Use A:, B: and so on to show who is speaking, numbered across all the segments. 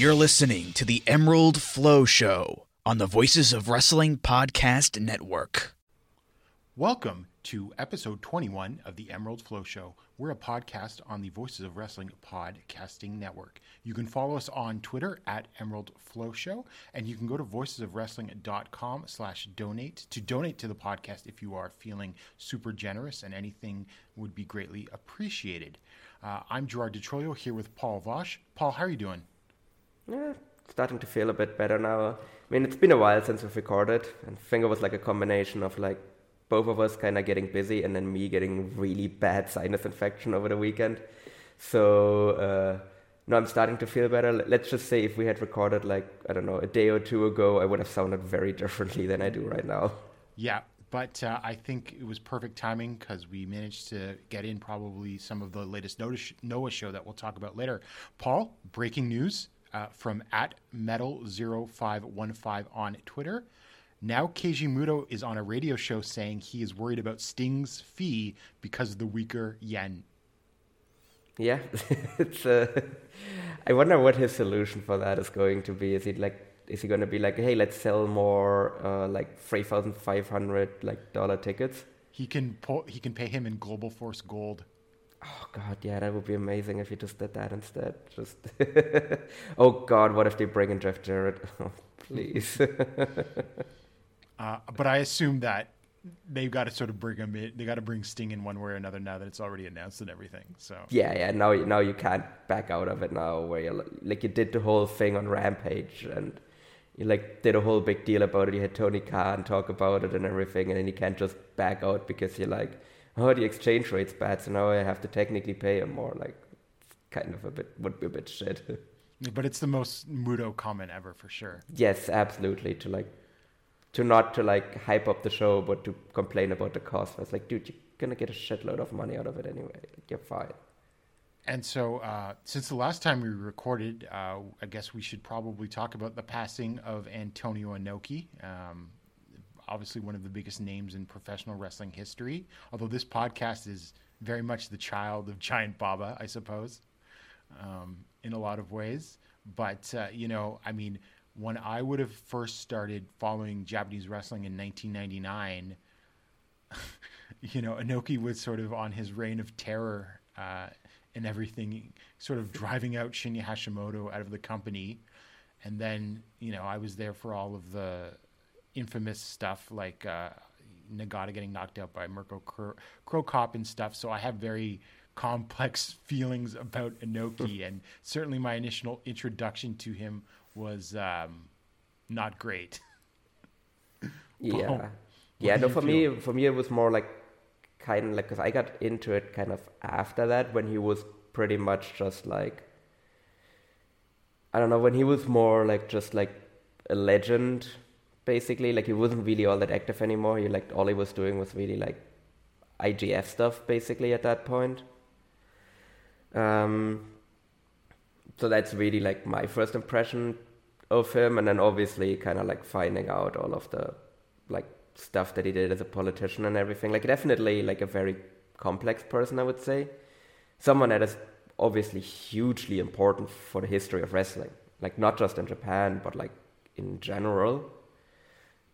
A: You're listening to the Emerald Flow Show on the Voices of Wrestling Podcast Network.
B: Welcome to episode 21 of the Emerald Flow Show. We're a podcast on the Voices of Wrestling Podcasting Network. You can follow us on Twitter at Emerald Flow Show, and you can go to voicesofwrestling.com slash donate to donate to the podcast if you are feeling super generous, and anything would be greatly appreciated. Uh, I'm Gerard Di Trolio here with Paul Vosh. Paul, how are you doing?
C: Yeah, starting to feel a bit better now. I mean, it's been a while since we've recorded, and I think it was like a combination of like both of us kind of getting busy and then me getting really bad sinus infection over the weekend. So uh, no, I'm starting to feel better. Let's just say if we had recorded like I don't know a day or two ago, I would have sounded very differently than I do right now.
B: Yeah, but uh, I think it was perfect timing because we managed to get in probably some of the latest Noah show that we'll talk about later. Paul, breaking news uh, from at metal0515 on Twitter. Now Keiji Muto is on a radio show saying he is worried about Sting's fee because of the weaker yen.
C: Yeah, it's. Uh, I wonder what his solution for that is going to be. Is he like? Is he going to be like, hey, let's sell more uh, like three thousand five hundred like dollar tickets?
B: He can pull, he can pay him in Global Force Gold.
C: Oh God, yeah, that would be amazing if he just did that instead. Just. oh God, what if they bring in Jeff Jarrett? Oh, please.
B: Uh, but I assume that they've got to sort of bring him in. They got to bring Sting in one way or another now that it's already announced and everything. So
C: yeah, yeah. Now, now you can't back out of it now. Where you like you did the whole thing on Rampage and you like did a whole big deal about it. You had Tony Khan talk about it and everything, and then you can't just back out because you're like, oh, the exchange rate's bad, so now I have to technically pay him more. Like, kind of a bit would be a bit shit.
B: But it's the most Muto comment ever for sure.
C: yes, absolutely. To like, to not to like hype up the show, but to complain about the cost. It's like, dude, you're gonna get a shitload of money out of it anyway. Like, you're fine.
B: And so, uh, since the last time we recorded, uh, I guess we should probably talk about the passing of Antonio Inoki. Um, obviously, one of the biggest names in professional wrestling history. Although this podcast is very much the child of Giant Baba, I suppose, um, in a lot of ways. But uh, you know, I mean, when I would have first started following Japanese wrestling in 1999, you know, Inoki was sort of on his reign of terror uh, and everything, sort of driving out Shinya Hashimoto out of the company. And then, you know, I was there for all of the infamous stuff like uh, Nagata getting knocked out by Mirko Cro Cop and stuff. So I have very complex feelings about Inoki. and certainly my initial introduction to him was um, not great.
C: Yeah, yeah. No, for me, for me, it was more like kind of like because I got into it kind of after that when he was pretty much just like I don't know when he was more like just like a legend, basically. Like he wasn't really all that active anymore. He like all he was doing was really like IGF stuff, basically at that point. Um, so that's really like my first impression of him, and then obviously kind of like finding out all of the like stuff that he did as a politician and everything. Like definitely like a very complex person, I would say. Someone that is obviously hugely important for the history of wrestling. Like not just in Japan, but like in general.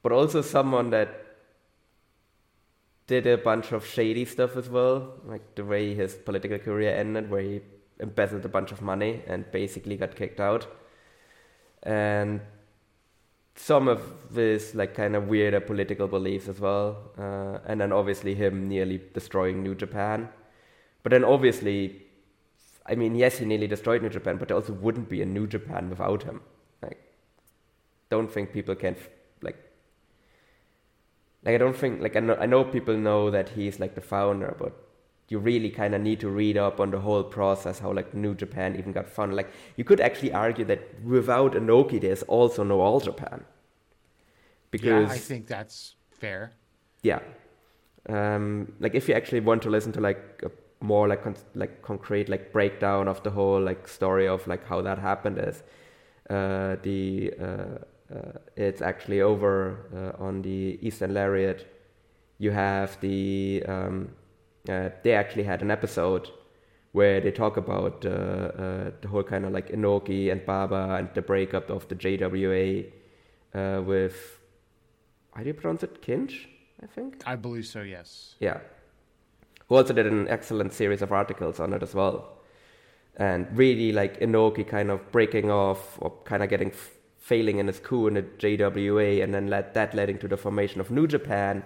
C: But also someone that did a bunch of shady stuff as well, like the way his political career ended, where he embezzled a bunch of money and basically got kicked out. And some of his like kind of weirder political beliefs as well, uh, and then obviously him nearly destroying New Japan. But then obviously, I mean, yes, he nearly destroyed New Japan, but there also wouldn't be a New Japan without him. Like, don't think people can like like I don't think like I know, I know people know that he's like the founder, but you really kind of need to read up on the whole process, how like New Japan even got founded. Like you could actually argue that without Inoki, there's also no All Japan. Because
B: yeah, I think that's fair.
C: yeah, um, like if you actually want to listen to like a more like con- like concrete like breakdown of the whole like story of like how that happened is uh, the uh, it's actually over uh, on the Eastern Lariat. You have the um, uh, they actually had an episode where they talk about uh, uh, the whole kind of like Inoki and Baba and the breakup of the JWA uh, with how do you pronounce it? Kinch, I think.
B: I believe so, yes.
C: Yeah. Who also did an excellent series of articles on it as well. And really like Inoki kind of breaking off or kind of getting f- failing in his coup in the JWA and then let that leading to the formation of New Japan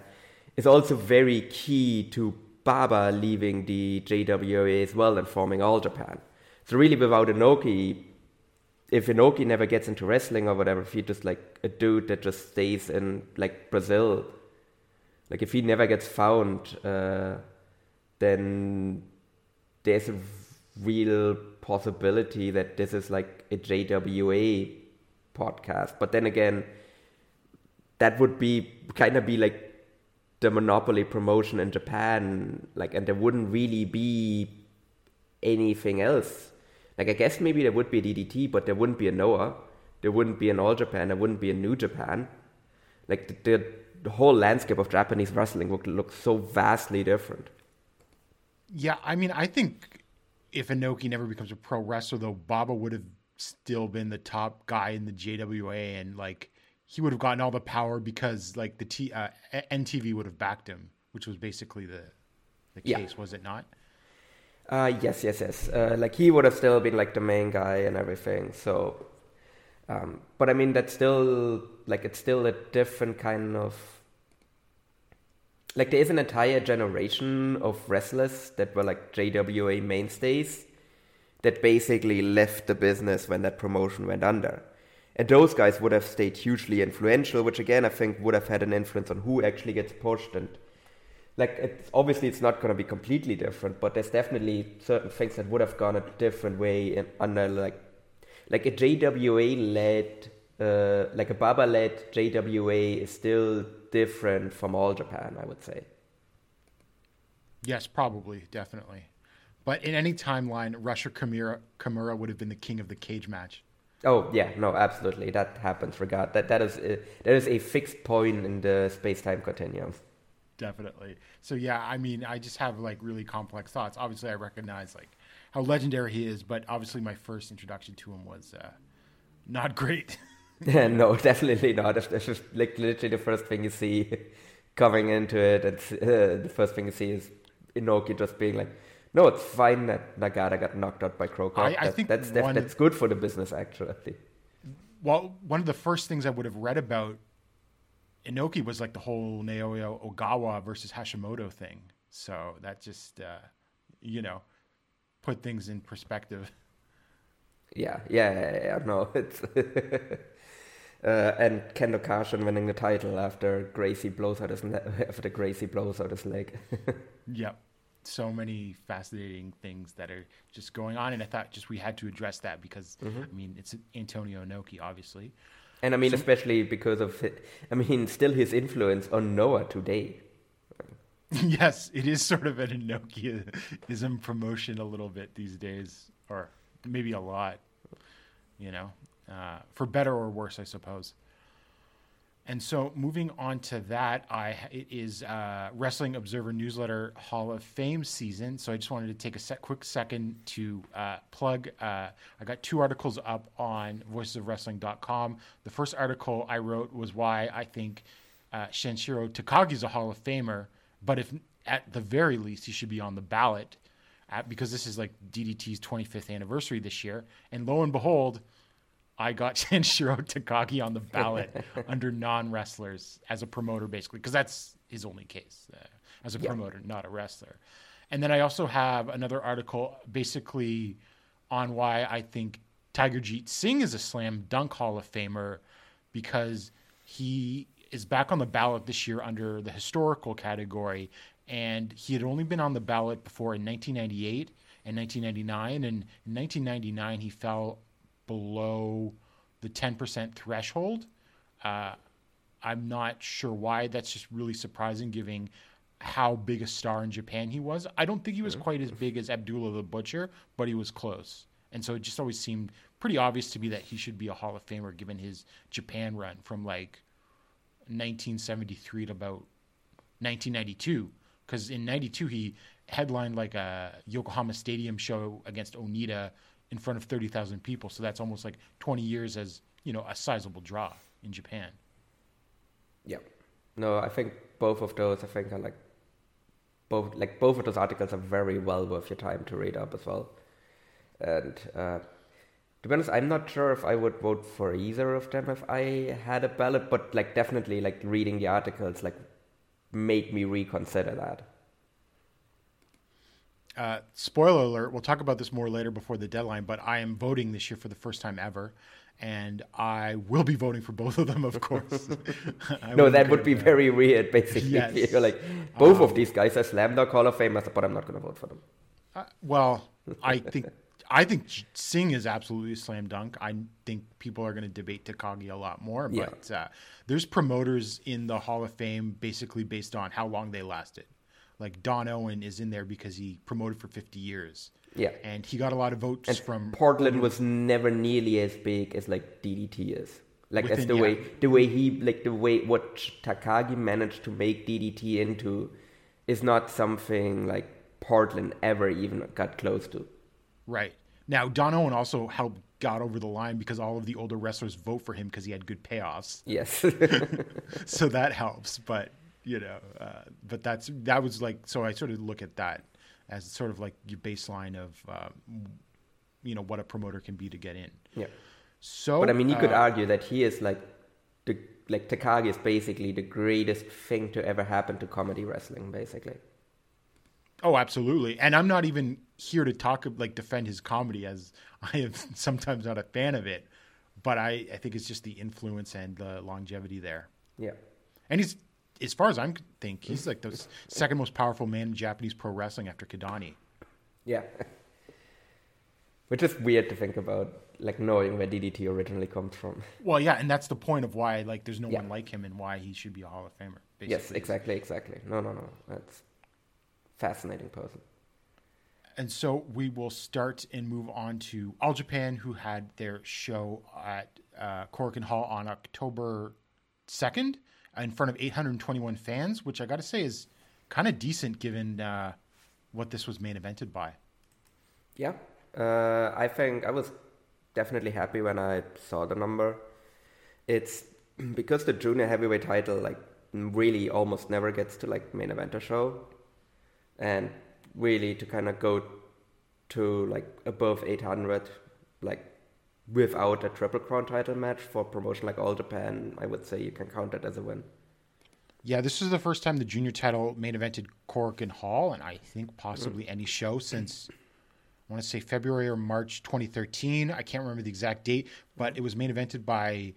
C: is also very key to Baba leaving the JWA as well and forming All Japan. So really without Inoki, if Inoki never gets into wrestling or whatever, if he just like a dude that just stays in like Brazil, like if he never gets found, uh, then there's a real possibility that this is like a JWA podcast. But then again, that would be kind of be like the monopoly promotion in Japan, like, and there wouldn't really be anything else. Like, I guess maybe there would be a DDT, but there wouldn't be a Noah. There wouldn't be an All Japan. There wouldn't be a New Japan. Like, the, the, the whole landscape of Japanese wrestling would look so vastly different.
B: Yeah, I mean, I think if Inoki never becomes a pro wrestler, though, Baba would have still been the top guy in the JWA, and like he would have gotten all the power because like the T uh, NTV would have backed him, which was basically the the
C: Yeah.
B: case, was it not?
C: Uh, yes, yes, yes. Uh, like he would have still been like the main guy and everything. So, um, but I mean, that's still like it's still a different kind of like there is an entire generation of wrestlers that were like JWA mainstays that basically left the business when that promotion went under. And those guys would have stayed hugely influential, which again I think would have had an influence on who actually gets pushed and like it's obviously it's not going to be completely different, but there's definitely certain things that would have gone a different way in, under like like a JWA led uh, like a Baba led JWA is still different from All Japan, I would say.
B: Yes, probably, definitely. But in any timeline, Rusher Kimura would have been the king of the cage match.
C: Oh yeah, no, absolutely, that happens. Regard that that is a, that is a fixed point in the space time continuum.
B: Definitely. So yeah, I mean, I just have like really complex thoughts. Obviously, I recognize like how legendary he is, but obviously, my first introduction to him was uh, not great.
C: yeah, no, definitely not. It's just like literally the first thing you see coming into it. and uh, the first thing you see is Inoki just being like No, it's fine that Nagata got knocked out by Cro Cop.
B: I- I
C: That-
B: think
C: that's
B: one-
C: that's good for the business actually.
B: Well, one of the first things I would have read about Inoki was like the whole Naoya Ogawa versus Hashimoto thing. So that just, uh, you know, put things in perspective.
C: Yeah, yeah, yeah, yeah no, it's uh, and Kendo Kashin winning the title after Gracie blows out his le- after Gracie blows out his leg.
B: Yep. So many fascinating things that are just going on. And I thought just we had to address that because, I mean, it's Antonio Inoki, obviously.
C: and I mean, especially because of I mean, still his influence on Noah today.
B: yes, it is sort of an Inokiism promotion a little bit these days, or maybe a lot, you know, uh, for better or worse, I suppose. And so, moving on to that, I it is uh, Wrestling Observer Newsletter Hall of Fame season. So I just wanted to take a quick second to uh, plug. Uh, I got two articles up on voicesofwrestling.com. The first article I wrote was why I think uh, Sanshiro Takagi is a Hall of Famer, but if at the very least he should be on the ballot, at, because this is like DDT's 25th anniversary this year. And lo and behold, I got Sanshiro Takagi on the ballot under non wrestlers as a promoter, basically, because that's his only case uh, as a promoter, not a wrestler. And then I also have another article basically on why I think Tiger Jeet Singh is a slam dunk Hall of Famer because he is back on the ballot this year under the historical category. And he had only been on the ballot before in 1998 and 1999. And in 1999, he fell below the 10% threshold. Uh, I'm not sure why. That's just really surprising, given how big a star in Japan he was. I don't think he was quite as big as Abdullah the Butcher, but he was close. And so it just always seemed pretty obvious to me that he should be a Hall of Famer given his Japan run from like 1973 to about 1992. Because in 92, he headlined like a Yokohama Stadium show against Onita in front of 30,000 people. So that's almost like 20 years as, you know, a sizable draw in Japan.
C: Yeah. No, I think both of those. I think are like both like both of those articles are very well worth your time to read up as well. And uh, to be honest, I'm not sure if I would vote for either of them if I had a ballot, but like definitely like reading the articles like made me reconsider that.
B: Uh, spoiler alert, we'll talk about this more later before the deadline, but I am voting this year for the first time ever. And I will be voting for both of them, of course.
C: No, that would be
B: there.
C: very weird. Basically,
B: Yes. Um,
C: you're like both of these guys are slam dunk Hall of Famers, but I'm not going to vote for them.
B: Uh, well, I think I think Singh is absolutely a slam dunk. I think people are going to debate Takagi a lot more,
C: Yeah.
B: but uh, there's promoters in the Hall of Fame basically based on how long they lasted. Like Don Owen is in there because he promoted for 50 years.
C: Yeah.
B: and he got a lot of votes
C: And
B: from
C: Portland was never nearly as big as like DDT is. Like as the
B: yeah.
C: way the way he like the way what Takagi managed to make DDT into is not something like Portland ever even got close to.
B: Right. Now, Don Owen also helped got over the line because all of the older wrestlers vote for him because he had good payoffs.
C: Yes.
B: so that helps. But you know, uh, but that's that was like so. I sort of look at that as sort of like your baseline of uh, you know what a promoter can be to get in.
C: yeah.
B: So,
C: But I mean, you could
B: uh,
C: argue that he is like the like Takagi is basically the greatest thing to ever happen to comedy wrestling, basically.
B: Oh, absolutely. And I'm not even here to talk like defend his comedy as I am sometimes not a fan of it, but I, I think it's just the influence and the longevity there.
C: Yeah.
B: And he's as far as I'm think he's like the second most powerful man in Japanese pro wrestling after Kidani.
C: Yeah. Which is weird to think about, like knowing where DDT originally comes from.
B: Well, yeah, and that's the point of why like there's no
C: Yeah.
B: one like him and why he should be a Hall of Famer. Basically.
C: Yes, exactly, exactly. No, no, no. That's fascinating person.
B: And so we will start and move on to All Japan, who had their show at uh, Korakuen Hall on October 2nd in front of 821 fans, which I got to say is kind of decent given uh, what this was main evented by.
C: Yeah. Uh, I think I was definitely happy when I saw the number. It's because the junior heavyweight title like really almost never gets to like main eventer show, and really to kind of go to like above 800, like without a triple crown title match for promotion like All Japan, I would say you can count it as a win.
B: Yeah, this is the first time the junior title main evented Korakuen Hall, and I think possibly any show since I want to say February or March 2013. I can't remember the exact date, but it was main evented by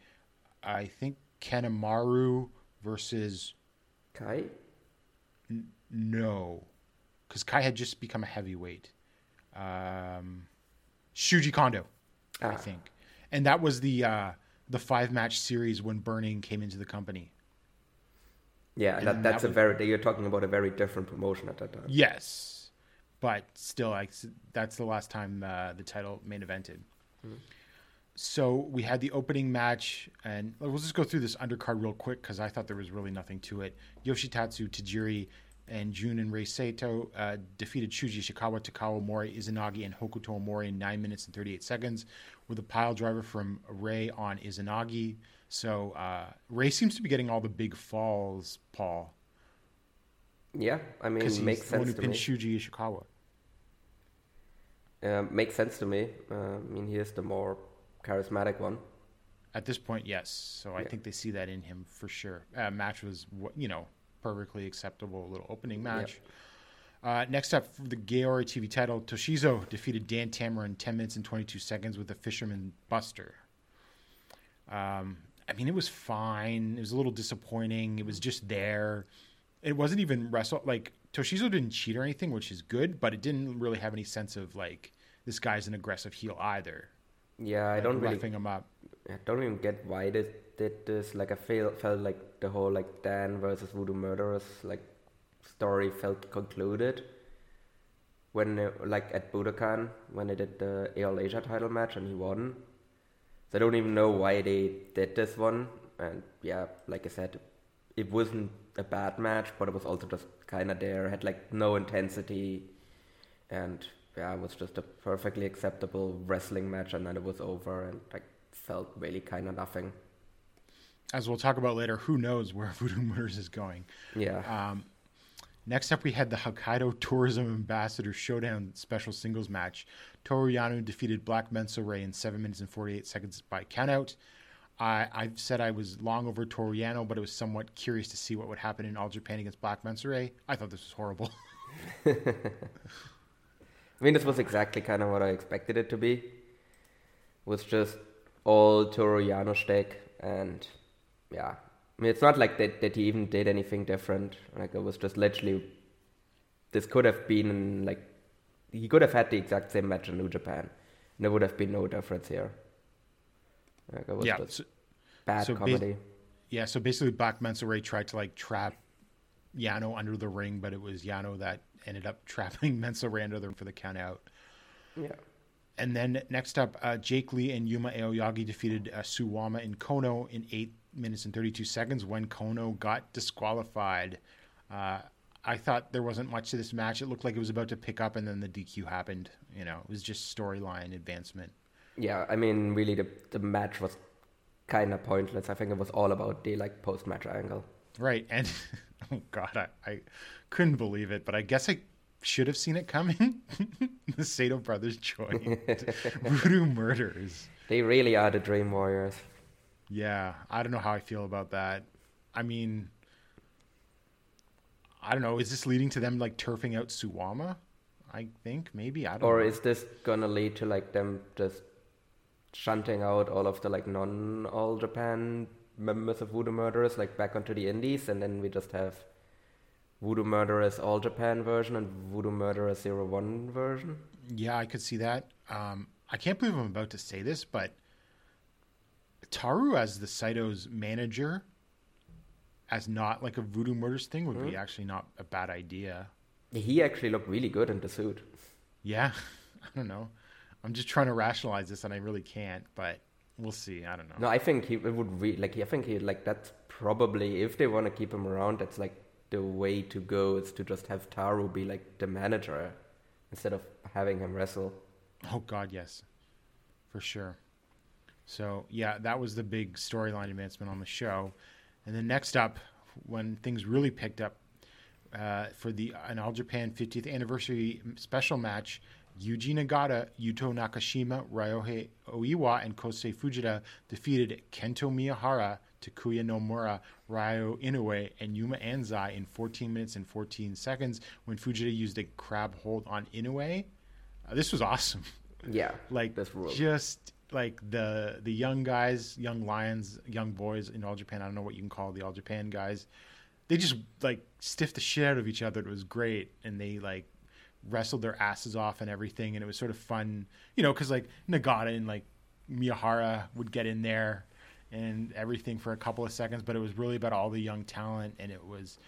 B: I think Kanemaru versus
C: Kai?
B: no, because Kai had just become a heavyweight. Um, Shuji Kondo, I
C: Ah.
B: think, and that was the uh, the five match series when Burning came into the company.
C: Yeah,
B: And
C: that,
B: that
C: that's a
B: was-
C: very, you're talking about a very different promotion at that time.
B: Yes, but still, like that's the last time uh, the title main evented. So we had the opening match, and we'll just go through this undercard real quick because I thought there was really nothing to it. Yoshitatsu Tajiri and Jun and Rei Saito uh, defeated Shuji Ishikawa, Takao Omori, Izanagi, and Hokuto Omori in 9 minutes and 38 seconds with a pile driver from Rei on Izanagi. So uh, Rei seems to be getting all the big falls, Paul,
C: Yeah, I mean,
B: he's
C: makes
B: the one who
C: sense to me.
B: Shuji Ishikawa.
C: Uh, makes sense to me. Uh, I mean, he is the more charismatic one.
B: At this point, yes. So I think they see that in him for sure. Uh, match was, you know, perfectly acceptable little opening match. Uh, next up, for the GAORA TV title, Toshizo defeated Dan Tamura in 10 minutes and 22 seconds with the Fisherman Buster. Um, I mean, it was fine. It was a little disappointing. It was just there. It wasn't even wrestle. Like, Toshizo didn't cheat or anything, which is good, but it didn't really have any sense of, like, this guy's an aggressive heel either.
C: Yeah, I don't really,
B: him up.
C: I don't even get why they did this. Like, I feel felt like the whole like Dan versus Voodoo Murderers like story felt concluded when like at Budokan when they did the All Asia title match and he won. So I don't even know why they did this one. And yeah, like I said, it wasn't a bad match, but it was also just kind of there. Had like no intensity, and yeah, it was just a perfectly acceptable wrestling match. And then it was over, and like felt really kind of nothing.
B: As we'll talk about later, who knows where Voodoo Murders is going.
C: Yeah,
B: Um, next up, we had the Hokkaido Tourism Ambassador Showdown special singles match. Toru Yano defeated Black Menso-re in 7 minutes and 48 seconds by countout. I, I've said I was long over Toru Yano, but I was somewhat curious to see what would happen in All Japan against Black Menso-re. I thought this was horrible.
C: I mean, this was exactly kind of what I expected it to be. It Was just all Toru Yano and yeah, I mean, it's not like that that he even did anything different. Like it was just literally, this could have been like, he could have had the exact same match in New Japan, and there would have been no difference here. Like it was
B: yeah.
C: just
B: So,
C: bad
B: so
C: comedy.
B: yeah. So basically, Black Ray tried to like trap Yano under the ring, but it was Yano that ended up trapping Menso-re under the ring for the countout.
C: yeah.
B: And then next up, uh, Jake Lee and Yuma Aoyagi defeated uh, Suwama and Kono in 8 minutes and 32 seconds when Kono got disqualified. Uh, I thought there wasn't much to this match. It looked like it was about to pick up, and then the DQ happened. You know, it was just storyline advancement.
C: Yeah, I mean, really, the the match was kind of pointless. I think it was all about the like post match angle.
B: Right. And, oh, God, I, I couldn't believe it, but I guess I should have seen it coming. the Saito brothers joined Voodoo Murders.
C: They really are the Dream Warriors.
B: Yeah, I don't know how I feel about that. I mean, I don't know. Is this leading to them like turfing out Suwama? I think maybe. I don't
C: Or
B: know.
C: is this gonna lead to like them just shunting out all of the like non All Japan members of Voodoo Murderers like back onto the Indies, and then we just have Voodoo Murderers All Japan version and Voodoo Murderers Zero One version?
B: Yeah, I could see that. Um, I can't believe I'm about to say this, but Taru as the Saito's manager, as not like a Voodoo Murders thing, would be hmm? actually not a bad idea.
C: He actually looked really good in the suit.
B: Yeah, I don't know. I'm just trying to rationalize this, and I really can't. But we'll see. I don't know.
C: No, I think he it would re- like. I think he like that's probably if they want to keep him around, that's like the way to go is to just have Taru be like the manager instead of having him wrestle.
B: Oh God, yes, for sure. So yeah, that was the big storyline advancement on the show, and then next up, when things really picked up, uh, for the an All Japan 50th anniversary special match. Yuji Nagata, Yuto Nakashima, Ryohei Oiwa, and Kosei Fujita defeated Kento Miyahara, Takuya Nomura, Ryo Inoue, and Yuma Anzai in 14 minutes and 14 seconds when Fujita used a crab hold on Inoue. Uh, this was awesome.
C: Yeah,
B: like just like the the young guys, young lions, young boys in All Japan. I don't know what you can call the All Japan guys. They just like stiffed the shit out of each other. It was great, and they like wrestled their asses off and everything. And it was sort of fun, you know, because like Nagata and like Miyahara would get in there and everything for a couple of seconds, but it was really about all the young talent. And it was,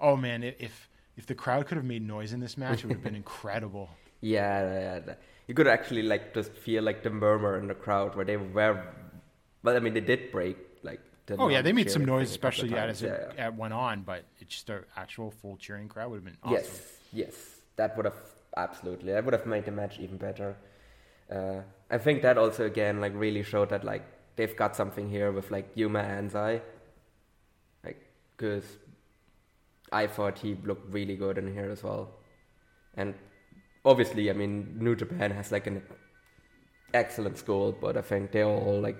B: oh man, if if the crowd could have made noise in this match, it would have been incredible.
C: Yeah, yeah, yeah. You could actually like just feel like the murmur in the crowd where they were. Well, I mean, they did break like. The
B: Oh yeah, they made some noise,
C: thing a couple
B: especially yeah, as it
C: yeah.
B: went on. But it's just an actual full cheering crowd would have been awesome.
C: Yes, yes, that would have absolutely. That would have made the match even better. Uh, I think that also again like really showed that like they've got something here with like Yuma Anzai. Like, cause I thought he looked really good in here as well, and obviously, I mean, New Japan has like an excellent school, but I think they all like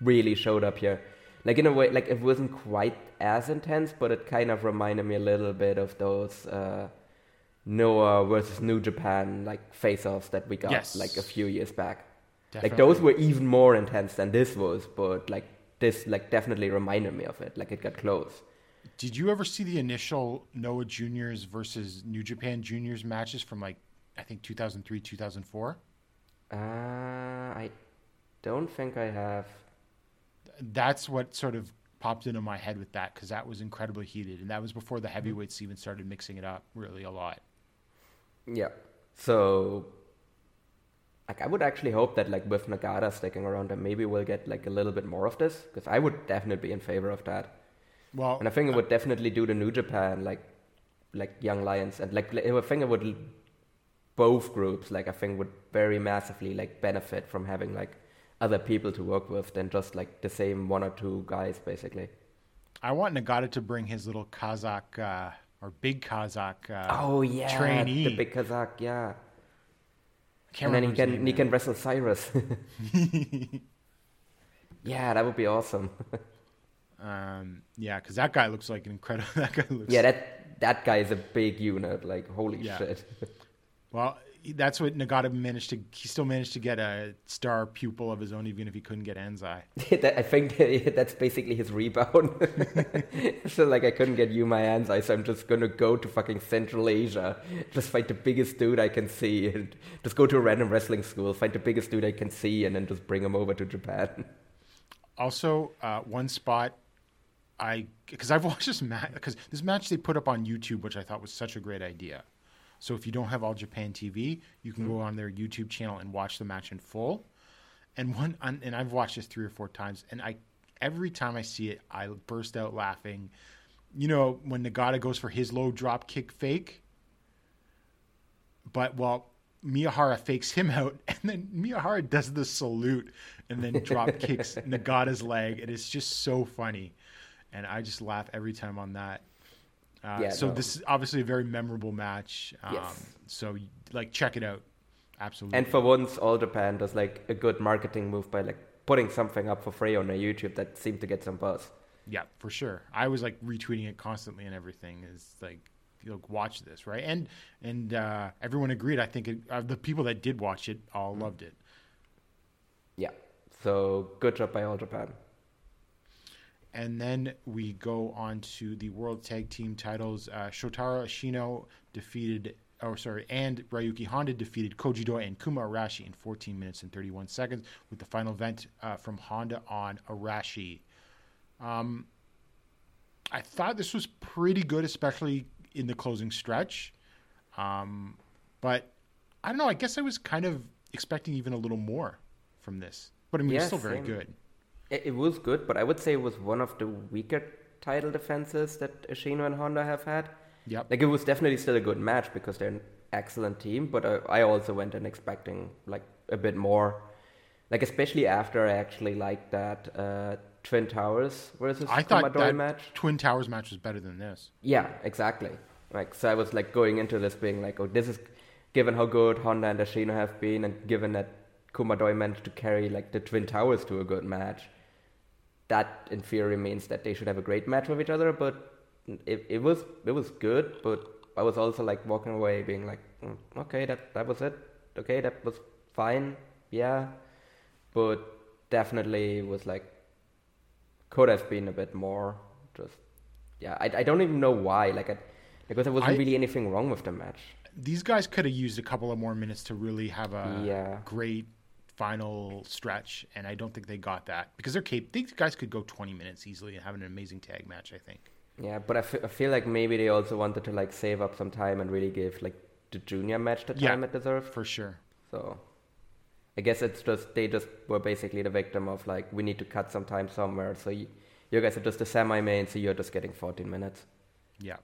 C: really showed up here. Like in a way, like it wasn't quite as intense, but it kind of reminded me a little bit of those uh, Noah versus New Japan like face-offs that we got
B: Yes.
C: like a few years back. Like those were even more intense than this was, but like this like definitely reminded me of it. Like it got close.
B: Did you ever see the initial Noah Juniors versus New Japan Juniors matches from like I think 2003, 2004?
C: Uh, I don't think I have.
B: That's what sort of popped into my head with that because that was incredibly heated, and that was before the heavyweights even started mixing it up really a lot.
C: Yeah. So, like, I would actually hope that, like, with Nagata sticking around, that maybe we'll get like a little bit more of this, because I would definitely be in favor of that.
B: Well,
C: And I think it would definitely do the New Japan, like, like Young Lions, and like, I think it would both groups, like, I think would very massively like benefit from having like other people to work with than just like the same one or two guys, basically.
B: I want Nagata to bring his little Kazakh uh, or big Kazakh uh,
C: Oh yeah,
B: trainee.
C: the big Kazakh, yeah. And then he can
B: name
C: he can wrestle Cyrus. yeah, that would be awesome.
B: Um, yeah, because that guy looks like an incredible. That guy looks.
C: yeah, that that guy is a big unit. Like holy
B: Yeah.
C: shit.
B: Well, that's what Nagata managed to. He still managed to get a star pupil of his own, even if he couldn't get Anzai.
C: I think that's basically his rebound. so like I couldn't get Yuma Anzai, so I'm just gonna go to fucking Central Asia, just find the biggest dude I can see, and just go to a random wrestling school, find the biggest dude I can see, and then just bring him over to Japan.
B: Also, uh, one spot I because I've watched this match because this match they put up on YouTube, which I thought was such a great idea. So if you don't have All Japan TV, you can go mm-hmm. on their YouTube channel and watch the match in full. And one and I've watched this three or four times, and I every time I see it, I burst out laughing. You know when Nagata goes for his low drop kick fake, but well, Miyahara fakes him out, and then Miyahara does the salute and then drop kicks Nagata's leg, and it's just so funny, and I just laugh every time on that. Uh,
C: Yeah,
B: so
C: no.
B: this is obviously a very memorable match. Um,
C: Yes.
B: So like, check it out. Absolutely.
C: And for once, All Japan does like a good marketing move by like putting something up for free on their YouTube that seemed to get some buzz.
B: Yeah, for sure. I was like retweeting it constantly and everything. Is like, you know, watch this, right? And and uh, everyone agreed. I think it, uh, the people that did watch it all loved it.
C: Yeah. So good job by All Japan.
B: And then we go on to the World Tag Team titles. Uh, Shotaro Ashino defeated, oh sorry, and Ryuki Honda defeated Koji Doi and Kuma Arashi in 14 minutes and 31 seconds, with the final event uh, from Honda on Arashi. Um, I thought this was pretty good, especially in the closing stretch. Um, but I don't know. I guess I was kind of expecting even a little more from this. But I mean, it's still very
C: same.
B: good.
C: It, it was good, but I would say it was one of the weaker title defenses that Ashino and Honda have had.
B: Yep.
C: Like it was definitely still a good match because they're an excellent team, but I, I also went in expecting like a bit more. Like especially after I actually liked that uh, Twin Towers versus
B: I thought that
C: match.
B: Twin Towers match was better than this.
C: Yeah, exactly. Like so, I was like going into this being like, oh, this is given how good Honda and Ashino have been, and given that Kumadoi managed to carry like the Twin Towers to a good match. That in theory means that they should have a great match with each other. But it, it was it was good, but I was also like walking away being like, "Mm, okay, that that was it. Okay, that was fine. Yeah, but definitely was like could have been a bit more. Just yeah, I, I don't even know why. Like I, because there wasn't
B: I-
C: really anything wrong with the match.
B: These guys could have used a couple of more minutes to really have a
C: Yeah.
B: great final stretch, and I don't think they got that because they're cap- These guys could go 20 minutes easily and have an amazing tag match. I think.
C: Yeah, but I feel like maybe they also wanted to like save up some time and really give like the junior match the
B: Yeah.
C: time it deserved.
B: For sure.
C: So I guess it's just they just were basically the victim of like we need to cut some time somewhere. So you, you guys are just the semi main, so you're just getting 14 minutes.
B: Yeah.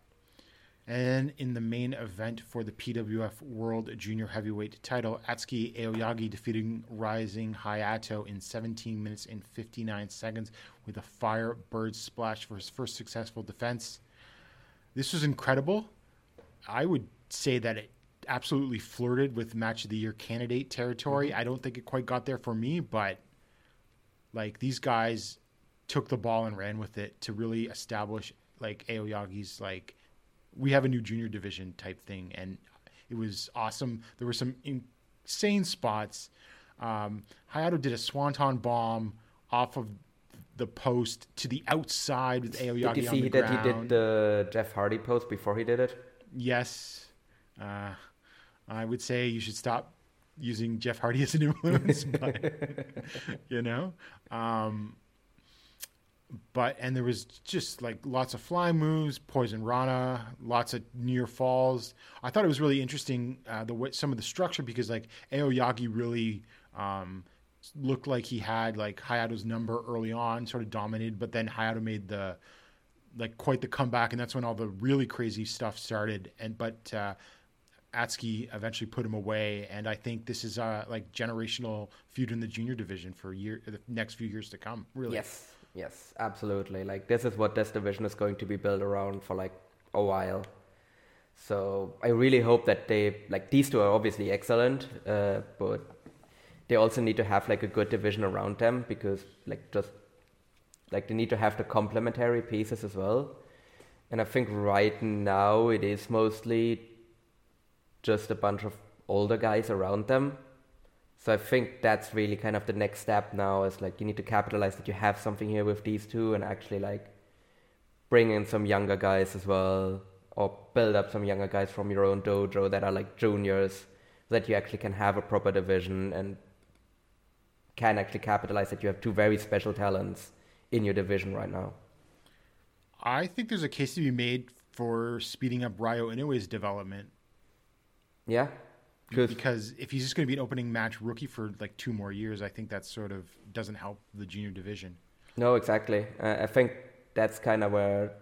B: And in the main event for the PWF World Junior Heavyweight title, Atsuki Aoyagi defeating Rising Hayato in 17 minutes and 59 seconds with a Firebird splash for his first successful defense. This was incredible. I would say that it absolutely flirted with match of the year candidate territory. Mm-hmm. I don't think it quite got there for me, but like these guys took the ball and ran with it to really establish like Aoyagi's like we have a new junior division type thing and it was awesome. There were some insane spots. Um, Hayato did a swanton bomb off of the post to the outside with Aoyagi
C: did you
B: on
C: see that
B: ground.
C: he did the Jeff Hardy post before he did it?
B: Yes. Uh, I would say you should stop using Jeff Hardy as an influence, but you know. Um, but and there was just like lots of fly moves, poison rana, lots of near falls. I thought it was really interesting uh, the way some of the structure because like Aoyagi really um, looked like he had like Hayato's number early on, sort of dominated, but then Hayato made the like quite the comeback, and that's when all the really crazy stuff started. And but uh, Atsuki eventually put him away, and I think this is a like generational feud in the junior division for year the next few years to come. Really,
C: Yes, yes, absolutely. Like this is what this division is going to be built around for like a while. So I really hope that they like these two are obviously excellent, uh, but they also need to have like a good division around them because like just like they need to have the complementary pieces as well. And I think right now it is mostly just a bunch of older guys around them. So I think that's really kind of the next step now is like you need to capitalize that you have something here with these two and actually like bring in some younger guys as well or build up some younger guys from your own dojo that are like juniors so that you actually can have a proper division and can actually capitalize that you have two very special talents in your division right now.
B: I think there's a case to be made for speeding up Ryo Inoue's development
C: Yeah? Because
B: because if he's just going to be an opening match rookie for like two more years, I think that sort of doesn't help the junior division.
C: No, exactly. Uh, I think that's kind of where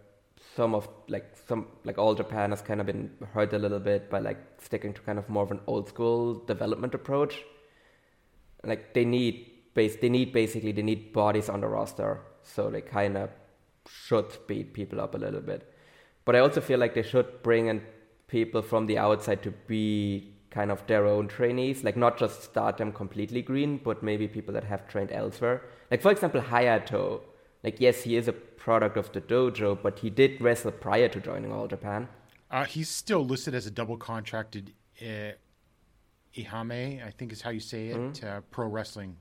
C: some of like some like all Japan has kind of been hurt a little bit by like sticking to kind of more of an old school development approach. Like they need base, they need basically they need bodies on the roster, so they kind of should beat people up a little bit. But I also feel like they should bring in people from the outside to be kind of their own trainees, like not just start them completely green, but maybe people that have trained elsewhere. Like for example, Hayato. Like yes, he is a product of the dojo, but he did wrestle prior to joining All Japan.
B: Uh, he's still listed as a double contracted uh, Ehime, I think is how you say it, uh, pro wrestling.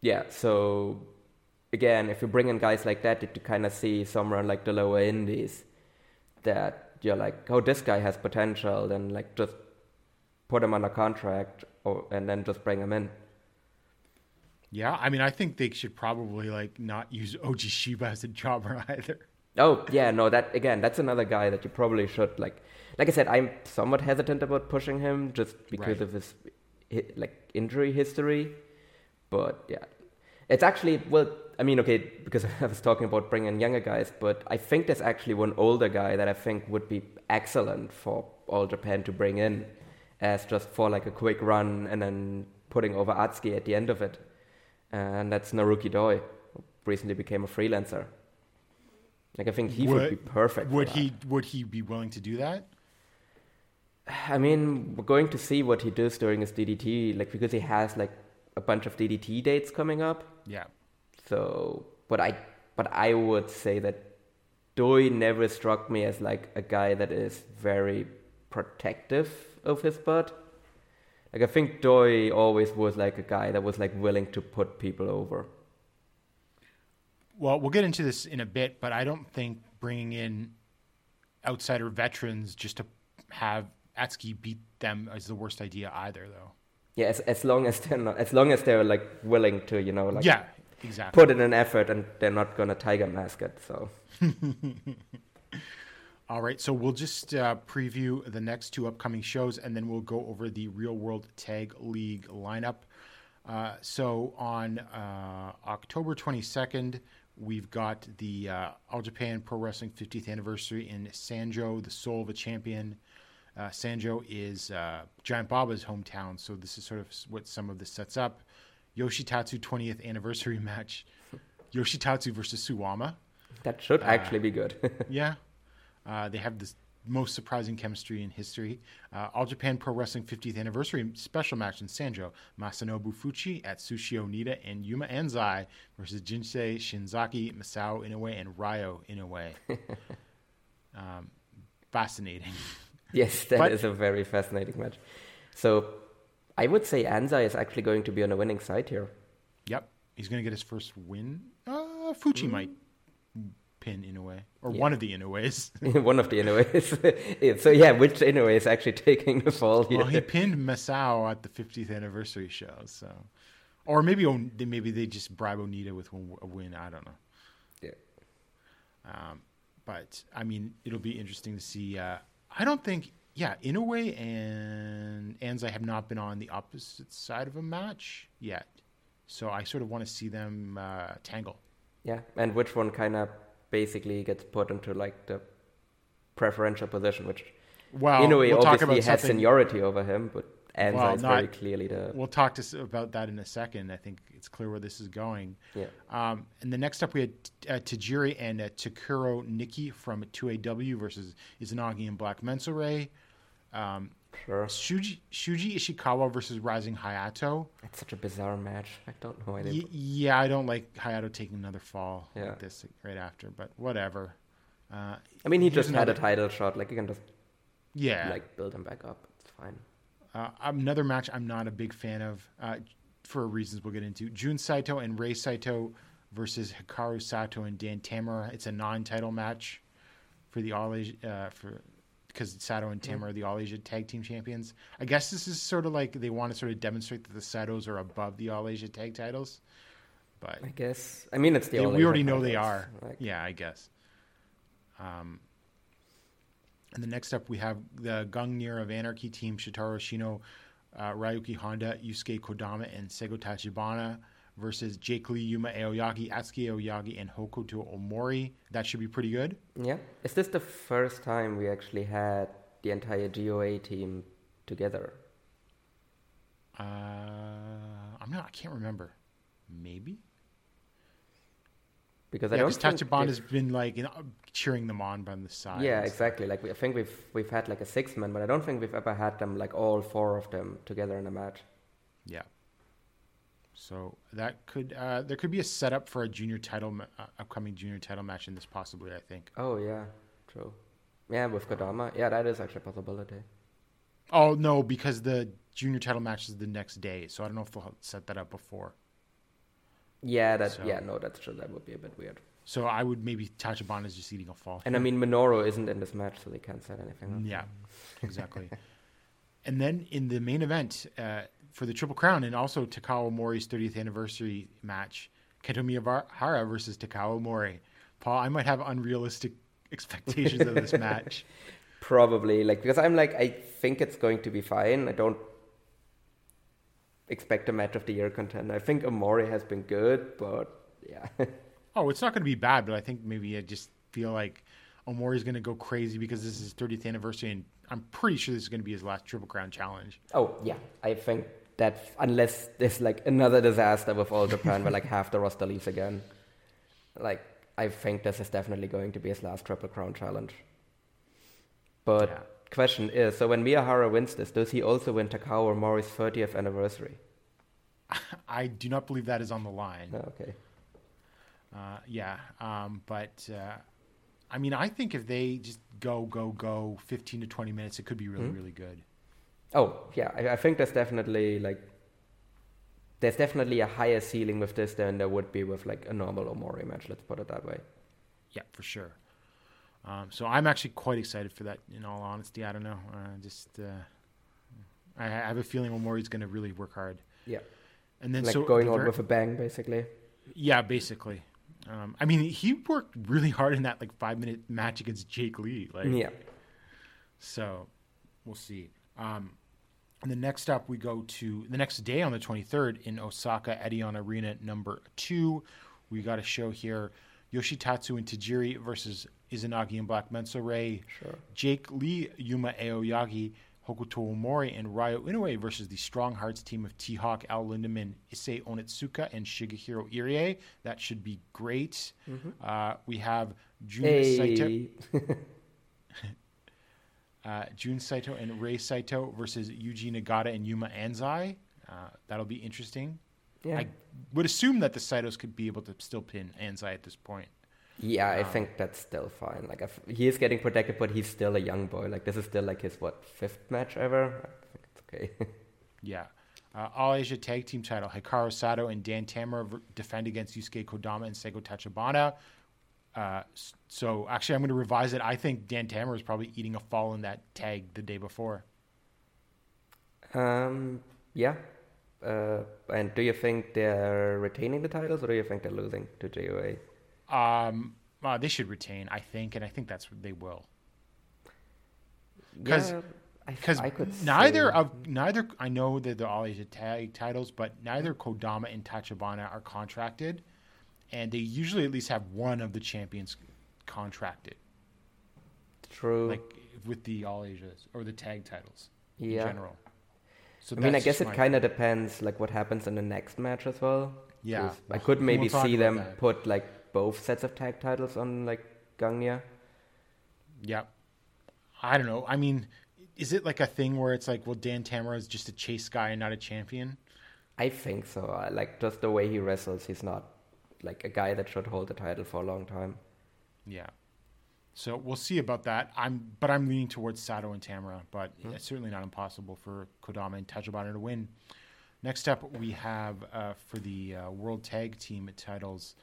C: Yeah, so again, if you bring in guys like that, you kind of see somewhere like the lower indies that you're like, oh, this guy has potential, then like just put him under contract or and then just bring him in.
B: Yeah, I mean, I think they should probably like not use Oji Shiba as a jobber either.
C: Oh yeah, no, that again, that's another guy that you probably should like. Like I said, I'm somewhat hesitant about pushing him just because
B: Right.
C: of his like injury history. But yeah, it's actually well. I mean, okay, because I was talking about bringing younger guys, but I think there's actually one older guy that I think would be excellent for All Japan to bring in as just for like a quick run and then putting over Atsuki at the end of it, and that's Naruki Doi. recently became a freelancer. Like I think he would, be perfect.
B: Would he? Would he be willing to do that?
C: I mean, we're going to see what he does during his DDT, like because he has like a bunch of DDT dates coming up.
B: Yeah.
C: So, but I, but I would say that Doi never struck me as like a guy that is very protective of his butt. Like I think Doi always was like a guy that was like willing to put people over.
B: Well, we'll get into this in a bit, but I don't think bringing in outsider veterans just to have Atsuki beat them is the worst idea either, though.
C: Yeah, as, as long as they're not, as long as they're like willing to, you know, like
B: yeah, exactly.
C: put in an effort and they're not gonna tiger mask it. So
B: All right, so we'll just uh, preview the next two upcoming shows, and then we'll go over the Real World Tag League lineup. Uh, so on uh, October 22nd, we've got the uh, All Japan Pro Wrestling 50th anniversary in Sanjo, the soul of a champion. Uh, Sanjo is uh, Giant Baba's hometown, so this is sort of what some of this sets up. Yoshitatsu 20th anniversary match. Yoshitatsu versus Suwama.
C: that should actually be good.
B: Yeah. Uh, they have the most surprising chemistry in history. Uh, All Japan Pro Wrestling 50th Anniversary special match in Sanjo. Masanobu Fuchi Atsushi Onita and Yuma Anzai versus Jinsei Shinzaki, Masao Inoue, and Ryo Inoue. um, fascinating.
C: yes, that is
B: But-
C: a very fascinating match. So I would say Anzai is actually going to be on the winning side here.
B: Yep. He's going to get his first win. Uh, Fuchi might pin Inoue, or
C: Yeah.
B: one of the Inoues.
C: One of the Inoues. So yeah, which Inoue is actually taking the fall here?
B: Well, he pinned Masao at the 50th anniversary show, so or maybe they- maybe they just bribe Onita with one- a win. I don't know.
C: Yeah.
B: Um, but I mean, it'll be interesting to see. Uh, I don't think, yeah, Inoue and Anzai have not been on the opposite side of a match yet, so I sort of want to see them uh, tangle.
C: Yeah, and which one kind of basically gets put into like the preferential position, which
B: Well,
C: Inoue
B: we'll
C: obviously has
B: something.
C: seniority over him, but Anzai
B: Well,
C: is
B: not-
C: very clearly the
B: We'll talk to, s- about that in a second. I think it's clear where this is going.
C: yeah.
B: Um, and the next up, we had uh, Tajiri and uh, Takuro Niki from 2AW versus Izanagi and Black Menso Um,
C: Sure,
B: Shuji, Shuji Ishikawa versus Rising Hayato.
C: it's such a bizarre match. I don't know why they.
B: Y- yeah, I don't like Hayato taking another fall
C: Yeah.
B: like this right after, but whatever. Uh,
C: I mean, he just had a title shot. Like you can just
B: Yeah.
C: like build him back up. It's fine.
B: Uh, another match I'm not a big fan of uh, for reasons we'll get into. Jun Saito and Rei Saito versus Hikaru Sato and Dan Tamura. It's a non-title match for the All Asia uh, for because Sato and Tamura are the All Asia Tag Team Champions. I guess this is sort of like they want to sort of demonstrate that the Satos are above the All Asia Tag Titles, but
C: I guess. I mean, it's the.
B: they- we already know they are.
C: Like,
B: Yeah, I guess. Um, and the next up, we have the Gungnir of Anarchy team: Shotaro Ashino, uh, Ryuki Honda, Yusuke Kodama, and Seigo Tachibana versus Jake Lee, Yuma Aoyagi, Atsuki Aoyagi, and Hokuto Omori. That should be pretty good.
C: Yeah. Is this the first time we actually had the entire GOA team together?
B: Uh, I'm not. I can't remember. Maybe.
C: Because I
B: Yeah,
C: don't think
B: Tachibana's
C: they've-
B: been like you know, cheering them on by the side.
C: Yeah, exactly. Like we, I think we've we've had like a six man, but I don't think we've ever had them like all four of them together in a match.
B: Yeah. So that could uh, there could be a setup for a junior title uh, upcoming junior title match in this possibly. I think.
C: Oh yeah, true. Yeah, with Kodama. Yeah, that is actually a possibility.
B: Oh no, because the junior title match is the next day, so I don't know if they'll set that up before.
C: Yeah, that
B: So-
C: yeah, no, that's true. That would be a bit weird.
B: So I would maybe Tachibana is just eating a fall.
C: And I mean, Minoru isn't in this match, so they can't set anything up.
B: Yeah, exactly. and then in the main event uh, for the Triple Crown and also Takao Omori's 30th anniversary match, Kento Miyahara versus Takao Mori. Paul, I might have unrealistic expectations of this match.
C: Probably like because I'm like I think it's going to be fine. I don't expect a match of the year contender. I think Omori has been good, but yeah.
B: Oh, it's not going to be bad, but I think maybe I just feel like Omori's going to go crazy because this is his 30th anniversary, and I'm pretty sure this is going to be his last Triple Crown challenge.
C: oh yeah, I think that unless there's like another disaster with All Japan where like half the roster leaves again. Like, I think this is definitely going to be his last Triple Crown challenge. But
B: Yeah.
C: question is, so when Miyahara wins this, does he also win Takao Omori's 30th anniversary?
B: I do not believe that is on the line.
C: No, okay.
B: Uh, yeah, um, but uh, I mean, I think if they just go, go, go, fifteen to twenty minutes, it could be really, really good.
C: Oh, yeah, I, I think there's definitely, like, there's definitely a higher ceiling with this than there would be with, like, a normal Omori match, let's put it that way.
B: Yeah, for sure. Um, so I'm actually quite excited for that. In all honesty, I don't know. Uh, just uh, I, I have a feeling Omori's going to really work hard.
C: Yeah.
B: And then
C: Like,
B: so
C: going on with a bang, basically.
B: yeah, basically. Um, I mean, he worked really hard in that like five minute match against Jake Lee. Like,
C: Yeah.
B: So we'll see. Um, and then next up, we go to the next day on the 23rd in Osaka, Edion Arena number two. We got a show here Yoshitatsu and Tajiri versus Izanagi and Black Menso-re.
C: Sure.
B: Jake Lee, Yuma Aoyagi, Hokuto Omori, and Ryo Inoue versus the Strong Hearts team of T Hawk, El Lindaman, Issei Onitsuka, and Shigehiro Irie. That should be great. Uh, we have Jun Saito.
C: Hey.
B: uh, Jun Saito and Rei Saito versus Yuji Nagata and Yuma Anzai. Uh, that'll be interesting.
C: Yeah.
B: I would assume that the Saitos could be able to still pin Anzai at this point.
C: Yeah, I think that's still fine. Like, if, he is getting protected, but he's still a young boy. Like, this is still like his what fifth match ever. I think it's okay.
B: Yeah. Uh, All Asia Tag Team title: Hikaru Sato and Dan Tamura defend against Yusuke Kodama and Seigo Tachibana. Uh, so actually, I'm going to revise it. I think Dan Tamura is probably eating a fall in that tag the day before.
C: um, yeah. Uh, and do you think they're retaining the titles, or do you think they're losing to GOA?
B: Um, uh, they should retain, I think, and I think that's what they will. 'Cause-
C: Yeah,
B: because neither
C: say-
B: of neither I know that they're all Asia tag titles, but neither Kodama and Tachibana are contracted, and they usually at least have one of the champions contracted,
C: true.
B: like with the All Asias or the tag titles
C: Yeah.
B: in general. So
C: I mean, I guess it kind of depends, like what happens in the next match as well.
B: Yeah,
C: I
B: we'll-
C: could
B: we'll
C: maybe see them
B: that.
C: put like both sets of tag titles on like Gungnir.
B: Yeah, I don't know. I mean, is it like a thing where it's like, well, Dan Tamura is just a chase guy and not a champion?
C: I think so. Like just the way he wrestles. He's not like a guy that should hold the title for a long time.
B: Yeah. So we'll see about that. I'm, but I'm leaning towards Sato and Tamura, but it's certainly not impossible for Kodama and Tachibana to win. Next up, we have uh, for the uh, World Tag Team titles,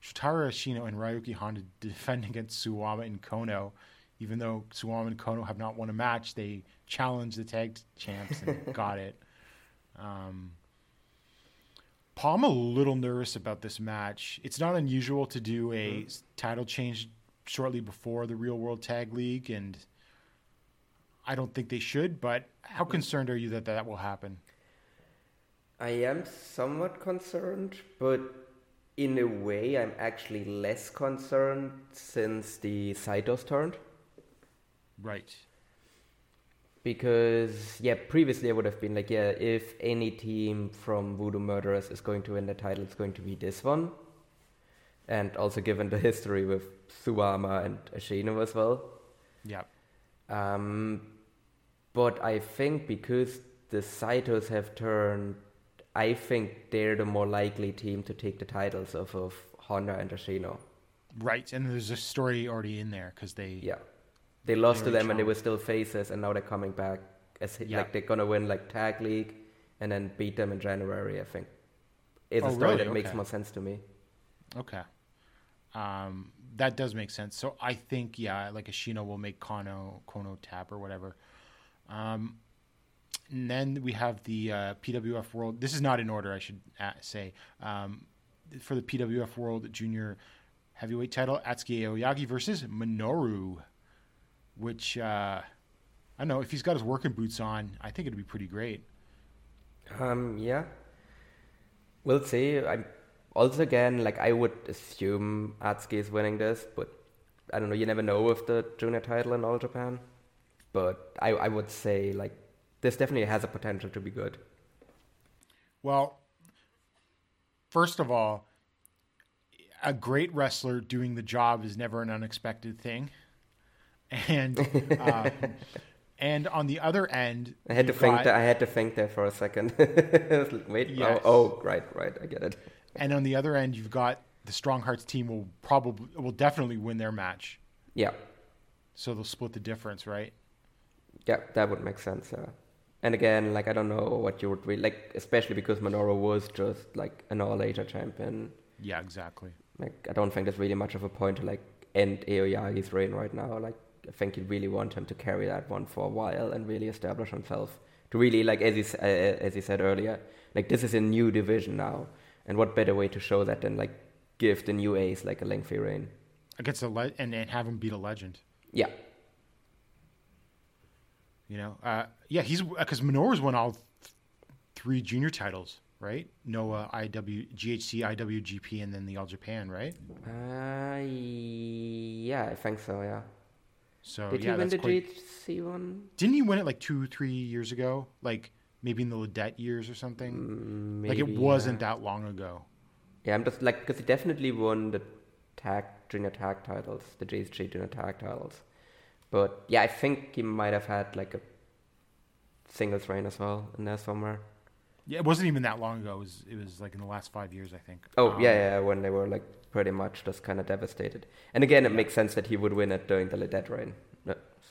B: Shotaro Ashino and Ryuki Honda defend against Suwama and Kono. Even though Suwama and Kono have not won a match, they challenged the tag champs and got it. Um, Paul, I'm a little nervous about this match. It's not unusual to do a mm-hmm. s- title change shortly before the Real World Tag League, and I don't think they should. But how mm. concerned are you that that will happen?
C: I am somewhat concerned, but in a way, I'm actually less concerned since the Saitos turned.
B: Right.
C: Because yeah, previously I would have been like, yeah, if any team from Voodoo Murderers is going to win the title, it's going to be this one. And also given the history with Suwama and Ashino as well.
B: Yeah.
C: Um, but I think because the Saitos have turned, I think they're the more likely team to take the titles off of Honda and Ashino.
B: Right. And there's a story already in there because they.
C: Yeah. They lost to them and they were still faces, and now they're coming back as
B: Yeah.
C: like they're gonna win like tag league, and then beat them in January. I think it's
B: Oh,
C: a story
B: really?
C: that makes more sense to me.
B: Okay. Um, that does make sense. So I think yeah, like Ashino will make Kono Kono tap or whatever. Um, and then we have the uh, PWF World. This is not in order, I should uh, say. Um, for the PWF World Junior Heavyweight Title, Atsuki Aoyagi versus Minoru, which uh, I don't know if he's got his working boots on. I think it'd be pretty great.
C: Um, yeah, we'll see. I'm also again like I would assume Atsuki is winning this, but I don't know. You never know with the junior title in All Japan. But I, I would say like this definitely has a potential to be good.
B: Well, first of all, a great wrestler doing the job is never an unexpected thing, and uh, and on the other end,
C: I had to
B: you've
C: think
B: got-
C: that I had to think there for a second. Like, Wait,
B: Yes.
C: oh, oh, right, right, I get it.
B: and on the other end, you've got the Strong Hearts team will probably will definitely win their match,
C: Yeah,
B: so they'll split the difference, right?
C: yeah, that would make sense. Yeah. And again, like I don't know what you would really like, especially because Minoru was just like an all Asia champion.
B: Yeah, exactly.
C: Like I don't think there's really much of a point to like end Aoyagi's reign right now. Like I think you really want him to carry that one for a while and really establish himself. To really like as he uh, as he said earlier, like this is a new division now, and what better way to show that than like give the new ace like a lengthy reign?
B: Against a le- and, and have him beat a legend.
C: Yeah,
B: You know, uh, yeah, he's because Minoru's won all th- three junior titles, right? Noah, IW, GHC, IWGP, and then the All Japan, right?
C: uh, yeah, I think so. Yeah.
B: So
C: Did
B: yeah,
C: he win the
B: quite.
C: GHC one?
B: Didn't he win it like two, three years ago? Like maybe in the Lidet years or something.
C: Mm,
B: like it wasn't
C: yeah.
B: that long ago.
C: Yeah, I'm just like because he definitely won the tag junior tag titles, the JSG junior tag titles. But yeah, I think he might have had like a singles reign as well in there somewhere.
B: Yeah, it wasn't even that long ago. It was, it was like in the last five years, I think.
C: Oh
B: Um,
C: yeah, yeah, when they were like pretty much just kind of devastated. And again, it makes sense that he would win it during the Lidet reign.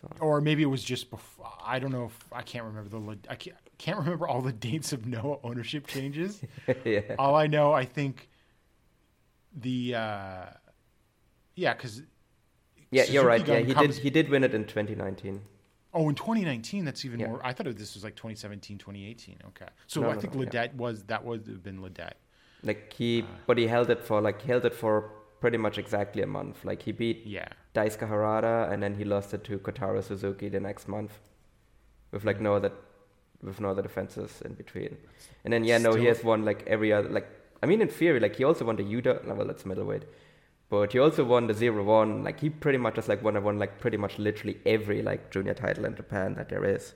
C: So.
B: Or maybe it was just before. I don't know if I can't remember the. I can't, can't remember all the dates of Noah ownership changes.
C: yeah,
B: All I know, I think the uh, yeah, because
C: yeah, you're right.
B: Suzuki
C: Yeah, he
B: comes-
C: did. He did win it in 2019.
B: oh, in 2019, that's even
C: Yeah.
B: more. I thought this was like 2017, 2018. Okay, so
C: No,
B: I
C: no,
B: think
C: no, yeah.
B: Was that would have been Lidet.
C: Like he,
B: Uh.
C: but he held it for like held it for pretty much exactly a month. Like he beat
B: Yeah,
C: Daisuke Harada, and then he lost it to Kotaro Suzuki the next month, with like no other, with no other defenses in between. And then yeah, no, he has won like every other like. I mean, in theory, like he also won the Yuda. no, Well, that's middleweight, but he also won the zero one. Like he pretty much just like won, won like pretty much literally every like junior title in Japan that there is.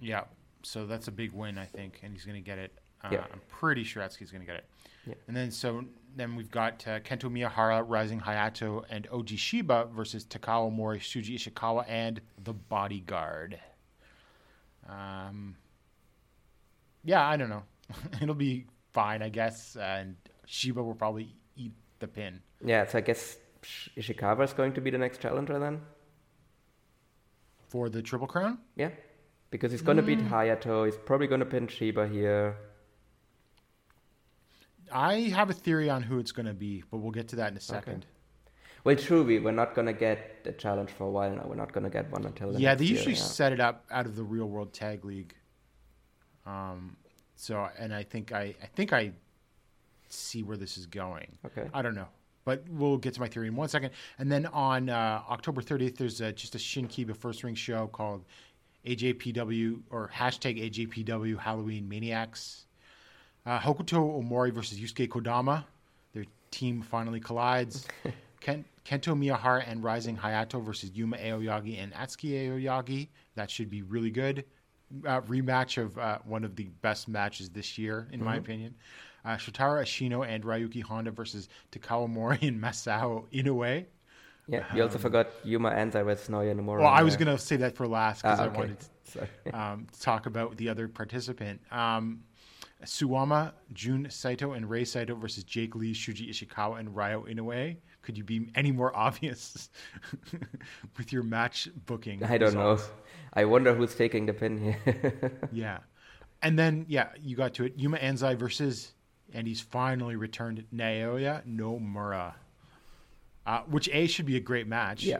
B: yeah. So that's a big win, I think, and he's going to get it. Uh,
C: Yeah.
B: I'm pretty sure Atsuki's going to get it.
C: Yeah.
B: And then so then we've got uh, Kento Miyahara, Rising Hayato, and Oji Shiba versus Takao Omori, Shuji Ishikawa, and the Bodyguard. Um, yeah, I don't know. It'll be fine, I guess. And Shiba will probably eat the pin.
C: Yeah, so I guess Ishikawa is going to be the next challenger then.
B: For the Triple Crown?
C: Yeah, because he's beat
B: Mm.
C: Hayato. He's probably gonna pin Shiba here.
B: I have a theory on who it's going to be, but we'll get to that in a second.
C: Well, true, we, we're not going to get a challenge for a while now. We're not going to get one until
B: Yeah, they
C: year,
B: usually
C: yeah.
B: set it up out of the Real World Tag League. Um, so, and I think I, I think I see where this is going.
C: Okay.
B: I don't know, but we'll get to my theory in one second. And then on uh, October 30th, there's uh just a Shinkiba First Ring show called AJPW or hashtag AJPW Halloween Maniacs. Uh, Hokuto Omori versus Yusuke Kodama. Their team finally collides. Ken, Kento Miyahara and Rising Hayato versus Yuma Aoyagi and Atsuki Aoyagi. That should be really good. Uh, rematch of uh, one of the best matches this year, in my opinion. Uh, Shotaro Ashino and Ryuki Honda versus Takao Omori and Masao Inoue.
C: Yeah, you also forgot Yuma Anzai versus Naoya Nomura.
B: Well, I was going to say that for last because
C: Ah,
B: I wanted to um, talk about the other participant. Um, Suwama, Jun Saito, and Rei Saito versus Jake Lee, Shuji Ishikawa, and Ryo Inoue. Could you be any more obvious with your match booking?
C: I don't know. I wonder who's taking the pin here.
B: Yeah. And then, yeah, you got to it. Yuma Anzai versus, and he's finally returned Naoya Nomura. Uh, which A should be a great match.
C: yeah.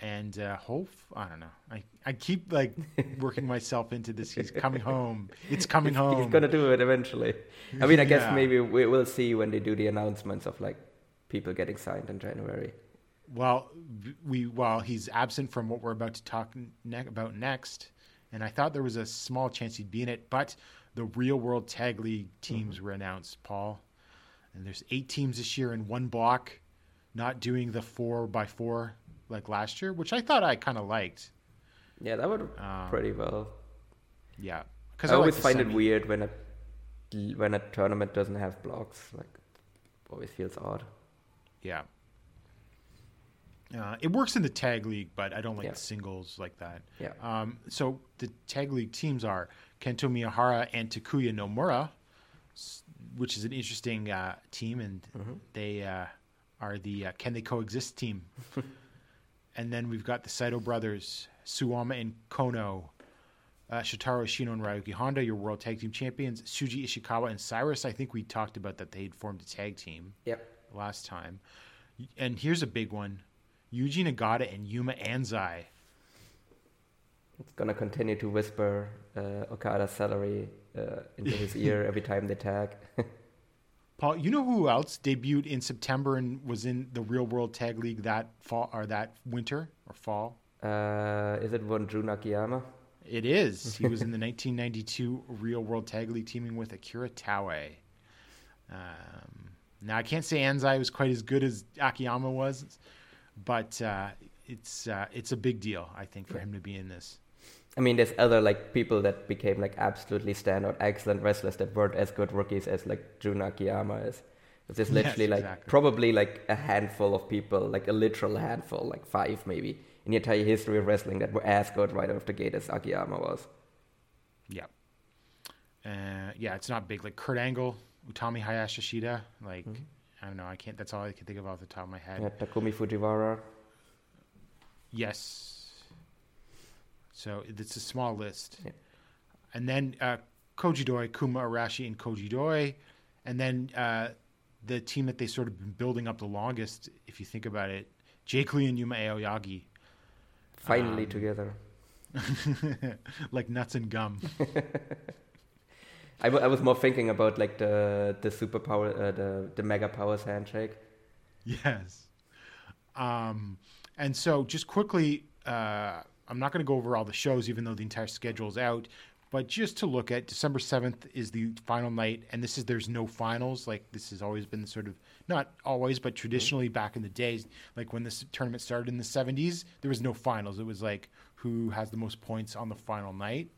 B: And uh, hope I don't know. I, I keep like working myself into this. He's coming home. It's coming home.
C: He's gonna do it eventually. I mean, I guess maybe we will see when they do the announcements of like people getting signed in January.
B: Well, we while he's absent from what we're about to talk ne- about next, and I thought there was a small chance he'd be in it, but the Real World Tag League teams were announced, Paul, and there's eight teams this year in one block, not doing the four by four like last year, which I thought I kind of liked.
C: Yeah, that would
B: Um,
C: pretty well.
B: Yeah, because
C: I
B: because
C: always find it weird when a when a tournament doesn't have blocks. Like, always feels odd.
B: Yeah. Uh, it works in the tag league, but I don't like
C: Yeah.
B: singles like that.
C: Yeah.
B: Um, so the tag league teams are Kento Miyahara and Takuya Nomura, which is an interesting uh, team, and
C: Mm-hmm.
B: they uh, are the uh, Can They Coexist team. and then we've got the Saito brothers, Suwama and Kono, uh, Shotaro Ashino and Ryuki Honda, your world tag team champions, Shuji Ishikawa and Cyrus. I think we talked about that they'd formed a tag team
C: Yep.
B: last time. And here's a big one Yuji Nagata and Yuma Anzai.
C: It's gonna continue to whisper uh, Okada's salary uh, into his ear every time they tag.
B: Paul, you know who else debuted in September and was in the Real World Tag League that fall or that winter or fall?
C: uh, is it Jun Akiyama?
B: It is. He was in the 1992 Real World Tag League teaming with Akira Taue. Um, now I can't say Anzai was quite as good as Akiyama was, but uh, it's uh, it's a big deal, I think, for him to be in this.
C: I mean, there's other like people that became like absolutely standout, excellent wrestlers that weren't as good rookies as like Jun Akiyama is. It's just
B: Yes,
C: literally like
B: exactly.
C: probably like a handful of people, like a literal handful, like five maybe, in the entire history of wrestling that were as good right out of the gate as Akiyama was.
B: Yeah. Uh, yeah, it's not big. Like Kurt Angle, Utami Hayashishita. Like, I don't know. I can't. That's all I can think of off the top of my head.
C: Yeah, Takumi Fujiwara.
B: Yes. So it's a small list.
C: Yeah.
B: And then uh, Koji Doi, Kuma Arashi, and Koji Doi. And then uh, the team that they sort of been building up the longest, if you think about it, Jake Lee and Yuma Aoyagi.
C: Finally
B: Um,
C: together.
B: like nuts and gum.
C: I, w- I was more thinking about like the the superpower, uh, the the mega powers handshake.
B: Yes. Um, and so, just quickly, uh, I'm not going to go over all the shows, even though the entire schedule is out. But just to look at December 7th is the final night, and this is there's no finals. Like this has always been sort of not always, but traditionally back in the days, like when this tournament started in the 70s, there was no finals. It was like who has the most points on the final night.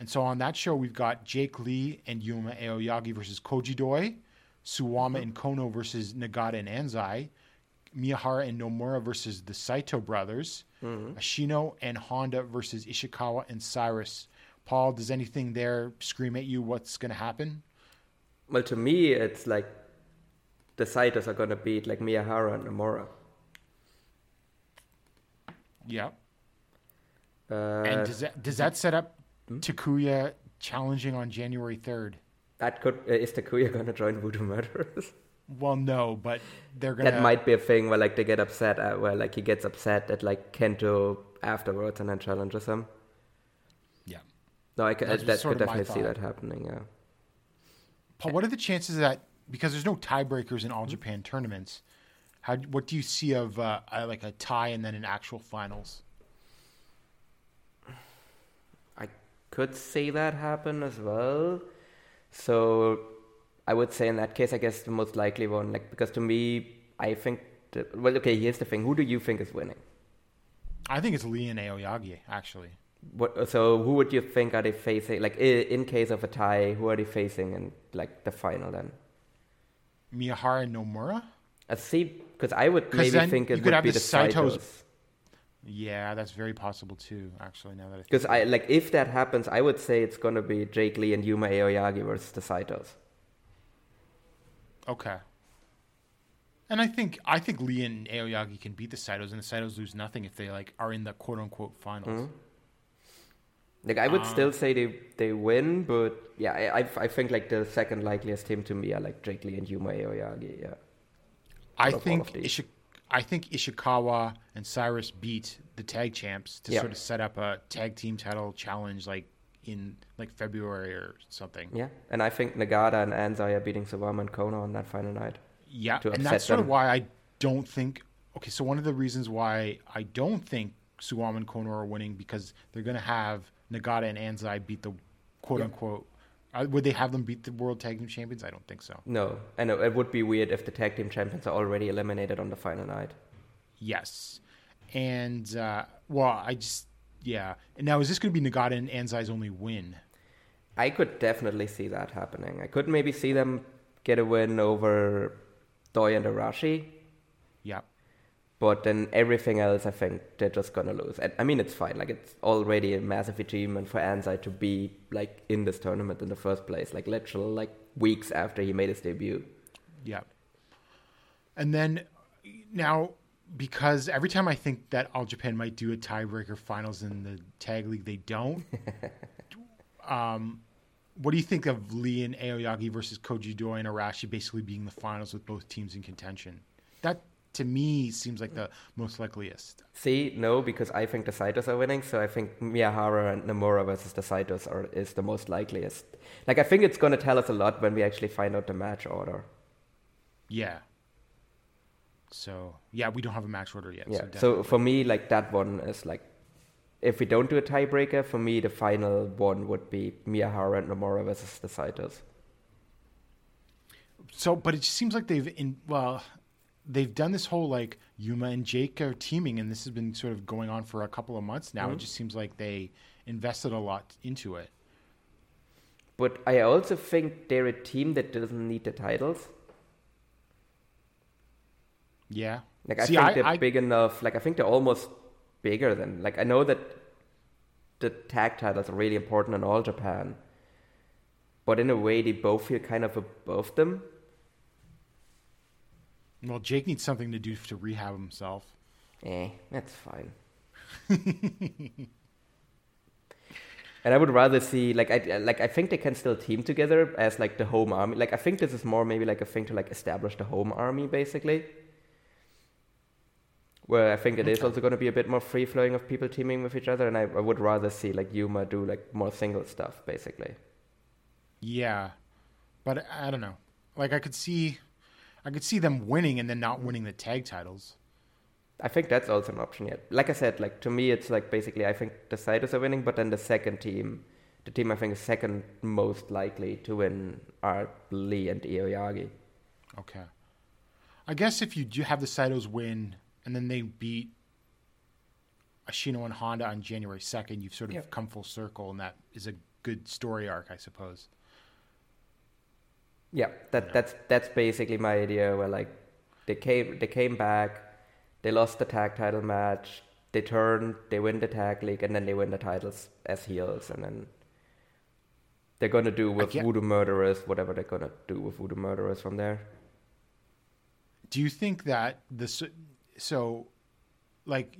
B: And so on that show, we've got Jake Lee and Yuma Aoyagi versus Koji Doi, Suwama mm-hmm. and Kono versus Nagata and Anzai, Miyahara and Nomura versus the Saito brothers, Ashino and Honda versus Ishikawa and Cyrus. Paul, does anything there scream at you what's going to happen?
C: Well, to me, it's like the Saitos are gonna beat like Miyahara and Nomura.
B: Yeah.
C: Uh,
B: and does that, does that set up Takuya challenging on January 3rd?
C: that could uh, is Takuya gonna join Voodoo Murderers?
B: Well, no, but they're to.
C: that might be a thing where like they get upset, uh, where like he gets upset at like Kento afterwards and then challenges him.
B: Yeah.
C: No, I could,
B: That's
C: that could definitely see that happening. Yeah.
B: Paul, what are the chances that because there's no tiebreakers in all Japan tournaments? How what do you see of uh, uh, like a tie and then an actual finals?
C: I could see that happen as well. So I would say in that case, I guess the most likely one, like because to me, I think. Well, okay. Here's the thing: who do you think is winning?
B: I think it's Lee and Aoyagi actually.
C: What? So who would you think are they facing? Like in case of a tie, who are they facing in like the final then?
B: Miyahara and Nomura.
C: I see, because I would maybe think it
B: could
C: would be
B: the Saitos-
C: Saitos.
B: Yeah, that's very possible too. Actually, now that I
C: Because I like if that happens, I would say it's gonna be Jake Lee and Yuma Aoyagi versus the Saitos.
B: Okay. And I think I think Lee and Aoyagi can beat the Saitos, and the Saitos lose nothing if they like are in the quote unquote finals.
C: Like I would
B: Um,
C: still say they they win, but yeah, I I, think like the second likeliest team to me are like Jake Lee and Yuma Aoyagi. Yeah,
B: I think. Ishi- I think Ishikawa and Cyrus beat the tag champs to
C: Yeah.
B: sort of set up a tag team title challenge like in like February or something.
C: yeah, and I think Nagata and Anzai are beating Suwama and Kono on that final night.
B: Yeah,
C: to
B: and that's sort of why I don't think. Okay, so one of the reasons why I don't think Suwama and Kono are winning because they're going to have Nagata and Anzai beat the quote
C: Yeah.
B: unquote. Uh, would they have them beat the world tag team champions? I don't think so.
C: No, and it it would be weird if the tag team champions are already eliminated on the final night.
B: Yes, and uh, well, I just yeah. And now is this going to be Nagata and Anzai's only win?
C: I could definitely see that happening. I could maybe see them get a win over Doi and Arashi,
B: Yeah.
C: But then everything else, I think they're just gonna lose. And, I mean, it's fine. Like it's already a massive achievement for Anzai to be like in this tournament in the first place. Like literal like weeks after he made his debut.
B: Yeah. And then now, because every time I think that All Japan might do a tiebreaker finals in the tag league, they don't. um, what do you think of Lee and Aoyagi versus Koji Doi and Arashi basically being the finals with both teams in contention? That to me seems like the most likeliest.
C: See, no, because I think the Saitos are winning, so I think Miyahara and Nomura versus the Saitos are is the most likeliest. Like I think it's gonna tell us a lot when we actually find out the match order.
B: Yeah. So yeah, we don't have a match order yet.
C: Yeah.
B: So,
C: So, for me, like that one is like, if we don't do a tiebreaker, for me the final one would be Miyahara and Nomura versus the Saitos.
B: So, but it seems like they've in well, they've done this whole like Yuma and Jake are teaming, and this has been sort of going on for a couple of months now. It mm-hmm. just seems like they invested a lot into it.
C: But I also think they're a team that doesn't need the titles.
B: Yeah.
C: Like I
B: See,
C: think
B: I-
C: they're
B: I-
C: big enough. Like I think they're almost bigger than. Like I know that the tag titles are really important in all Japan, but in a way they both feel kind of above them.
B: Well, Jake needs something to do to rehab himself.
C: Eh, that's fine. and I would rather see like I like I think they can still team together as like the home army. Like I think this is more maybe like a thing to like establish the home army basically. Where I think it is also going to be a bit more free flowing of people teaming with each other, and I, I would rather see like Yuma do like more single stuff basically.
B: Yeah, but I don't know. Like I could see, I could see them winning and then not winning the tag titles.
C: I think that's also an option yet. Like I said, like to me, it's like basically I think the Saitos are winning, but then the second team, the team I think is second most likely to win are Lee and Aoyagi.
B: Okay. I guess if you do have the Saitos win and then they beat Ashino and Honda on January 2nd, you've sort of
C: Yep.
B: come full circle, and that is a good story arc, I suppose.
C: Yeah, that that's that's basically my idea. Where like they came they came back, they lost the tag title match, they turned, they win the tag league, and then they win the titles as heels, and then they're gonna do with
B: get-
C: Voodoo Murderers whatever they're gonna do with Voodoo Murderers from there.
B: Do you think that the s- so, like,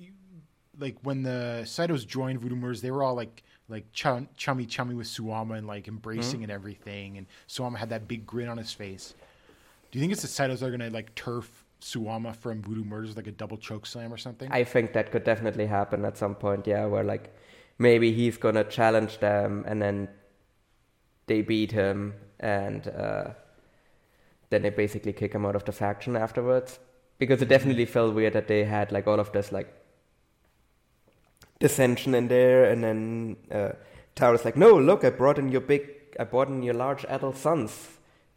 B: like when the Saitos joined Voodoo Murders, they were all like like chum, chummy chummy with Suwama and like embracing and everything, and Suwama had that big grin on his face. Do you think it's the Saitos that are gonna like turf Suwama from Voodoo Murders like a double choke slam or something?
C: I think that could definitely happen at some point, yeah, where like maybe he's gonna challenge them and then they beat him and uh, then they basically kick him out of the faction afterwards. Because it definitely felt weird that they had like all of this like dissension in there and then uh, TARU's like, No, look, I brought in your big I brought in your large adult sons.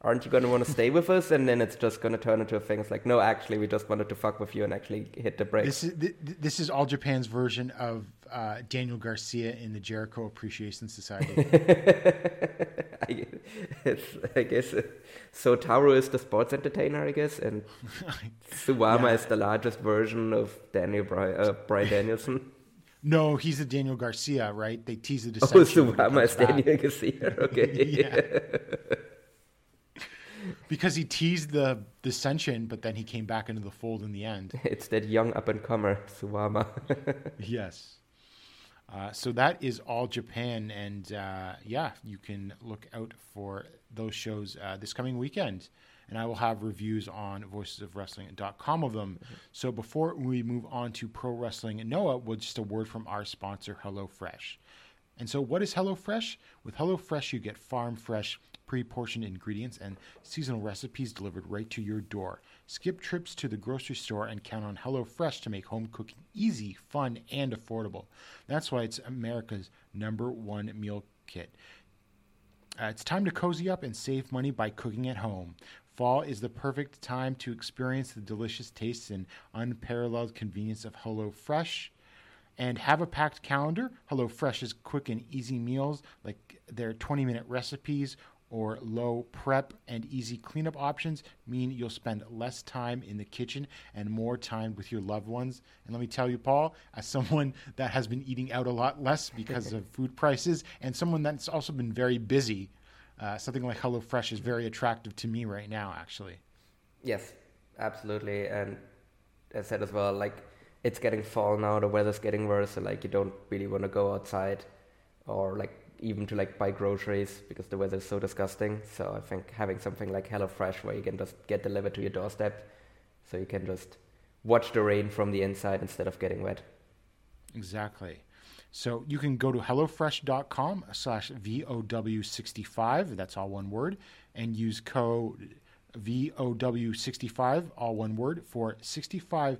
C: Aren't you gonna wanna stay with us? And then it's just gonna turn into a thing. It's like, no, actually we just wanted to fuck with you and actually hit the brakes.
B: This is th- th- this is all Japan's version of uh, Daniel Garcia in the Jericho Appreciation Society.
C: I, it's, I guess so. TARU is the sports entertainer, I guess, and Suwama
B: Yeah.
C: is the largest version of Daniel Bri- uh, Bryan Danielson.
B: no, he's a Daniel Garcia, right? They tease the
C: Oh,
B: dissension. when
C: Suwama is
B: back.
C: Daniel Garcia. Okay.
B: Because he teased the dissension, but then he came back into the fold in the end.
C: it's that young up and comer, Suwama.
B: Yes. Uh, so that is all Japan, and uh, yeah, you can look out for those shows uh, this coming weekend. And I will have reviews on voicesofwrestling.com of them. So before we move on to pro wrestling Noah, well, just a word from our sponsor, HelloFresh. And so, what is HelloFresh? With HelloFresh, you get farm fresh, pre portioned ingredients and seasonal recipes delivered right to your door. Skip trips to the grocery store and count on HelloFresh to make home cooking easy, fun, and affordable. That's why it's America's number one meal kit. Uh, it's time to cozy up and save money by cooking at home. Fall is the perfect time to experience the delicious tastes and unparalleled convenience of HelloFresh. And have a packed calendar. HelloFresh's quick and easy meals, like their 20 minute recipes or low prep and easy cleanup options mean you'll spend less time in the kitchen and more time with your loved ones. And let me tell you, Paul, as someone that has been eating out a lot less because of food prices and someone that's also been very busy, uh, something like HelloFresh is very attractive to me right now, actually.
C: Yes, absolutely. And as said as well, like it's getting fall now, the weather's getting worse, so like you don't really want to go outside or like even to like buy groceries because the weather is so disgusting. So I think having something like HelloFresh where you can just get delivered to your doorstep, so you can just watch the rain from the inside instead of getting wet.
B: Exactly. So you can go to HelloFresh.com slash VOW65, that's all one word, and use code VOW65, all one word, for 65%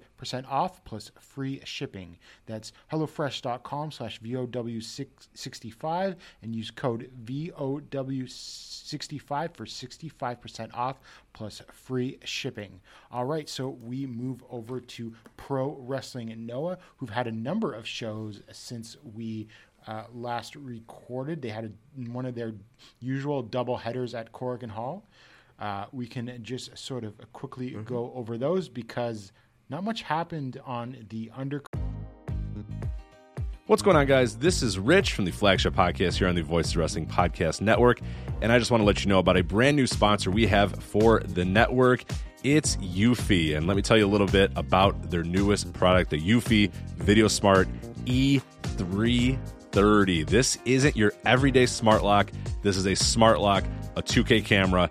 B: off plus free shipping. That's HelloFresh.com slash VOW65 and use code VOW65 for 65% off plus free shipping. All right, so we move over to Pro Wrestling Noah, who've had a number of shows since we uh, last recorded. They had a, one of their usual double headers at Korakuen Hall. Uh, we can just sort of quickly go over those because not much happened on the under.
D: What's going on, guys? This is Rich from the flagship podcast here on the Voice of Wrestling Podcast Network. And I just want to let you know about a brand new sponsor we have for the network. It's Eufy. And let me tell you a little bit about their newest product, the Eufy Video Smart E330. This isn't your everyday smart lock. This is a smart lock, a 2K camera,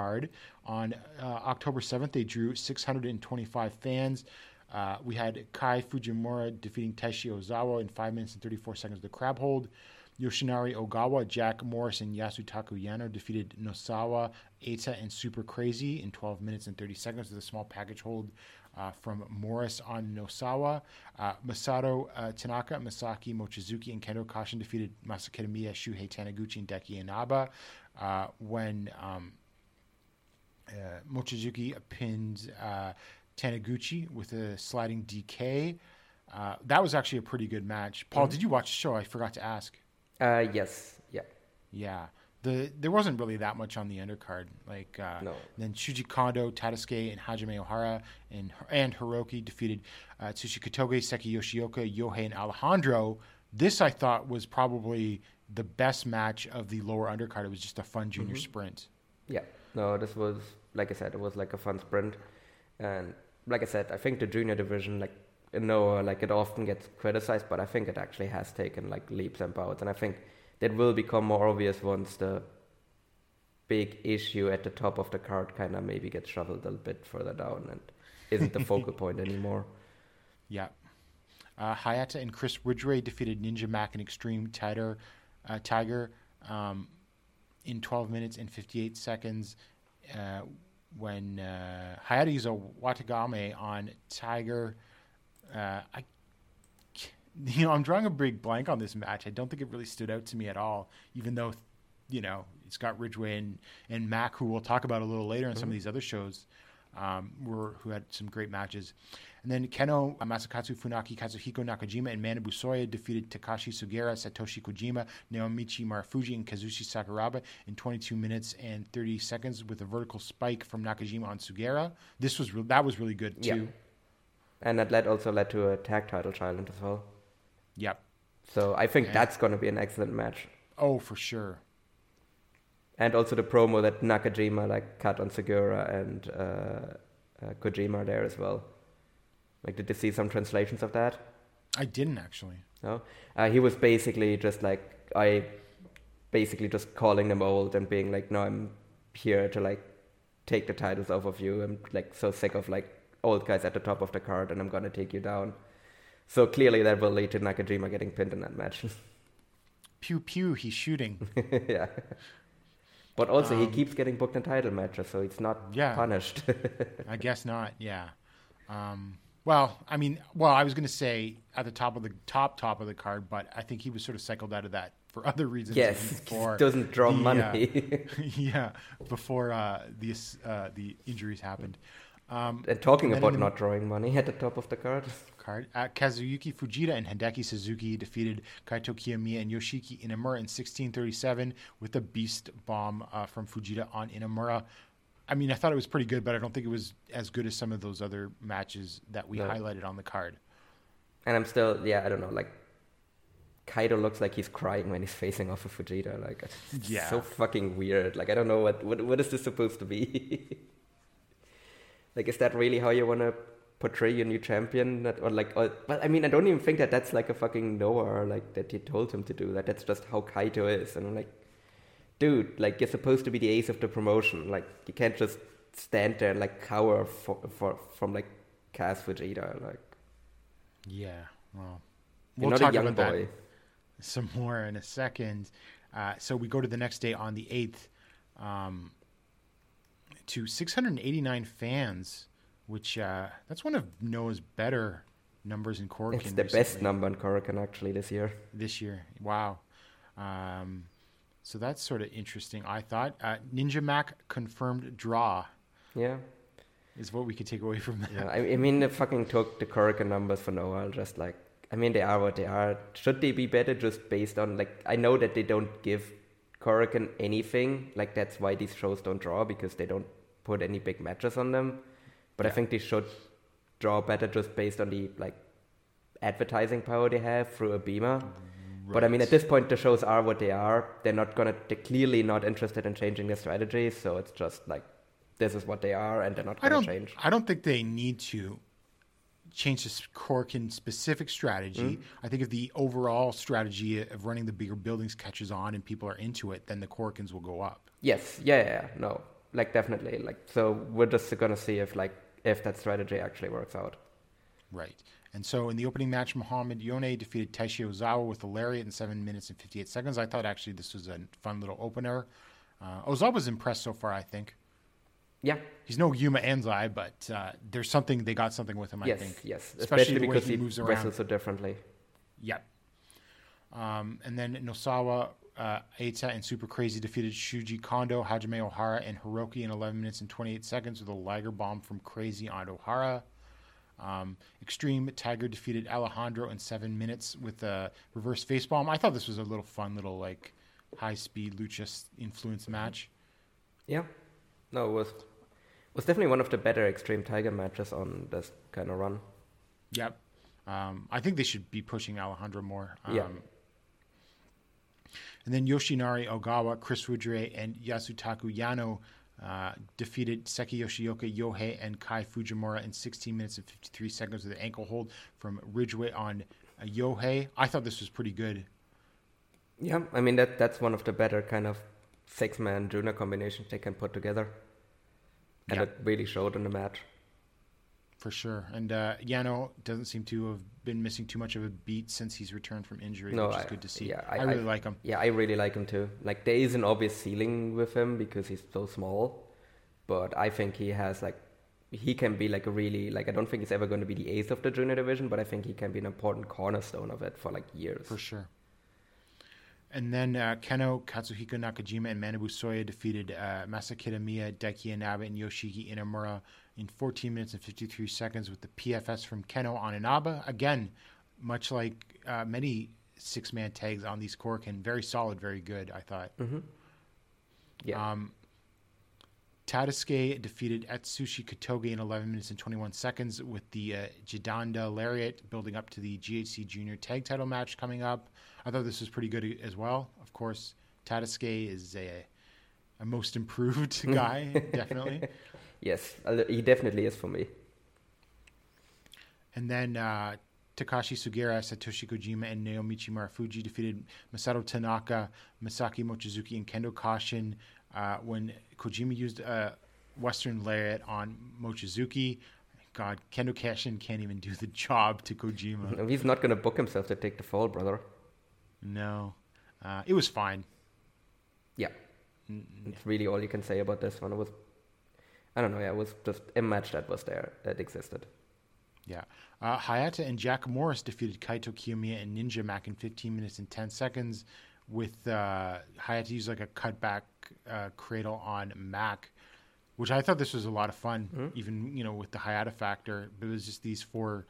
B: Card. On uh, October 7th, they drew 625 fans. Uh, we had Kai Fujimura defeating Taishi Ozawa in 5 minutes and 34 seconds of the crab hold. Yoshinari Ogawa, Jack Morris, and Yasutaka Yano defeated Nosawa, Eita, and Super Crazy in 12 minutes and 30 seconds with a small package hold uh, from Morris on Nosawa. Uh, Masato uh, Tanaka, Masaki Mochizuki, and Kendo Kashin defeated Masa Kitamiya, Shuhei Taniguchi, and Daiki Inaba. Uh, when um, Mochizuki pinned uh, Taniguchi with a sliding DK. Uh, that was actually a pretty good match. Paul, did you watch the show? I forgot to ask.
C: Uh, yes, yeah.
B: Yeah. The there wasn't really that much on the undercard. Like uh,
C: No.
B: then Shuji Kondo, Tadasuke, and Hajime Ohara and and Hiroki defeated uh, Atsushi Kotoge, Seiki Yoshioka, Yohei, and Alejandro. This I thought was probably the best match of the lower undercard. It was just a fun junior
C: Mm-hmm.
B: sprint.
C: Yeah, no, this was like I said, it was like a fun sprint, and like I said, I think the junior division, like in Noah, like it often gets criticized, but I think it actually has taken like leaps and bounds, and I think that will become more obvious once the big issue at the top of the card kind of maybe gets shoveled a bit further down and isn't the focal point anymore.
B: Yeah. Uh, Hayata and Chris Ridgway defeated Ninja Mac and Extreme Tiger, uh, Tiger um, in 12 minutes and 58 seconds. Uh, when uh, a Watagame on Tiger, uh, I, you know, I'm drawing a big blank on this match. I don't think it really stood out to me at all, even though, you know, it's got Ridgeway and, and Mac, who we'll talk about a little later in some of these other shows, um, were who had some great matches. And then Kenoh, Masakatsu Funaki, Katsuhiko Nakajima, and Manabu Soya defeated Takashi Sugiura, Satoshi Kojima, Naomichi Marufuji, and Kazushi Sakuraba in 22 minutes and 30 seconds with a vertical spike from Nakajima on Sugiura. This was re- that was really good
C: Yeah.
B: too.
C: And that led also led to a tag title challenge as well.
B: Yep.
C: So I think
B: Yeah.
C: that's going to be an excellent match.
B: Oh, for sure.
C: And also the promo that Nakajima like cut on Sugiura and uh, uh, Kojima there as well. Like, did you see some translations of that?
B: I didn't actually.
C: No, uh, he was basically just like I, basically just calling them old and being like, no, I'm here to like take the titles off of you. I'm like so sick of like old guys at the top of the card, and I'm gonna take you down. So clearly that will lead to Nakajima getting pinned in that match.
B: Pew pew, he's shooting.
C: yeah. But also he keeps getting booked in title matches, so it's not
B: Yeah.
C: punished.
B: I guess not. Yeah. Um, well, I mean, well, I was going to say at the top of the top top of the card, but I think he was sort of cycled out of that for other reasons.
C: yes,
B: before
C: doesn't draw
B: the, uh,
C: money.
B: yeah, before uh, the uh, the injuries happened. Um,
C: and talking
B: and
C: about not drawing money at the top of the card.
B: card, uh, Kazuyuki Fujita and Hideki Suzuki defeated Kaito Kiyomiya and Yoshiki Inamura in 1637 with a beast bomb uh, from Fujita on Inamura. I mean, I thought it was pretty good, but I don't think it was as good as some of those other matches that we
C: No.
B: highlighted on the card.
C: And I'm still, yeah, I don't know, like Kaito looks like he's crying when he's facing off of Fujita. Like, it's
B: Yeah.
C: so fucking weird. Like, I don't know what what, what is this supposed to be. like, is that really how you want to portray your new champion? That, or like, or, but I mean, I don't even think that that's like a fucking Noah or like that he told him to do that. That's just how Kaito is. And I'm like, dude, like you're supposed to be the ace of the promotion. Like, you can't just stand there and like cower for, for from like Kaz Fujita. Like,
B: Yeah, well, we'll talk about
C: boy.
B: that some more in a second. Uh, so we go to the next day on the eighth, um, to 689 fans, which uh, that's one of Noah's better numbers in Cork.
C: It's the best number in Korakuen actually this year.
B: this year. Wow. Um, so that's sort of interesting. I thought uh, Ninja Mac confirmed draw
C: Yeah.
B: is what we could take away from that.
C: Yeah. I, I mean, they fucking took the Korakuen numbers for no while. Just like, I mean, they are what they are. Should they be better just based on, like, I know that they don't give Korakuen anything. Like, that's why these shows don't draw because they don't put any big matches on them. But I think they should draw better just based on the, like, advertising power they have through Abema. But I mean, at this point, the shows are what they are. They're not gonna. They're clearly not interested in changing their strategy. So it's just like, this is what they are, and they're not
B: I
C: gonna
B: don't.
C: change.
B: I don't think they need to change this Corkin specific strategy.
C: Hmm?
B: I think if the overall strategy of running the bigger buildings catches on and people are into it, then the Corkins will go up.
C: Yes, yeah, yeah, yeah, no, like definitely, like so we're just gonna see if like if that strategy actually works out.
B: Right. And so in the opening match, Muhammad Yone defeated Taishi Ozawa with a lariat in seven minutes and 58 seconds. I thought actually this was a fun little opener. Uh, Ozawa's impressed so far, I think.
C: Yeah,
B: He's no Yuma Anzai, but uh, there's something, they got something with him, I think.
C: yes,
B: Especially,
C: especially,
B: the way
C: because
B: he
C: he
B: moves around.
C: wrestles so differently.
B: Yep. Um, and then Nosawa, uh, Eita, and Super Crazy defeated Shuji Kondo, Hajime Ohara, and Hiroki in 11 minutes and 28 seconds with a Liger bomb from Crazy on Ohara. Um, Extreme Tiger defeated Alejandro in seven minutes with a reverse face bomb. I thought this was a little fun, little like high speed lucha influence match.
C: Yeah, no, it was was definitely one of the better Extreme Tiger matches on this kind of run.
B: Yep. Um, I think they should be pushing Alejandro more. Um,
C: Yeah.
B: And then Yoshinari Ogawa, Chris Wudre, and Yasutaka Yano uh, defeated Seiki Yoshioka, Yohei, and Kai Fujimura in 16 minutes and 53 seconds with an ankle hold from Ridgeway on uh, Yohei. I thought this was pretty good.
C: Yeah, I mean that that's one of the better kind of six man junior combinations they can put together, and
B: Yeah.
C: it really showed in the match.
B: For sure. And uh, Yano doesn't seem to have been missing too much of a beat since he's returned from injury,
C: No,
B: which is
C: I-
B: good to see.
C: yeah,
B: I,
C: I-
B: really
C: I-
B: like him.
C: Yeah, I really like him too. Like there is an obvious ceiling with him because he's so small, but I think he has like he can be like a really like I don't think he's ever going to be the ace of the junior division, but I think he can be an important cornerstone of it for like years.
B: For sure. And then uh, Kenoh, Katsuhiko Nakajima, and Manabu Soya defeated uh, Masa Kitamiya, Daiki Inaba, and Yoshiki Inamura in 14 minutes and 53 seconds with the PFS from Kenoh on Inaba. Again, much like uh, many six man tags on these Korkin, very solid, very good, I thought.
C: Yeah,
B: Um, Tadasuke defeated Atsushi Kotoge in 11 minutes and 21 seconds with the uh, Jidanda Lariat building up to the GHC Junior Tag Title match coming up. I thought this was pretty good as well. Of course, Tadasuke is a, a most improved guy, definitely.
C: Yes, he definitely is for me.
B: And then uh, Takashi Sugiura, Satoshi Kojima, and Naomichi Marufuji defeated Masato Tanaka, Masaki Mochizuki, and Kendo Kashin uh, when Kojima used a Western Lariat on Mochizuki. God, Kendo Kashin can't even do the job to Kojima.
C: No, He's not going to book himself to take the fall, brother.
B: No. Uh, it was fine.
C: Yeah, it's really all you can say about this one. It was, I don't know, yeah, it was just a match that was there that existed.
B: Yeah. Uh, Hayata and Jack Morris defeated Kaito Kiyomiya and Ninja Mac in 15 minutes and 10 seconds with uh, Hayata used like a cutback uh, cradle on Mac, which I thought this was a lot of fun, even, you know, with the Hayata factor. But it was just these four,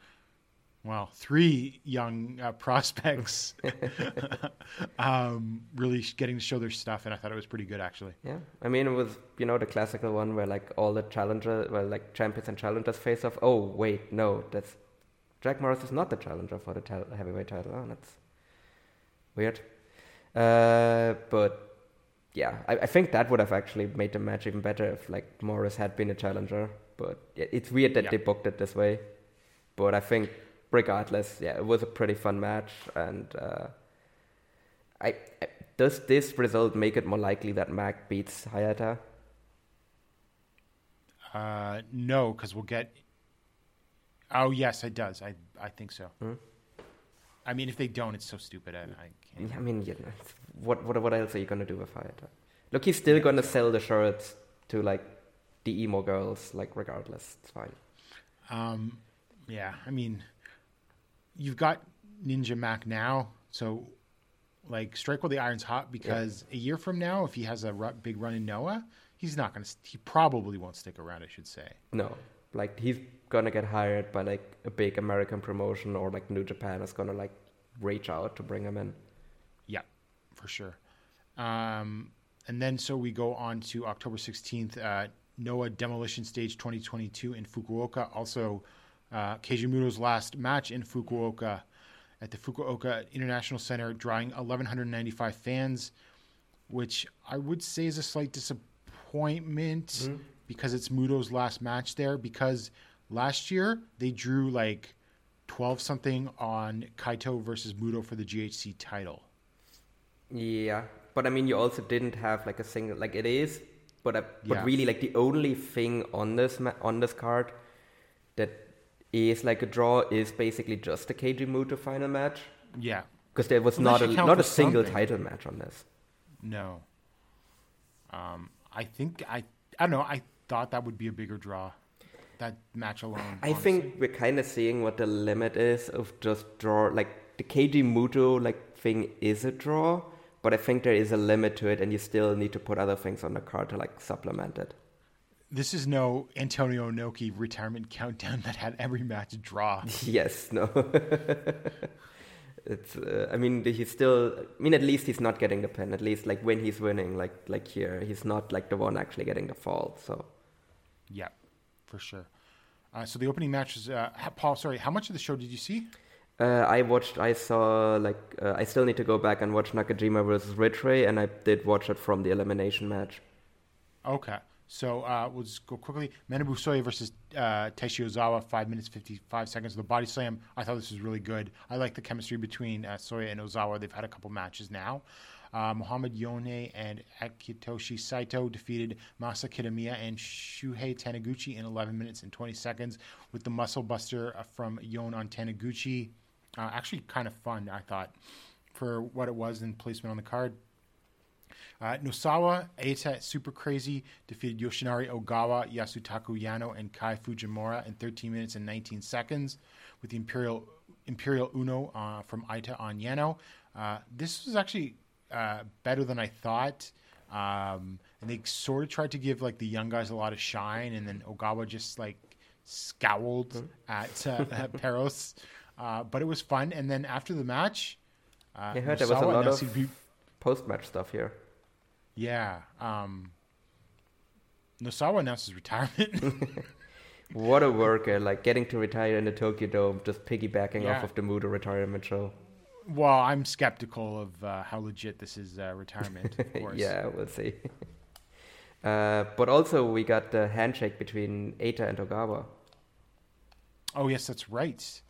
B: well, three young uh, prospects um, really getting to show their stuff. And I thought it was pretty good, actually.
C: Yeah, I mean, it was you know the classical one where like all the challenger, well, like champions and challengers face off. Oh wait, no, that's Jack Morris is not the challenger for the tel- heavyweight title. Oh, that's weird. Uh, but yeah, I, I think that would have actually made the match even better if like Morris had been a challenger. But it's weird that
B: Yeah.
C: they booked it this way. But I think regardless, yeah, it was a pretty fun match, and uh, I, I does this result make it more likely that Mac beats Hayata?
B: Uh, no, because we'll get. Oh yes, it does. I I think so.
C: Hmm?
B: I mean, if they don't, it's so stupid. I, I can't.
C: Yeah, I mean, you know, what what what else are you gonna do with Hayata? Look, he's still gonna sell the shirts to like the emo girls, like regardless, it's fine.
B: Um, yeah, I mean, you've got Ninja Mac now, so like strike while the iron's hot. Because a year from now, if he has a big run in Noah, he's not gonna. st- He probably won't stick around. I should say.
C: No, like he's gonna get hired by like a big American promotion or like New Japan is gonna like reach out to bring him in.
B: Yeah, for sure. Um, and then so we go on to October 16th, uh, NOAH Demolition Stage 2022 in Fukuoka. Also, uh, last match in Fukuoka at the Fukuoka International Center, drawing 1,195 fans, which I would say is a slight disappointment because it's Muto's last match there. Because last year they drew like 12 something on Kaito versus Muto for the GHC title.
C: Yeah, but I mean, you also didn't have like a single like it is, but uh, but
B: Yeah.
C: really like the only thing on this ma- on this card that is like a draw is basically just the KG Muto final match
B: Yeah.
C: because there was not a not a single
B: something.
C: title match on this.
B: No. Um, I think I I don't know. I thought that would be a bigger draw. That match alone.
C: I
B: honestly.
C: think we're kind of seeing what the limit is of just draw. Like the KG Muto like thing is a draw, but I think there is a limit to it, and you still need to put other things on the card to like supplement it.
B: This is no Antonio Inoki retirement countdown that had every match draw.
C: yes, no. It's. Uh, I mean, he's still. I mean, at least he's not getting the pin. At least, like when he's winning, like like here, he's not like the one actually getting the fall. So
B: Yeah, for sure. Uh, so the opening match is uh, Paul. Sorry, how much of the show did you see?
C: uh, I watched. I saw like. Uh, I still need to go back and watch Nakajima versus Ridgeway, and I did watch it from the elimination match.
B: Okay. So uh, we'll just go quickly. Manabu Soya versus uh, Taishi Ozawa, five minutes fifty five seconds. The body slam. I thought this was really good. I like the chemistry between uh, Soya and Ozawa. They've had a couple matches now. Uh, Muhammad Yone and Akitoshi Saito defeated Masa Kitamiya and Shuhei Taniguchi in 11 minutes and 20 seconds with the muscle buster uh, from Yone on Taniguchi. Uh, actually, kind of fun, I thought, for what it was and placement on the card. Uh, Nosawa, Eita Super Crazy defeated Yoshinari Ogawa, Yasutaka Yano, and Kai Fujimura in 13 minutes and 19 seconds with the Imperial Imperial Uno uh, from Eita on Yano. Uh, this was actually uh, better than I thought. Um, and they sort of tried to give like the young guys a lot of shine, and then Ogawa just like scowled at, uh, at Perros. Uh, but it was fun. And then after the match, uh,
C: I heard there was a lot of
B: he'd be-
C: post match stuff here.
B: Yeah. Um, Nosawa announces retirement.
C: What a worker! Like getting to retire in the Tokyo Dome, just piggybacking
B: Yeah.
C: off of the Muto retirement show.
B: well, I'm skeptical of uh, how legit this is uh, retirement, of course.
C: yeah, we'll see. uh, but also, we got the handshake between Eita and Ogawa.
B: Oh, yes, that's right.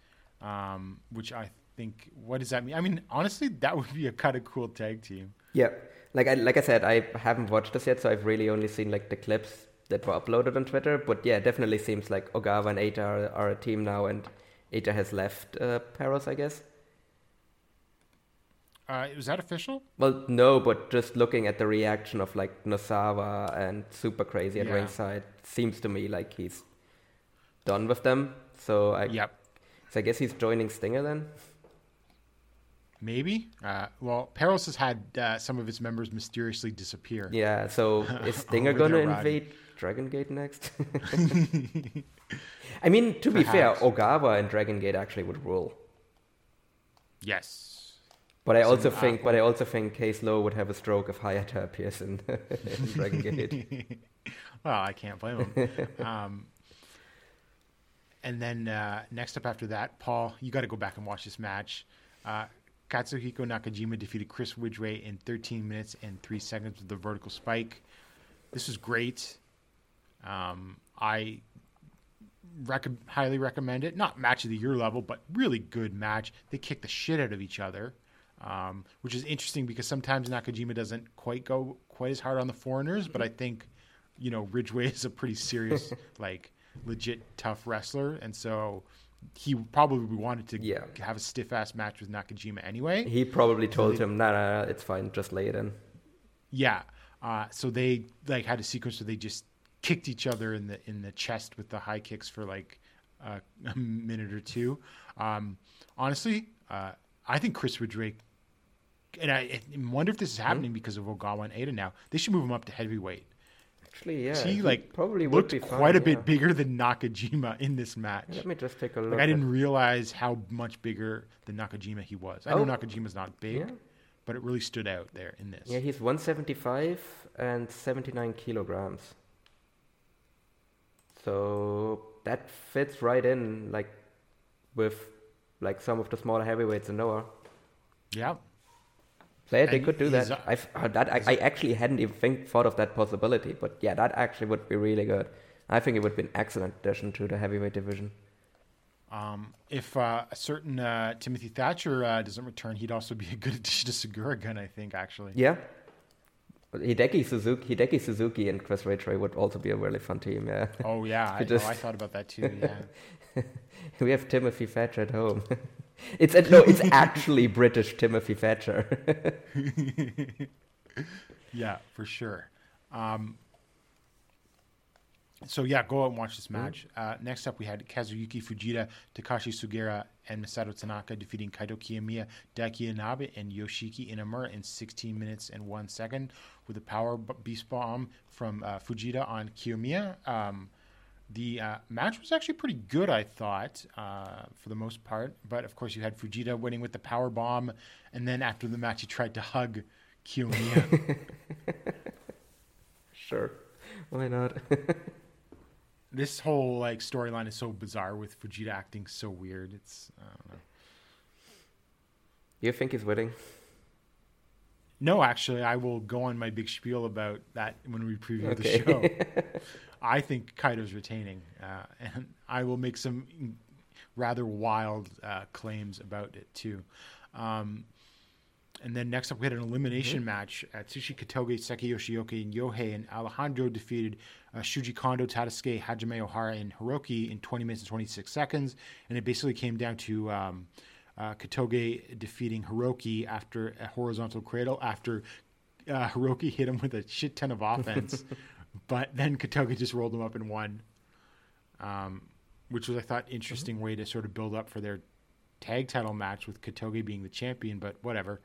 B: Um, which I think, what does that mean? I mean, honestly, that would be a kind of cool tag team.
C: Yeah, like I like I said, I haven't watched this yet, so I've really only seen like the clips that were uploaded on Twitter. But yeah, it definitely seems like Ogawa and Eita are, are a team now, and Eita has left uh, Perros, I guess.
B: Uh, was that official?
C: Well, no, but just looking at the reaction of like Nosawa and Super Crazy at
B: Yeah.
C: ringside, seems to me like he's done with them. So I,
B: Yep.
C: so I guess he's joining Stinger then.
B: Maybe. Uh, well, Perros has had uh, some of its members mysteriously disappear.
C: Yeah. So is Stinger gonna invade Dragon Gate next? I mean, to be fair, Ogawa and Dragon Gate actually would rule.
B: Yes.
C: But I
B: So,
C: also
B: uh,
C: think, but I also think Case Low would have a stroke if Hayata appears in, in Dragon Gate.
B: well, I can't blame him. um, and then uh, next up after that, Paul, you got to go back and watch this match. Uh, Katsuhiko Nakajima defeated Chris Ridgeway in 13 minutes and 3 seconds with the vertical spike. This was great. Um, I rec- highly recommend it. Not match of the year level, but really good match. They kicked the shit out of each other, um, which is interesting because sometimes Nakajima doesn't quite go quite as hard on the foreigners, but I think you know Ridgeway is a pretty serious, like legit tough wrestler, and so he probably wanted to
C: Yeah.
B: have a stiff ass match with Nakajima anyway.
C: he probably told him, "Nah, nah, nah, it's fine, just lay it in."
B: Yeah. Uh, so they like had a sequence where they just kicked each other in the in the chest with the high kicks for like uh, a minute or two. Um, honestly, uh, I think Chris Ridgeway, and I, I wonder if this is happening because of Ogawa and Eita now. They should move him up to heavyweight.
C: Actually, yeah,
B: he like
C: probably would
B: looked
C: be
B: quite
C: fine,
B: a bit bigger than Nakajima in this match.
C: Let me just take a look.
B: Like I didn't realize how much bigger than Nakajima he was. I know
C: Oh.
B: Nakajima's not big,
C: Yeah.
B: but it really stood out there in this.
C: Yeah, he's 175 and 79 kilograms. So that fits right in, like, with like some of the smaller heavyweights in Noah.
B: yeah.
C: Yeah, they could do that. I've that. I, I actually hadn't even think, thought of that possibility, but yeah, that actually would be really good. I think it would be an excellent addition to the heavyweight division.
B: Um, if uh, a certain uh, Timothy Thatcher uh, doesn't return, he'd also be a good addition to Sugiura Gun, I think, actually.
C: Yeah. Hideki Suzuki, Hideki Suzuki and Chris Ridgeway would also be a really fun team. Yeah.
B: Oh, yeah. I,
C: just-
B: oh, I thought about that too, yeah.
C: we have Timothy Thatcher at home. It's no, it's actually British Timothy Thatcher.
B: yeah, for sure. Um, so, yeah, go out and watch this match. Uh, next up, we had Kazuyuki Fujita, Takashi Sugiura, and Masato Tanaka defeating Kaito Kiyomiya, Daiki Inaba, and Yoshiki Inamura in 16 minutes and 1 second with a power b- beast bomb from uh, Fujita on Kiyomiya. Um, The uh, match was actually pretty good, I thought, uh, for the most part. But of course, you had Fujita winning with the power bomb, and then after the match, he tried to hug Kiyomiya.
C: Sure. Why not?
B: this whole like storyline is so bizarre with Fujita acting so weird. It's I don't know.
C: you think he's winning?
B: No, actually, I will go on my big spiel about that when we preview
C: Okay.
B: the show. I think Kaito's retaining, uh, and I will make some rather wild uh, claims about it too. Um, and then next up, we had an elimination
C: Mm-hmm.
B: match at Tsushi Katoge, Seiki Yoshioka, and Yohei, and Alejandro defeated uh, Shuji Kondo, Tadasuke, Hajime Ohara, and Hiroki in 20 minutes and 26 seconds. And it basically came down to um, uh, Kotoge defeating Hiroki after a horizontal cradle after uh, Hiroki hit him with a shit ton of offense. but then Kotoge just rolled him up and won, um, which was, I thought, interesting way to sort of build up for their tag title match with Kotoge being the champion, but whatever.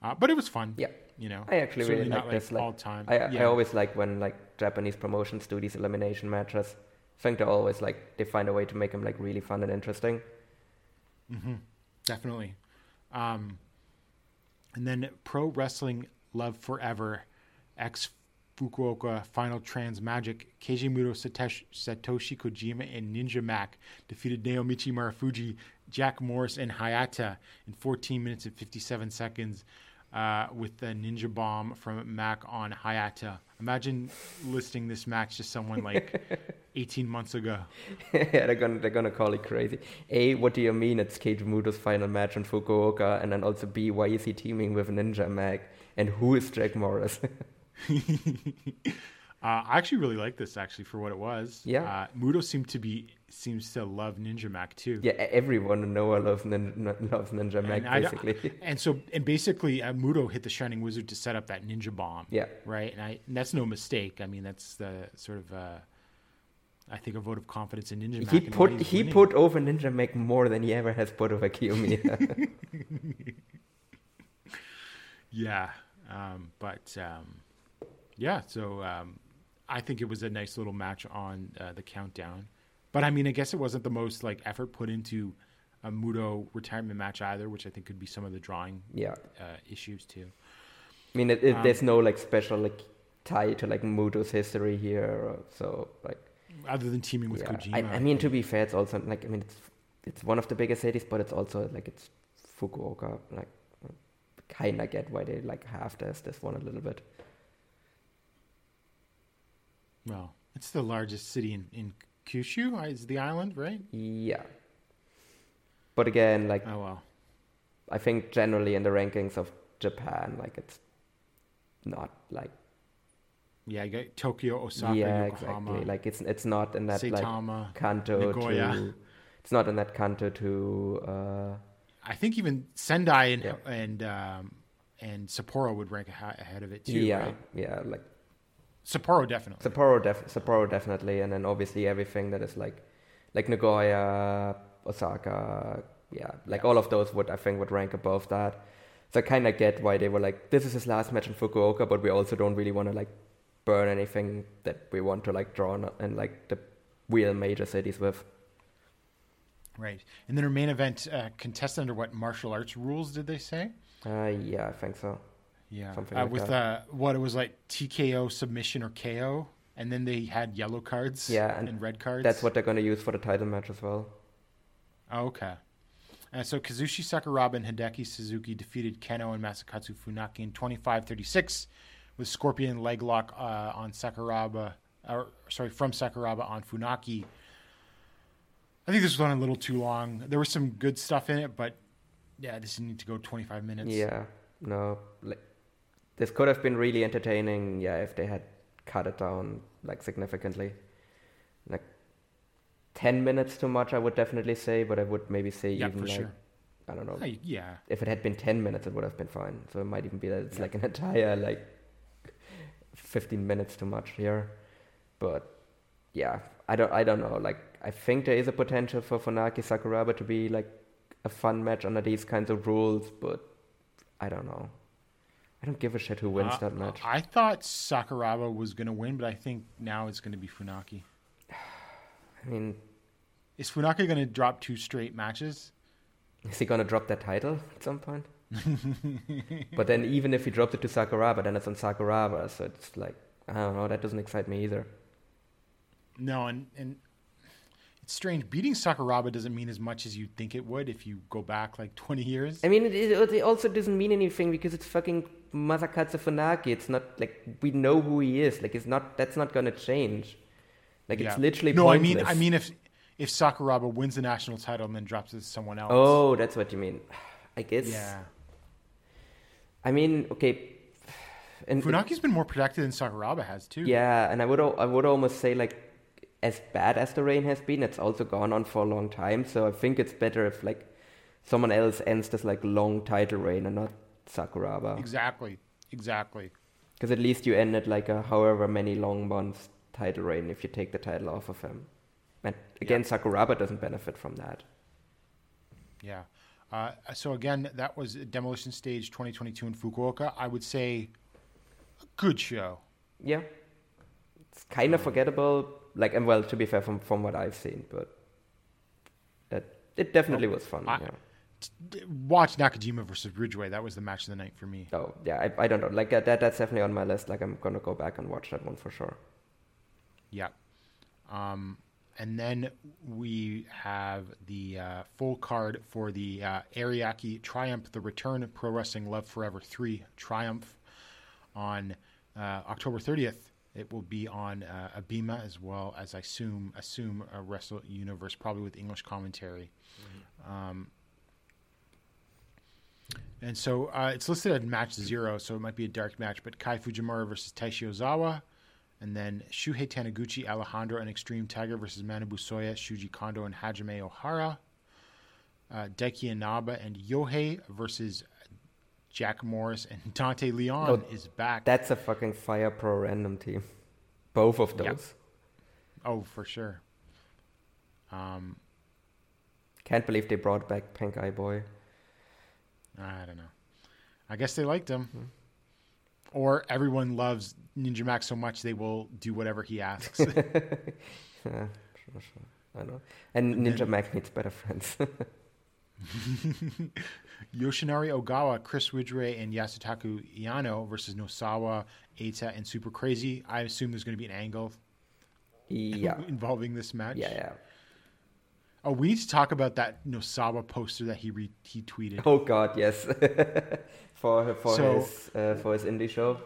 B: Uh, but it was fun.
C: Yeah.
B: You know,
C: I actually really like this. Like,
B: all time.
C: I, I
B: yeah.
C: always like when like Japanese promotions do these elimination matches. I think they're always like they find a way to make them like really fun and interesting.
B: Definitely. Um, and then Pro Wrestling Love Forever, ex Fukuoka Final Trans Magic, Keiji Muto, Satoshi, Satoshi Kojima, and Ninja Mac defeated Naomichi Marufuji, Jack Morris, and Hayata in 14 minutes and 57 seconds uh, with the Ninja Bomb from Mac on Hayata. Imagine listing this match to someone like 18 months ago.
C: yeah, they're gonna they're gonna call it crazy. A, what do you mean it's Keiji Muto's final match in Fukuoka? And then also B, why is he teaming with Ninja Mac? And who is Jack Morris?
B: Uh, I actually really like this actually for what it was.
C: Yeah.
B: Uh, Muto seemed to be seems to love Ninja Mac too.
C: yeah, everyone in Noah loves, nin- loves Ninja Mac
B: And
C: basically.
B: and so and basically uh, Muto hit the Shining Wizard to set up that ninja bomb.
C: Yeah.
B: Right. And, I, and that's no mistake. I mean that's the sort of uh, I think a vote of confidence in Ninja Mac.
C: he put he
B: winning.
C: put over Ninja Mac more than he ever has put over Kiyomiya.
B: Yeah. Um, but um, yeah, so um, I think it was a nice little match on uh, the countdown. But I mean, I guess it wasn't the most like effort put into a Muto retirement match either, which I think could be some of the drawing
C: yeah,
B: uh, issues too.
C: I mean, it, it,
B: Um,
C: there's no like special like tie to like Muto's history here, or, so like
B: Other than teaming with
C: yeah.
B: Kojima.
C: I, I mean, to be fair, it's also like I mean, it's it's one of the biggest cities, but it's also like it's Fukuoka. Like, kind of get why they like half this this one a little bit.
B: Well, it's the largest city in, in Kyushu, is the island, right?
C: Yeah, but again, like
B: Oh well.
C: I think generally in the rankings of Japan, like it's not like
B: Yeah, you got Tokyo, Osaka,
C: yeah,
B: Yokohama,
C: exactly. Like it's it's not in that like
B: Saitama.
C: Kanto
B: Nagoya.
C: to. It's not in that Kanto to. Uh,
B: I think even Sendai and
C: Yeah.
B: and um, and Sapporo would rank ahead of it too.
C: yeah,
B: right?
C: yeah, like
B: Sapporo definitely.
C: Sapporo, def- Sapporo definitely, and then obviously everything that is like, like Nagoya, Osaka, yeah, like all of those would I think would rank above that. So I kind of get why they were like, this is his last match in Fukuoka, but we also don't really want to like burn anything that we want to like draw on in like the real major cities with.
B: Right. And then her main event uh, contested under what martial arts rules did they say?
C: Uh, yeah, I think so.
B: Yeah.
C: Something
B: uh,
C: like
B: with
C: that.
B: uh, what it was like TKO submission or KO, and then they had yellow cards.
C: Yeah, and
B: and, red cards.
C: That's what they're going to use for the title match as well.
B: Oh, okay. Uh, so Kazushi Sakuraba and Hideki Suzuki defeated Kenoh and Masakatsu Funaki in 25-36 with Scorpion leg lock uh, on Sakuraba, or sorry, from Sakuraba on Funaki. I think this went a little too long. There was some good stuff in it, but yeah, this didn't need to go 25 minutes.
C: Yeah, no, like this could have been really entertaining. Yeah, if they had cut it down like significantly, like ten minutes too much, I would definitely say. But I would maybe say
B: Yeah,
C: even
B: for
C: like
B: sure.
C: I don't know.
B: Uh, yeah.
C: If it had been ten minutes, it would have been fine. So it might even be that it's like an entire like fifteen minutes too much here. But yeah, I don't, I don't know. Like I think there is a potential for Funaki Sakuraba to be like a fun match under these kinds of rules, but I don't know. I don't give a shit who wins
B: Uh,
C: that match.
B: I thought Sakuraba was going to win, but I think now it's going to be Funaki.
C: I mean,
B: Is Funaki going to drop two straight matches?
C: is he gonna drop that title at some point? but then even if he dropped it to Sakuraba, then it's on Sakuraba, so it's like I don't know. That doesn't excite me either.
B: No, and and it's strange. Beating Sakuraba doesn't mean as much as you'd think it would if you go back like 20 years.
C: I mean, it, it also doesn't mean anything because it's fucking Masakatsu Funaki. It's not like we know who he is. Like it's not. That's not gonna change. Like
B: Yeah.
C: it's literally
B: no.
C: pointless.
B: I mean, I mean, if if Sakuraba wins the national title and then drops it to someone else.
C: Oh, that's what you mean. I guess.
B: yeah.
C: I mean, okay. And
B: Funaki's been more protected than Sakuraba has too.
C: Yeah, and I would I would almost say like as bad as the reign has been, it's also gone on for a long time. So I think it's better if like someone else ends this like long title reign and not Sakuraba,
B: Exactly. Exactly.
C: because at least you ended like a however many long months title reign if you take the title off of him. And again, Sakuraba doesn't benefit from that.
B: Yeah. Uh, so again, that was Demolition Stage 2022 in Fukuoka. I would say a good show.
C: Yeah, it's kind of forgettable. Like, and well, to be fair, from from what I've seen, but that it definitely was fun.
B: I-
C: yeah.
B: Watch Nakajima versus Ridgeway. That was the match of the night for me.
C: Oh yeah, I, I don't know. Like uh, that, that's definitely on my list. Like I'm gonna go back and watch that one for sure.
B: Yeah. Um, and then we have the uh, full card for the uh, Ariake Triumph, the Return of Pro Wrestling Love Forever 3 Triumph on uh, October 30th. It will be on uh, Abema as well as I assume assume a Wrestle Universe, probably with English commentary. Um, and so uh, it's listed at match zero, so it might be a dark match. But Kai Fujimura versus Taishi Ozawa, and then Shuhei Taniguchi, Alejandro, and Extreme Tiger versus Manabu Soya, Shuji Kondo, and Hajime Ohara. Uh, Daiki Inaba and Yohei versus Jack Morris and Dante Leon
C: Oh,
B: is back.
C: That's a fucking fire pro random team. Both of those.
B: Yep. oh, for sure. Um,
C: Can't believe they brought back Pink Eye Boy.
B: I don't know. I guess they liked him. Or everyone loves Ninja Max so much they will do whatever he asks.
C: Yeah, sure, sure. I know. And Ninja Max needs better friends.
B: Yoshinari Ogawa, Chris Ridgeway, and Yasutaka Yano versus Nosawa, Eita, and Super Crazy. I assume there's going to be an angle
C: yeah.
B: involving this match.
C: Yeah, yeah.
B: Oh, we need to talk about that Nosawa poster that he re- he tweeted.
C: Oh god, yes. for for
B: So-
C: his uh, for his indie show.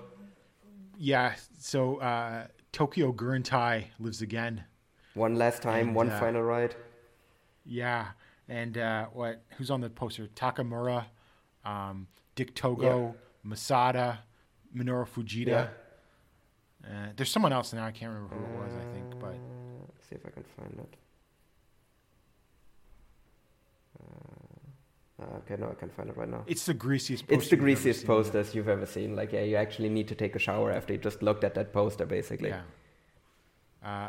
B: Yeah, so uh, Tokyo Gurentai lives again.
C: One last time,
B: And,
C: one
B: uh,
C: final ride.
B: Yeah, and uh, what? Who's on the poster? Takemura, um, Dick Togo, Mazada, Minoru Fujita.
C: Yeah.
B: Uh, there's someone else now. I can't remember who it was. I think, but
C: Uh, let's see if I can find it. Uh, okay, no, I can't find it right now.
B: it's the greasiest. Poster
C: It's the
B: you've ever
C: greasiest
B: seen.
C: posters you've ever seen. Like, yeah, you actually need to take a shower after you just looked at that poster, basically.
B: Yeah. Uh,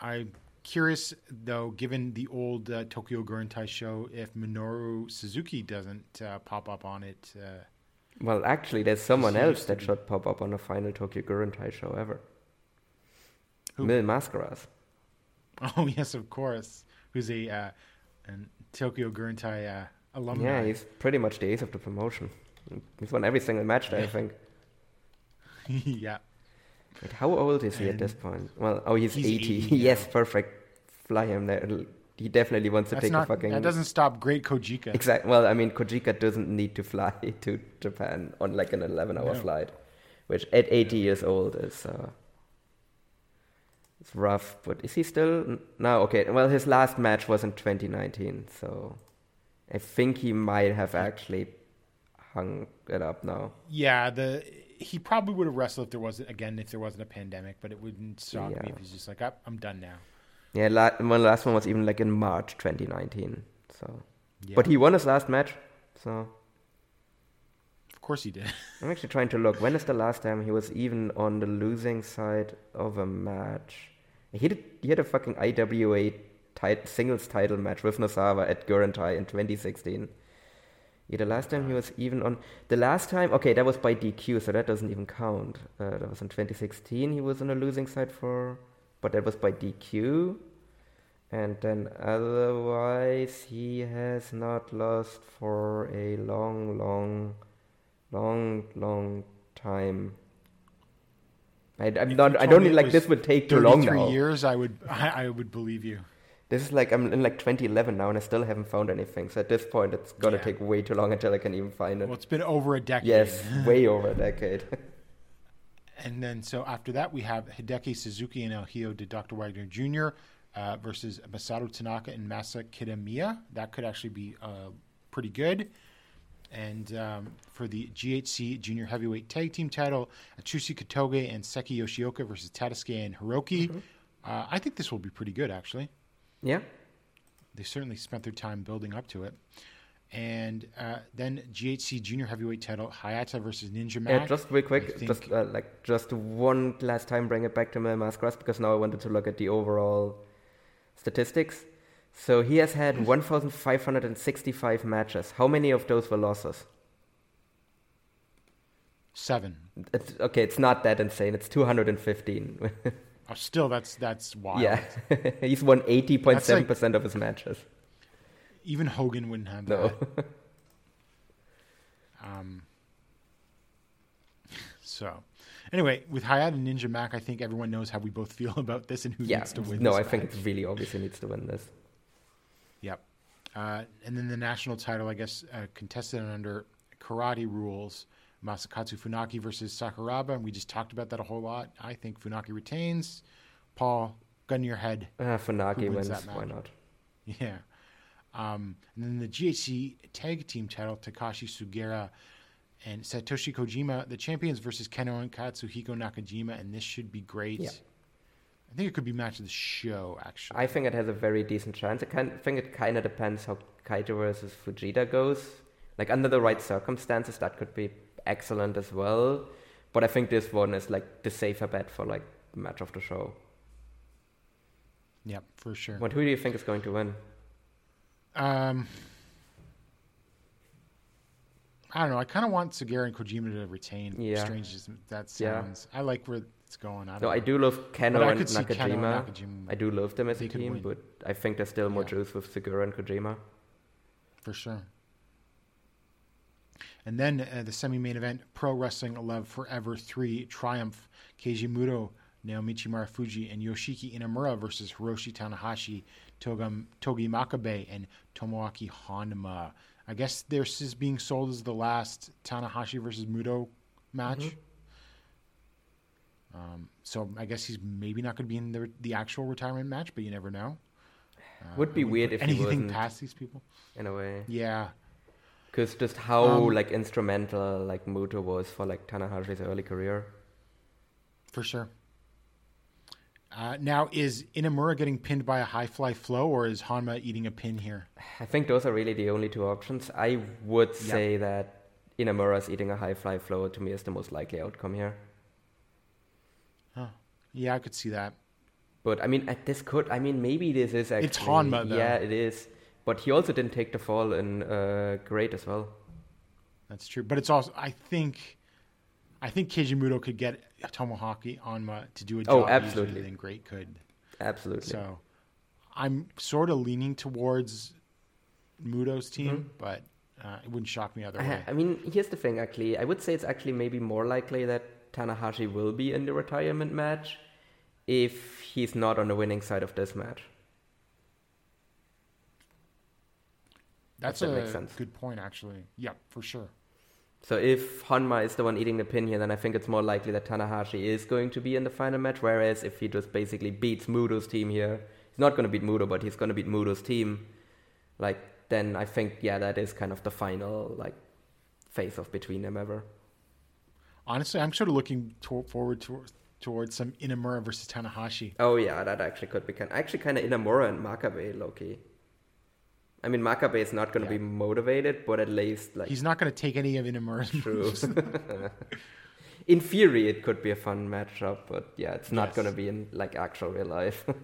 B: I'm curious though, given the old uh, Tokyo Gurentai show, if Minoru Suzuki doesn't uh, pop up on it. Uh,
C: Well, actually, there's someone else that should pop up on a final Tokyo Gurentai show ever.
B: Who?
C: Mil Mascaras.
B: oh yes, of course. Who's a uh, an Tokyo Gurentai uh, alumni?
C: Yeah, he's pretty much the ace of the promotion. He's won every single match there, I think.
B: yeah.
C: Like, how old is he at this point? Well, oh, he's,
B: he's
C: 80.
B: 80
C: yes, perfect. Fly him there. He definitely wants to
B: That's
C: take
B: not,
C: a fucking.
B: that doesn't stop great Kojika.
C: Exactly. Well, I mean, Kojika doesn't need to fly to Japan on like an 11-hour
B: No.
C: flight, which at 80 years old is uh, it's rough. But is he still? No. Okay. Well, his last match was in 2019, so I think he might have actually hung it up now.
B: Yeah, the he probably would have wrestled if there wasn't again if there wasn't a pandemic, but it wouldn't shock me
C: Yeah.
B: if he's just like, "Ah, I'm done now.
C: Yeah, la- well, last one was even like in March 2019. So,
B: Yeah.
C: but he won his last match. So
B: of course he did.
C: I'm actually trying to look. When is the last time he was even on the losing side of a match? He did. He had a fucking IWA tit- singles title match with Nosawa at Gurentai in 2016. Yeah, the last time he was even on. The last time, okay, that was by DQ, so that doesn't even count. Uh, that was in 2016. He was on the losing side for, but that was by DQ. And then otherwise, he has not lost for a long, long, long, long time. I,
B: If
C: not. I don't
B: me
C: think
B: it
C: like this would take too long
B: 33
C: now.
B: years, I would I, I would believe you.
C: This is like I'm in like 2011 now, and I still haven't found anything. So at this point, it's gonna
B: Yeah.
C: take way too long until I can even find it.
B: Well, it's been over a decade.
C: yes, way over a decade.
B: And then so after that, we have Hideki Suzuki and El Hijo de Dr. Wagner Jr. Uh, versus Masato Tanaka and Masa Kitamiya. That could actually be uh, pretty good. And um, for the GHC Junior Heavyweight Tag Team title, Atsushi Kotoge and Seiki Yoshioka versus Tadasuke and Hiroki. Uh, I think this will be pretty good, actually.
C: Yeah,
B: They certainly spent their time building up to it. And uh, then GHC Junior Heavyweight title, Hayata versus Ninja Mac.
C: yeah. Just real quick,
B: think-
C: just uh, like just one last time, bring it back to Mil Mascaras because now I wanted to look at the overall statistics. So he has had 1,565 matches. How many of those were losses?
B: seven.
C: It's, okay, it's not that insane. It's 215.
B: Oh, still, that's that's wild.
C: yeah, he's won 80.7 percent of his matches.
B: Even Hogan wouldn't have
C: No.
B: that. Um, so, anyway, with Hayat and Ninja Mac, I think everyone knows how we both feel about this and who
C: yeah,
B: needs to win.
C: no, I think
B: match.
C: it's really obvious he needs to win this.
B: Yep. Uh, and then the national title, I guess, uh, contested under karate rules. Masakatsu Funaki versus Sakuraba, and we just talked about that a whole lot. I think Funaki retains. Paul, gun to your head.
C: Uh, Funaki wins.
B: wins that
C: Why
B: match?
C: not?
B: Yeah. Um, and then the GHC tag team title, Takashi Sugiura and Satoshi Kojima, the champions versus Kenoh and Katsuhiko Nakajima, and this should be great.
C: Yeah.
B: I think it could be match of the show, actually.
C: I think it has a very decent chance. I think it kind of depends how Kaito versus Fujita goes. Like under the right circumstances, that could be excellent as well. But I think this one is like the safer bet for like match of the show.
B: Yep, for sure.
C: But who do you think is going to win?
B: Um, I don't know. I kind of want Sugiura and Kojima to retain.
C: Yeah.
B: Strange as that
C: Yeah.
B: sounds. I like where it's going. I don't
C: No, I do love
B: Kenoh
C: and
B: see Kenoh and
C: Nakajima.
B: Nakajima.
C: I do love them as
B: They
C: a team, but I think there's still more
B: Yeah.
C: juice with Sugiura and Kojima.
B: for sure. And then uh, the semi-main event, Pro Wrestling Love Forever 3 Triumph, Keiji Muto, Naomichi Marufuji, and Yoshiki Inamura versus Hiroshi Tanahashi, Togam, Togi Makabe, and Tomoaki Honma. I guess this is being sold as the last Tanahashi versus Muto match. Um, so I guess he's maybe not going to be in the, the actual retirement match, but you never know. Uh,
C: Would be
B: I mean,
C: weird if he
B: anything
C: wasn't.
B: past these people.
C: In a way.
B: Yeah,
C: Because just how
B: Um,
C: like instrumental like Muto was for like Tanahashi's early career.
B: For sure. Uh, now, is Inamura getting pinned by a high fly flow, or is Hanma eating a pin here?
C: I think those are really the only two options. I would say that Inamura's eating a high fly flow to me is the most likely outcome here.
B: Huh. Yeah, I could see that.
C: But I mean, at this could I mean maybe this is actually
B: It's Hanma, though.
C: Yeah, it is. But he also didn't take the fall in uh, great as well.
B: That's true. But it's also, I think, I think Keiji Muto could get Tomohaki Hanma to do a job
C: Oh,
B: job
C: absolutely.
B: easier than Great could.
C: Absolutely.
B: So, I'm sort of leaning towards Muto's team,
C: Mm-hmm.
B: but uh, it wouldn't shock me other
C: I,
B: way.
C: I mean, here's the thing. Actually, I would say it's actually maybe more likely that Tanahashi will be in the retirement match if he's not on the winning side of this match.
B: That's
C: that
B: a
C: makes sense.
B: good point, actually. Yeah, for sure.
C: So if Hanma is the one eating the pin here, then I think it's more likely that Tanahashi is going to be in the final match. Whereas if he just basically beats Muto's team here, he's not going to beat Muto, but he's going to beat Muto's team. Like then I think yeah, that is kind of the final like face off between them ever.
B: Honestly, I'm sort of looking to- forward to- towards some Inamura versus Tanahashi.
C: Oh yeah, that actually could be kind. Actually, kind of Inamura and Makabe, Loki. I mean, Makabe is not going to
B: Yeah.
C: be motivated, but at least like
B: He's not going to take any of Inamura's
C: True.
B: moves.
C: in theory, it could be a fun matchup, but yeah, it's not
B: Yes.
C: going to be in like actual real life.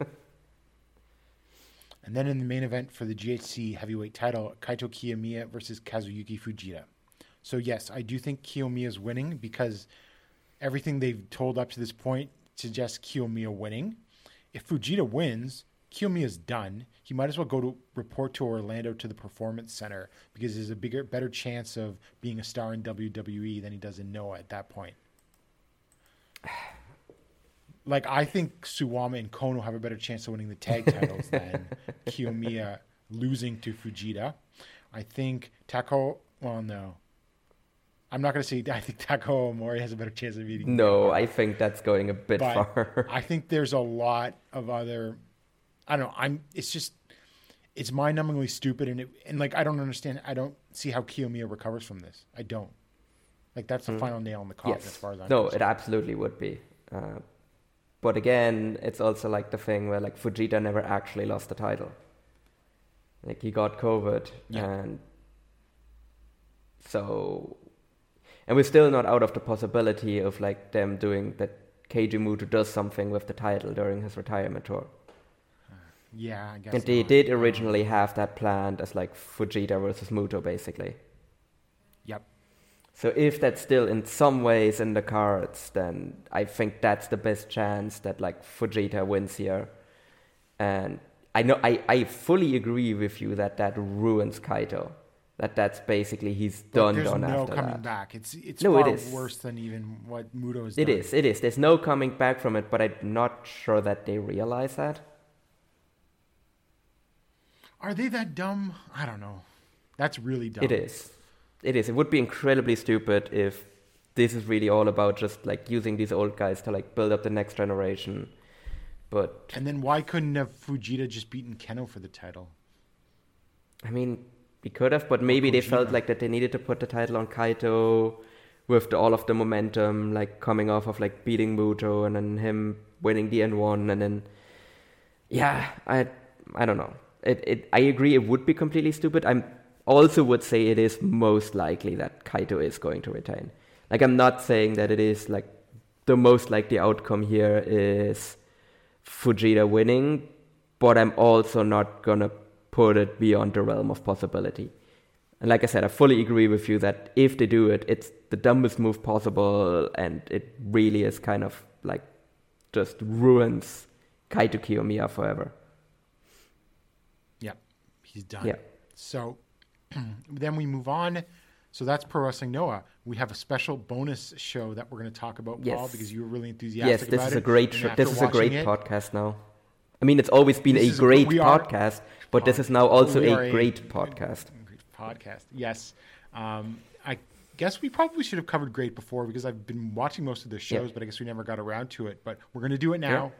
B: And then in the main event for the GHC heavyweight title, Kaito Kiyomiya versus Kazuyuki Fujita. So yes, I do think Kiyomiya is winning because everything they've told up to this point suggests Kiyomiya winning. If Fujita wins, Kiyomiya's done, he might as well go to report to Orlando to the Performance Center because there's a bigger, better chance of being a star in WWE than he does in Noah at that point. Like I think Suwama and Kono have a better chance of winning the tag titles than Kiyomiya losing to Fujita. I think Tako. Well, no, I'm not going to say. I think Takao Omori has a better chance of beating.
C: No, I think that's going a bit
B: but
C: far.
B: I think there's a lot of other. I don't know. I'm. It's just. It's mind-numbingly stupid, and it and like I don't understand. I don't see how Kiyomiya recovers from this. I don't. Like that's the final nail in the coffin,
C: yes.
B: as far as I'm
C: no,
B: concerned.
C: it absolutely would be. Uh, but again, it's also like the thing where like Fujita never actually lost the title. Like he got COVID,
B: Yeah.
C: and so, and we're still not out of the possibility of like them doing that. Keiji Muto does something with the title during his retirement tour.
B: Yeah, I guess.
C: And they
B: not.
C: did originally um, have that planned as like Fujita versus Muto, basically.
B: Yep.
C: So if that's still in some ways in the cards, then I think that's the best chance that like Fujita wins here. And I know I, I fully agree with you that that ruins Kaito. That that's basically he's done
B: there's
C: done
B: no
C: after
B: coming
C: that.
B: back. It's it's
C: No, it
B: far
C: is.
B: worse than even what Muto is.
C: It
B: done.
C: is, it is. There's no coming back from it, but I'm not sure that they realize that.
B: Are they that dumb? I don't know. That's really dumb.
C: It is. It is. It would be incredibly stupid if this is really all about just like using these old guys to like build up the next generation. But
B: And then why couldn't have Fujita just beaten Kenoh for the title?
C: I mean, we could have, but maybe they felt like that they needed to put the title on Kaito with the, all of the momentum, like coming off of like beating Muto and then him winning the N1, and then yeah, I I don't know. It it I agree it would be completely stupid. I'm also would say it is most likely that Kaito is going to retain. Like I'm not saying that it is like the most likely outcome here is Fujita winning, but I'm also not gonna put it beyond the realm of possibility. And like I said, I fully agree with you that if they do it, it's the dumbest move possible, and it really is kind of like just ruins Kaito Kiyomiya forever.
B: He's done.
C: Yeah.
B: So then we move on. So that's Pro Wrestling Noah. We have a special bonus show that we're going to talk about, Paul,
C: Yes.
B: because you were really enthusiastic
C: yes, this
B: about
C: is
B: it.
C: a great show. This is a great
B: it-
C: podcast now. I mean, it's always been a
B: a-
C: great
B: are-
C: podcast, but this is now also a
B: a-
C: great podcast.
B: Great podcast. Yes. Um, I guess we probably should have covered GLEAT before because I've been watching most of the shows,
C: Yeah.
B: but I guess we never got around to it. But we're going to do it now.
C: Yeah.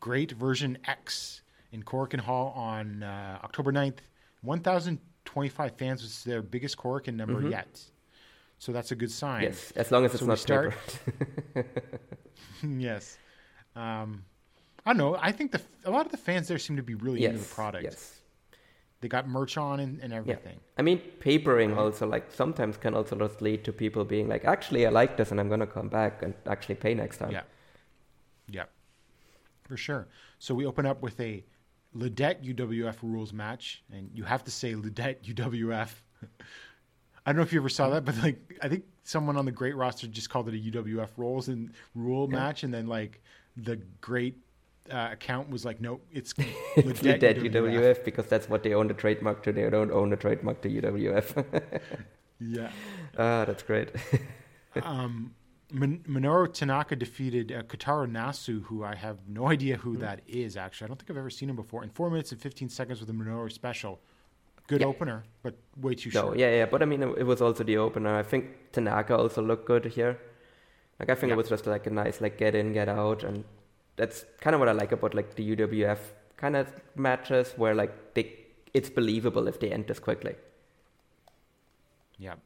B: GLEAT version X in Korakuen Hall on uh, October 9th. 1,025 fans was their biggest Corkin number yet. So that's a good sign.
C: Mm-hmm. Yes, as long as it's
B: So we
C: not
B: start- yes. Um, I don't know. I think the a lot of the fans there seem to be really into the product.
C: yes.
B: They got merch on and, and
C: Yeah.
B: everything.
C: I mean, papering also like sometimes can also just lead to people being like, actually, I like this, and I'm gonna come back and actually pay next time.
B: Yeah. Yeah. For sure. So we open up with a Lidet UWF rules match, and you have to say Lidet UWF. I don't know if you ever saw that, but like I think someone on the GLEAT roster just called it a UWF rules and rule match, and then like the GLEAT uh, account was like, no, it's
C: It's
B: Lidet
C: Lidet UWF because that's what they own the trademark to. They don't own the trademark to UWF.
B: Yeah.
C: ah, that's great.
B: Min- Minoru Tanaka defeated uh, Kotaro Nasu, who I have no idea who that is, actually. I don't think I've ever seen him before. In 4 minutes and 15 seconds with a Minoru special. Good opener, but way too
C: no,
B: short.
C: yeah, yeah, but I mean, it, it was also the opener. I think Tanaka also looked good here. Like I think
B: Yeah.
C: it was just like a nice like get in, get out, and that's kind of what I like about like the UWF kind of matches where like they it's believable if they end this quickly.
B: Yep.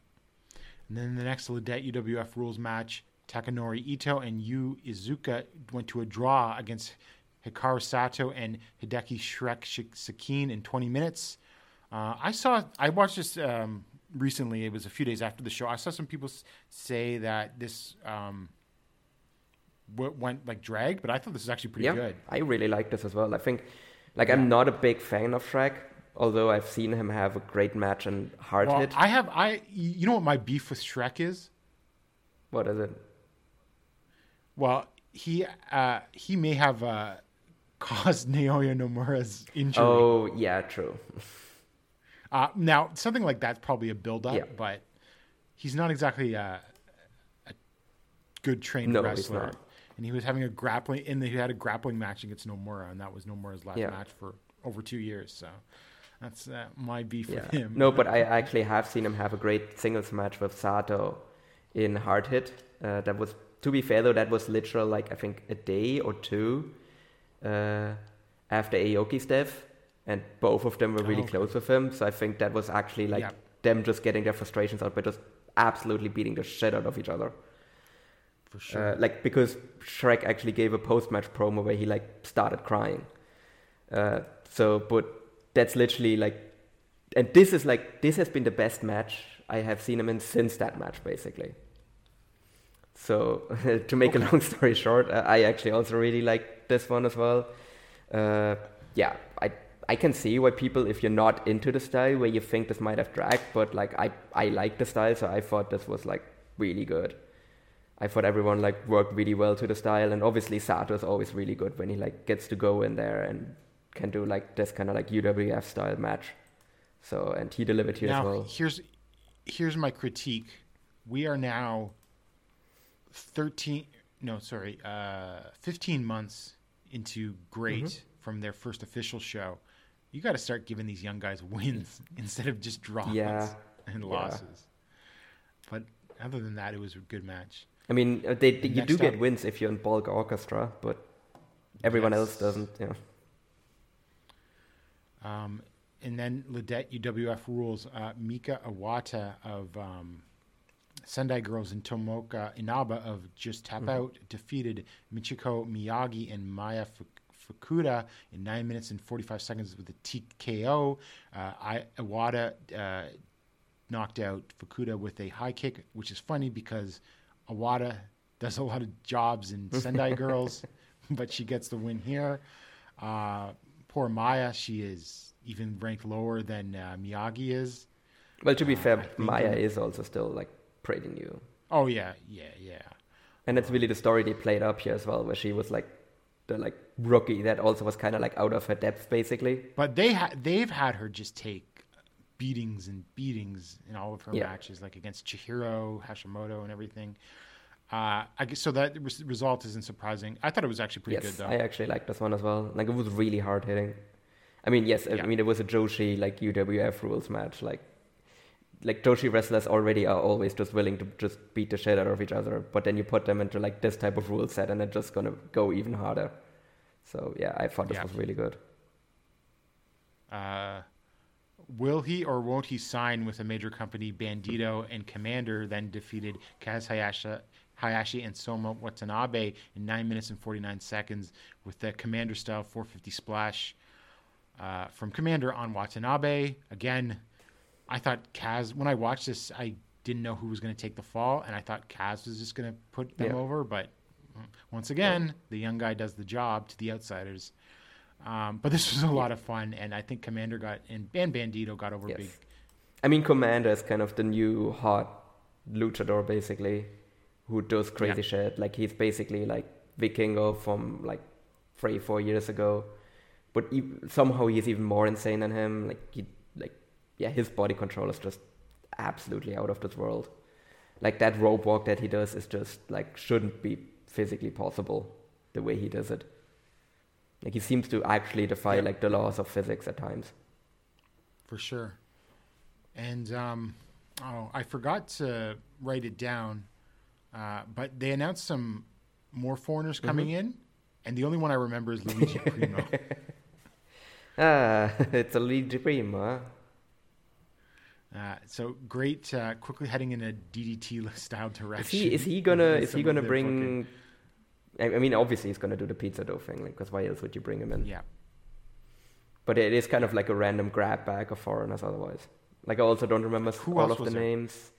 B: And then the next Lidet UWF rules match, Takanori Ito and Yu Iizuka went to a draw against Hikaru Sato and Hideki Shrek Sh- Sekine in 20 minutes. Uh, I saw, I watched this um, recently. It was a few days after the show. I saw some people say that this um, w- went like drag, but I thought this was actually pretty
C: yeah,
B: good.
C: I really like this as well. I think like I'm not a big fan of Shrek, although I've seen him have a great match and hard
B: Well,
C: hit.
B: I have, I, you know what my beef with Shrek is?
C: What is it?
B: Well, he uh, he may have uh, caused Naoya Nomura's injury.
C: Oh yeah, true.
B: Uh, now, something like that's probably a build-up,
C: Yeah.
B: but he's not exactly a, a good trained
C: No, he's
B: wrestler.
C: not.
B: And he was having a grappling, and he had a grappling match against Nomura, and that was Nomura's last
C: Yeah.
B: match for over two years. So that's uh, my beef
C: Yeah.
B: with him.
C: No, but I actually have seen him have a great singles match with Sato in Hard Hit. Uh, that was, to be fair though, that was literal like I think a day or two uh, after Aoki's death, and both of them were really
B: Oh, okay.
C: close with him. So I think that was actually like
B: Yeah.
C: them just getting their frustrations out by just absolutely beating the shit out of each other.
B: for sure.
C: Uh, like because Shrek actually gave a post-match promo where he like started crying. Uh, so, but that's literally like, and this is like this has been the best match I have seen him in since that match, basically. So, to make a long story short, uh, I actually also really like this one as well. Uh, yeah, I I can see why people, if you're not into the style, where you think this might have dragged, but like I I like the style, so I thought this was like really good. I thought everyone like worked really well to the style, and obviously Sato is always really good when he like gets to go in there and can do like this kind of like UWF style match. So and he delivered here
B: now
C: as well.
B: here's here's my critique. We are now thirteen. No, sorry, uh, fifteen months into GLEAT
C: Mm-hmm.
B: from their first official show. You got to start giving these young guys wins instead of just draws
C: Yeah,
B: and
C: yeah.
B: losses. But other than that, it was a good match.
C: I mean, uh, they, you do get wins if you're in bulk orchestra, but everyone else doesn't. Yeah.
B: Um, and then Lidet UWF rules. Uh, Mika Awata of um, Sendai Girls and Tomoka Inaba of Just Tap
C: Mm-hmm.
B: Out defeated Michiko Miyagi and Maya Fukuda in 9 minutes and 45 seconds with a TKO. Uh, I, Awada uh, knocked out Fukuda with a high kick, which is funny because Awada does a lot of jobs in Sendai Girls, but she gets the win here. Uh, poor Maya, she is even ranked lower than uh, Miyagi is.
C: Well, to be
B: Uh,
C: fair, Maya is also still like pretty you.
B: Oh yeah, yeah, yeah.
C: and that's really the story they played up here as well, where she was like the like rookie that also was kind of like out of her depth, basically.
B: But they ha- they've had her just take beatings and beatings in all of her
C: Yeah.
B: matches, like against Chihiro, Hashimoto, and everything. Uh, I so. That res- result isn't surprising. I thought it was actually pretty
C: yes,
B: good though.
C: I actually liked this one as well. Like it was really hard hitting. I mean, yes, I mean it was a Joshi like UWF rules match. Like, like Joshi wrestlers already are always just willing to just beat the shit out of each other, but then you put them into like this type of rule set, and they're just gonna go even harder. So yeah, I thought this
B: Yeah.
C: was really good.
B: Uh, will he or won't he sign with a major company? Bandito and Commander then defeated Kaz Hayashi, Hayashi and Soma Watanabe in 9 minutes and 49 seconds with the Commander style 450 splash uh, from Commander on Watanabe. Again, I thought Kaz, when I watched this, I didn't know who was going to take the fall, and I thought Kaz was just going to put them
C: Yeah.
B: over, but mm, once again, the young guy does the job to the outsiders. Um, but this was a lot of fun, and I think Commander got and, and Bandito got over
C: Yes.
B: big.
C: I mean, Commander is kind of the new hot luchador, basically, who does crazy
B: Yeah.
C: shit. Like he's basically like Vikingo from like three, four years ago, but e- somehow he's even more insane than him. Like he, like yeah, his body control is just absolutely out of this world. Like that rope walk that he does is just like shouldn't be physically possible the way he does it. Like he seems to actually defy
B: Yeah.
C: like the laws of physics at times.
B: for sure. And um, oh, I forgot to write it down, uh, but they announced some more foreigners coming in, and the only one I remember is Luigi Primo.
C: Ah, it's a Luigi Primo. huh?
B: Uh, so GLEAT, uh, quickly heading in a DDT style
C: Is
B: direction.
C: he is he gonna is he gonna bring? I I mean, obviously he's gonna do the pizza dough thing, like, because why else would you bring him in?
B: Yeah,
C: But it is kind of like a random grab bag of foreigners otherwise. Like I also don't remember
B: Who
C: all of the
B: there?
C: names.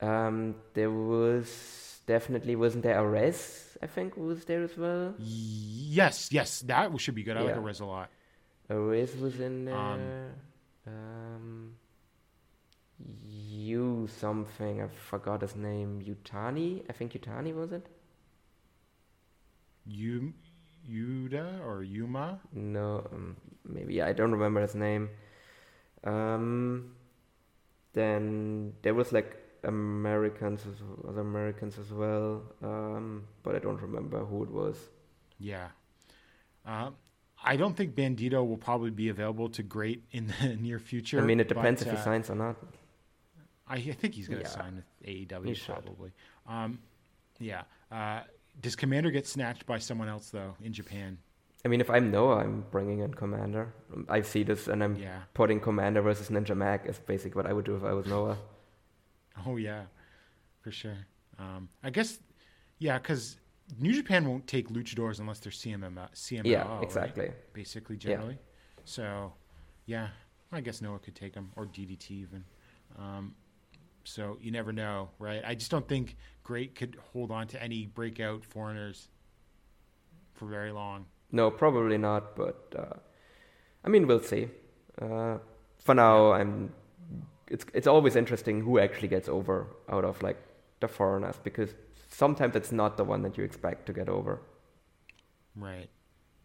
C: Um, there was definitely wasn't there Ares? I think was there as well.
B: yes, yes, that should be good. I like
C: Yeah.
B: Ares a lot.
C: Ares was in there.
B: Um,
C: Um, you something I forgot his name. Utani, I think Utani was it.
B: You, Yuda or Yuma.
C: No, um, maybe I don't remember his name. Um, then there was like Americans, as, other Americans as well, um, but I don't remember who it was.
B: Yeah. Uh, I don't think Bandito will probably be available to GLEAT in the near future.
C: I mean, it depends
B: but,
C: if he
B: uh,
C: signs or not.
B: I, I think he's going to
C: Yeah.
B: sign with AEW
C: He
B: probably. Um, yeah. Uh, does Commander get snatched by someone else though in Japan?
C: I mean, if I'm Noah, I'm bringing in Commander. I see this, and I'm
B: Yeah.
C: putting Commander versus Ninja Mac is basically what I would do if I was Noah.
B: Oh yeah, for sure. Um, I guess, yeah, because New Japan won't take luchadors unless they're CMML. CMLL,
C: Yeah,
B: right?
C: exactly.
B: Basically,
C: Yeah.
B: generally. So, yeah, I guess Noah could take them or DDT even. Um, so you never know, right? I just don't think GLEAT could hold on to any breakout foreigners for very long.
C: No, probably not. But uh, I mean, we'll see. Uh, for now, I'm. It's it's always interesting who actually gets over out of like the foreigners because sometimes it's not the one that you expect to get over.
B: Right.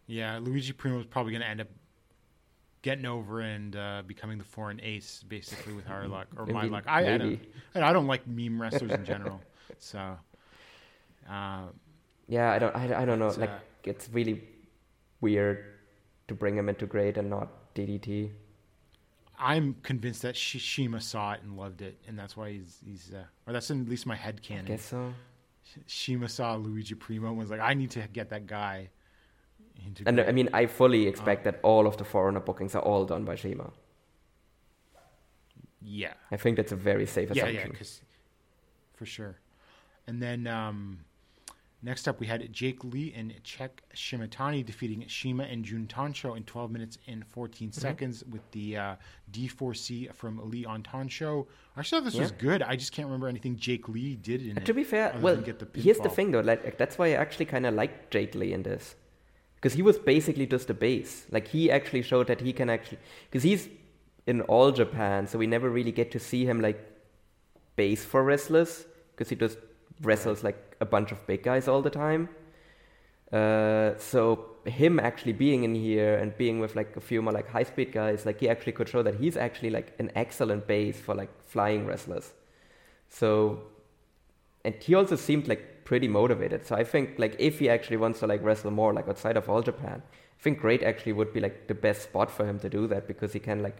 B: Yeah, Luigi Primo is probably going to end up getting over and uh, becoming the foreign ace, basically, with our luck or my luck. I, I don't.
C: maybe.
B: and I don't like meme wrestlers in general, so. Uh,
C: Yeah, I don't. I, I don't know. Like
B: uh,
C: it's really weird to bring him into GLEAT and not DDT.
B: I'm convinced that Shima saw it and loved it, and that's why he's he's uh, or that's at least my head
C: I
B: canon.
C: guess so.
B: Shima saw Luigi Primo and was like, I need to get that guy. Into
C: And I mean, I fully expect that all of the foreigner bookings are all done by Shima.
B: yeah,
C: I think that's a very safe
B: yeah,
C: assumption.
B: yeah, because for sure. And then um, next up, we had Jake Lee and CHECK Shimatani defeating Shima and Jun Tancho in 12 minutes and 14
C: Mm-hmm.
B: seconds with the uh, D4C from Lee on Tancho. I thought this was good. I just can't remember anything Jake Lee did in
C: And
B: it.
C: to be fair, well,
B: get the
C: here's the thing though. Like, like, that's why I actually kind of liked Jake Lee in this, because he was basically just a base. Like he actually showed that he can actually, because he's in all Japan, so we never really get to see him like base for wrestlers, because he just wrestles like a bunch of big guys all the time. Uh, so him actually being in here and being with like a few more like high speed guys, like he actually could show that he's actually like an excellent base for like flying wrestlers. So and he also seemed like pretty motivated. So I think like if he actually wants to like wrestle more like outside of all Japan, I think GLEAT actually would be like the best spot for him to do that because he can like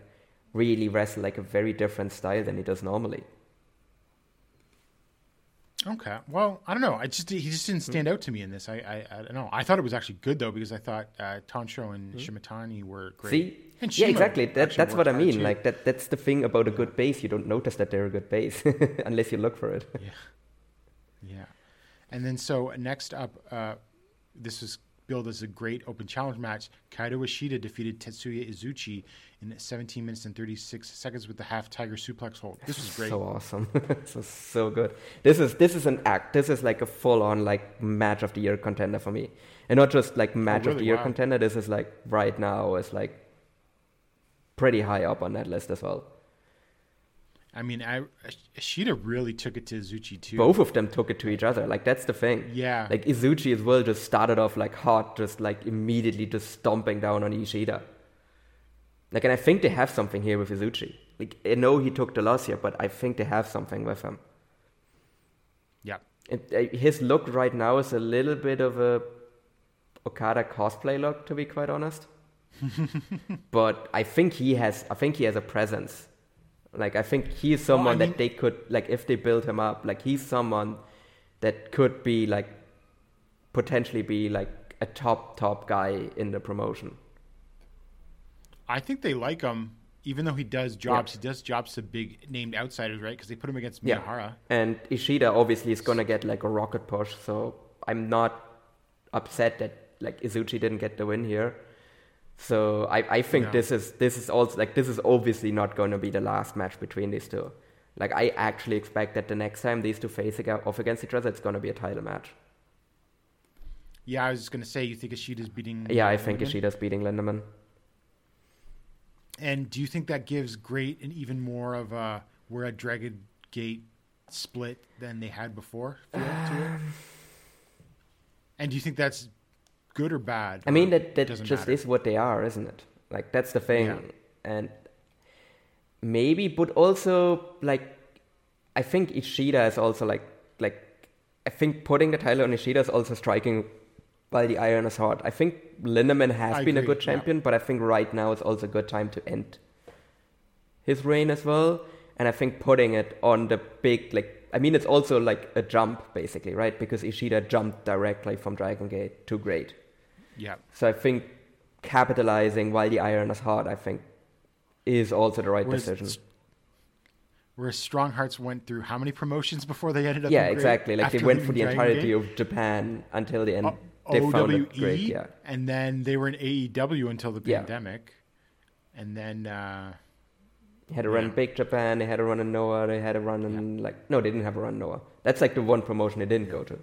C: really wrestle like a very different style than he does normally.
B: Okay. Well, I don't know. I just he just didn't stand out to me in this. I I, I don't know. I thought it was actually good though because I thought uh, Tancho and Shimatani were great.
C: See?
B: And
C: yeah,
B: Shima
C: exactly. That, that's what I mean.
B: too.
C: Like that. That's the thing about a good base. You don't notice that they're a good base unless you look for it.
B: Yeah. Yeah. And then so next up, uh, this was billed as a great open challenge match. Kaito Ishida defeated Tetsuya Izuchi in 17 minutes and 36 seconds with the half tiger suplex hold. This was great.
C: So awesome. this is so good. This is this is an act. This is like a full on like match of the year contender for me, and not just like oh, match of
B: really?
C: the year
B: Wow.
C: contender. This is like right now is like pretty high up on that list as well.
B: I mean, I, Ishida really took it to Izuchi too.
C: Both of them took it to each other. Like that's the thing.
B: Yeah.
C: Like Izuchi as well just started off like hot, just like immediately just stomping down on Ishida. Like, and I think they have something here with Izuchi. Like, I know he took the loss here, but I think they have something with him.
B: Yeah.
C: It, uh, his look right now is a little bit of a Okada cosplay look, to be quite honest. but I think he has. I think he has a presence. Like I think he's someone
B: mean-
C: that they could like if they build him up. Like he's someone that could be like potentially be like a top top guy in the promotion.
B: I think they like him, even though he does jobs. He does jobs to big named outsiders, right? Because they put him against
C: Yeah.
B: Miyahara.
C: And Ishida obviously is gonna get like a rocket push, so I'm not upset that like Izuchi didn't get the win here. So I, I think
B: No.
C: this is this is also like this is obviously not gonna be the last match between these two. Like I actually expect that the next time these two face off against each other, it's gonna be a title match.
B: Yeah, I was just gonna say, you think Ishida's beating?
C: Yeah, I think
B: Lindaman?
C: Ishida's beating Lindaman.
B: And do you think that gives GLEAT an even more of a we're a Dragon Gate split than they had before? To?
C: Um,
B: And do you think that's good or bad.
C: I mean, that, that just
B: matter?
C: is what they are, isn't it? Like, that's the thing.
B: Yeah.
C: And maybe, but also, like, I think Ishida is also, like, like, I think putting the title on Ishida is also striking while the iron is hot. I think Lindaman has
B: I
C: been a
B: agree,
C: good
B: yeah.
C: champion, but I think right now is also a good time to end his reign as well. And I think putting it on the big, like, I mean, it's also like a jump, basically, right? Because Ishida jumped directly from Dragon Gate to GLEAT.
B: Yeah.
C: So I think capitalizing while the iron is hot, I think, is also the right
B: Whereas
C: decision.
B: Whereas Strong Hearts went through how many promotions before they ended up?
C: Yeah, exactly. Like they went for the entirety
B: Gate?
C: of Japan until the end.
B: O-
C: they found
B: OWE,
C: it great. Yeah,
B: and then they were in AEW until the
C: Yeah.
B: pandemic, and then uh,
C: they had a run in Big Japan. They had a run in Noah. They had a run in like no, they didn't have a run in Noah. That's like the one promotion they didn't go to.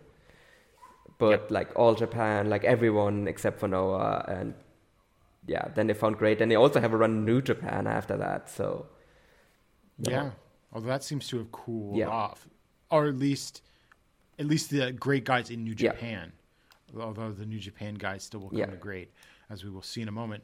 C: But like all Japan, like everyone except for Noah, and yeah, then they found GLEAT. And they also have a run in New Japan after that. So
B: yeah, although that seems to have cooled
C: Yeah.
B: off, or at least, at least the GLEAT guys in New
C: Yeah.
B: Japan. Although the New Japan guys still will come
C: Yeah.
B: to GLEAT, as we will see in a moment.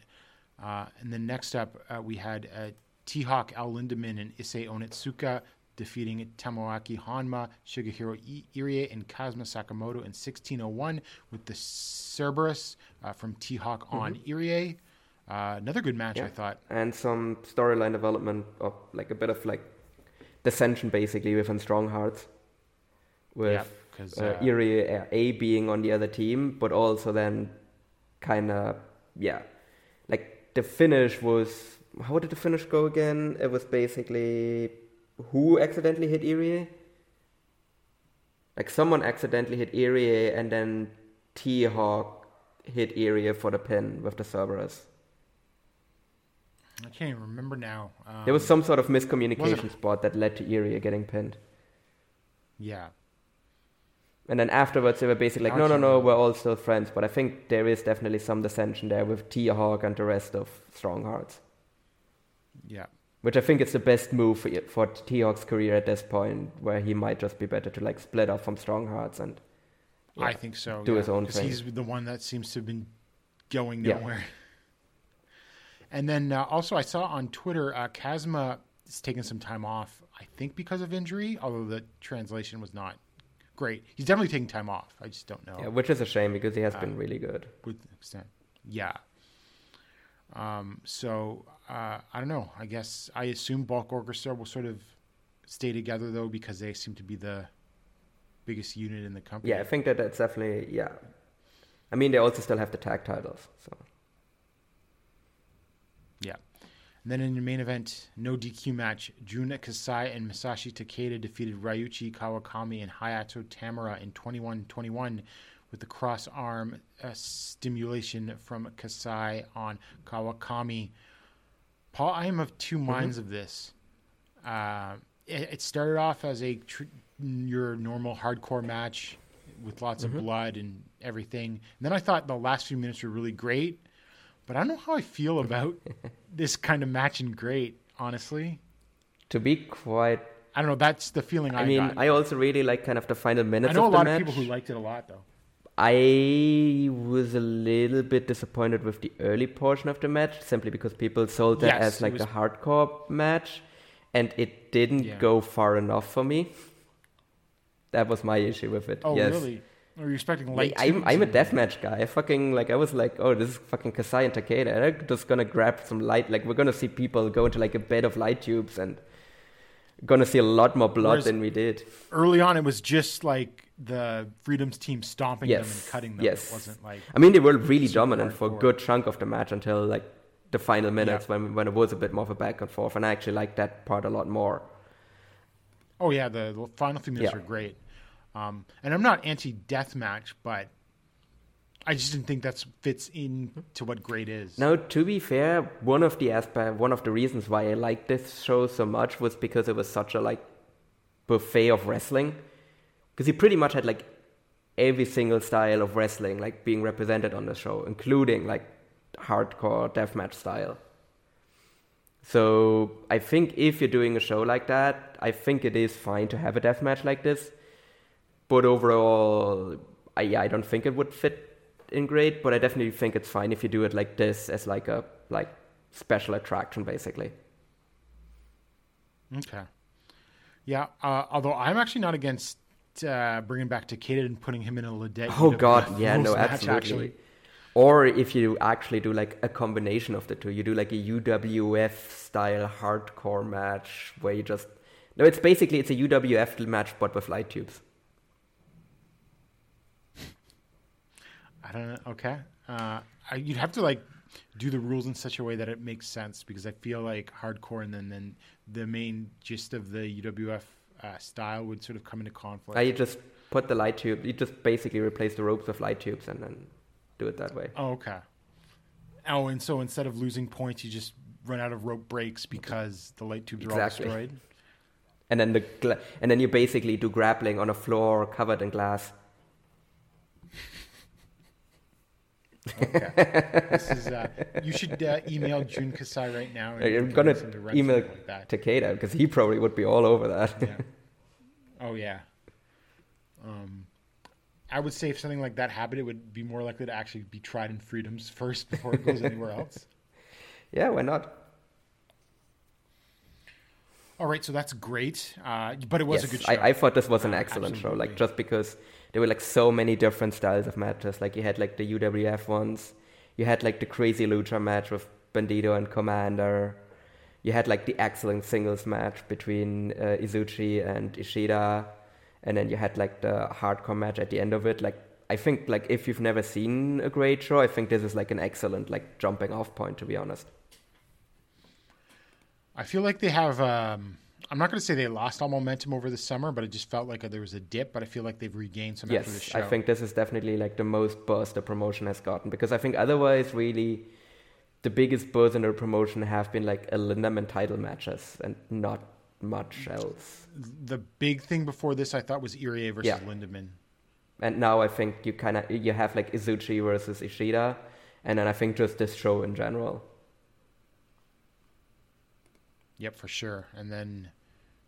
B: Uh, and then next up, uh, we had uh, T-Hawk El Lindaman and Issei Onitsuka defeating Tomoaki Honma, Shigehiro Irie, and Kazuma Sakamoto in 1601 with the Cerberus uh, from T-Hawk on Irie. Uh, another good match, I
C: Mm-hmm.
B: Thought.
C: and some storyline development of like a bit of like dissension basically within Strong Hearts. With
B: Yeah,
C: uh,
B: uh,
C: Irie uh, A being on the other team, but also then kind of yeah, like the finish was how did the finish go again? It was basically who accidentally hit Irie. Like someone accidentally hit Irie, and then T Hawk hit Irie for the pin with the Cerberus.
B: I can't even remember now. Um,
C: There was some sort of miscommunication spot that led to Irie getting pinned.
B: yeah.
C: And then afterwards, they were basically like, no, no, no, we're all still friends. But I think there is definitely some dissension there with T Hawk and the rest of Strong Hearts.
B: Yeah.
C: Which I think is the best move for, for T Hawk's career at this point, where he might just be better to like split off from Strong Hearts and
B: I think so.
C: Do
B: yeah,
C: his own thing.
B: He's the one that seems to have been going
C: Yeah.
B: nowhere. And then uh, also, I saw on Twitter, uh, Kazuma is taking some time off. I think because of injury, although the translation was not great. He's definitely taking time off. I just don't know
C: yeah, which is a shame because he has
B: Uh,
C: been really good.
B: with extent. Yeah. Um, so uh, I don't know. I guess I assume Bulk Orchestra will sort of stay together though because they seem to be the biggest unit in the company.
C: Yeah, I think that that's definitely yeah. I mean, they also still have the tag titles, so
B: Yeah. And then in the main event, no DQ match, Jun Kasai and Masashi Takeda defeated Ryuichi Kawakami and Hayato Tamura in 21-21 with the cross arm uh, stimulation from Kasai on Kawakami. Paul, I am of 2 minds of this. Uh, it, it started off as a tr- your normal hardcore match with lots of blood and everything. And then I thought the last few minutes were really GLEAT, but I don't know how I feel about this kind of match in great, honestly.
C: to be quite.
B: I don't know. That's the feeling I,
C: I mean,
B: got.
C: I also really like kind of the final minutes.
B: I know a
C: of the
B: lot
C: match.
B: of people who liked it a lot, though.
C: I was a little bit disappointed with the early portion of the match, simply because people sold that
B: Yes,
C: as like
B: was-
C: a hardcore match, and it didn't
B: Yeah.
C: go far enough for me. That was my issue with it.
B: Oh,
C: yes.
B: really? Are you expecting
C: Like,
B: light?
C: I'm, I'm a deathmatch guy. I fucking like I was like, oh, this is fucking Kasai and Takeda. And I'm just gonna grab some light. Like we're gonna see people go into like a bed of light tubes and gonna see a lot more blood
B: Whereas-
C: than we did.
B: Early on, it was just like the Freedoms team stomping them and cutting them.
C: yes.
B: It wasn't like
C: I mean, they were really dominant for a good chunk of the match until like the final minutes
B: Yeah.
C: when when it was a bit more of a back and forth, and I actually liked that part a lot more.
B: Oh yeah, the, the final few minutes
C: Yeah.
B: were GLEAT. Um, and I'm not anti-death match, but I just didn't think that fits into what great is.
C: Now, to be fair, one of the aspect, one of the reasons why I liked this show so much was because it was such a like buffet of wrestling, because he pretty much had like every single style of wrestling like being represented on the show, including like hardcore deathmatch style. So I think if you're doing a show like that, I think it is fine to have a deathmatch like this. But overall, I, I don't think it would fit in GLEAT, but I definitely think it's fine if you do it like this as like a like special attraction, basically.
B: Okay. Yeah. Uh, although I'm actually not against uh, bringing back to Takeda and putting him in a Lidet.
C: Oh God, yeah, no,
B: match,
C: absolutely.
B: Actually.
C: Or if you actually do like a combination of the two, you do like a UWF style hardcore match where you just no, it's basically it's a UWF match but with light tubes.
B: I don't know. Okay. Uh, I, you'd have to like do the rules in such a way that it makes sense because I feel like hardcore and then then the main gist of the UWF uh, style would sort of come into conflict.
C: Uh, you just put the light tube. You just basically replace the ropes with light tubes and then do it that way.
B: oh, okay. Oh, and so instead of losing points, you just run out of rope breaks because the light tubes are
C: Exactly.
B: all destroyed.
C: And then the gla- and then you basically do grappling on a floor covered in glass. okay.
B: This is uh, you should uh, email Jun Kasai right now. and
C: I'm gonna
B: him to run
C: email
B: like.
C: Takeda because he probably would be all over that.
B: Yeah. Oh yeah. Um, I would say if something like that happened, it would be more likely to actually be tried in freedoms first before it goes anywhere else.
C: yeah, why not?
B: All right, so that's GLEAT. Uh, but it was a good show.
C: I, I thought this was an excellent show. Like just because there were like so many different styles of matches. Like you had like the UWF ones, you had like the crazy lucha match with Bandito and Commander. You had like the excellent singles match between uh, Izuchi and Ishida, and then you had like the hardcore match at the end of it. Like I think like if you've never seen a GLEAT show, I think this is like an excellent like jumping off point to be honest.
B: I feel like they have. Um, I'm not going to say they lost all momentum over the summer, but it just felt like there was a dip. But I feel like they've regained some
C: Yes. I think this is definitely like the most buzz the promotion has gotten because I think otherwise, really, the biggest buzz in the promotion have been like a Lindaman title matches and not much else.
B: the big thing before this I thought was Irie versus
C: Yeah.
B: Lindaman.
C: And now I think you kind of you have like Izuchi versus Ishida, and then I think just this show in general.
B: Yep, for sure. And then,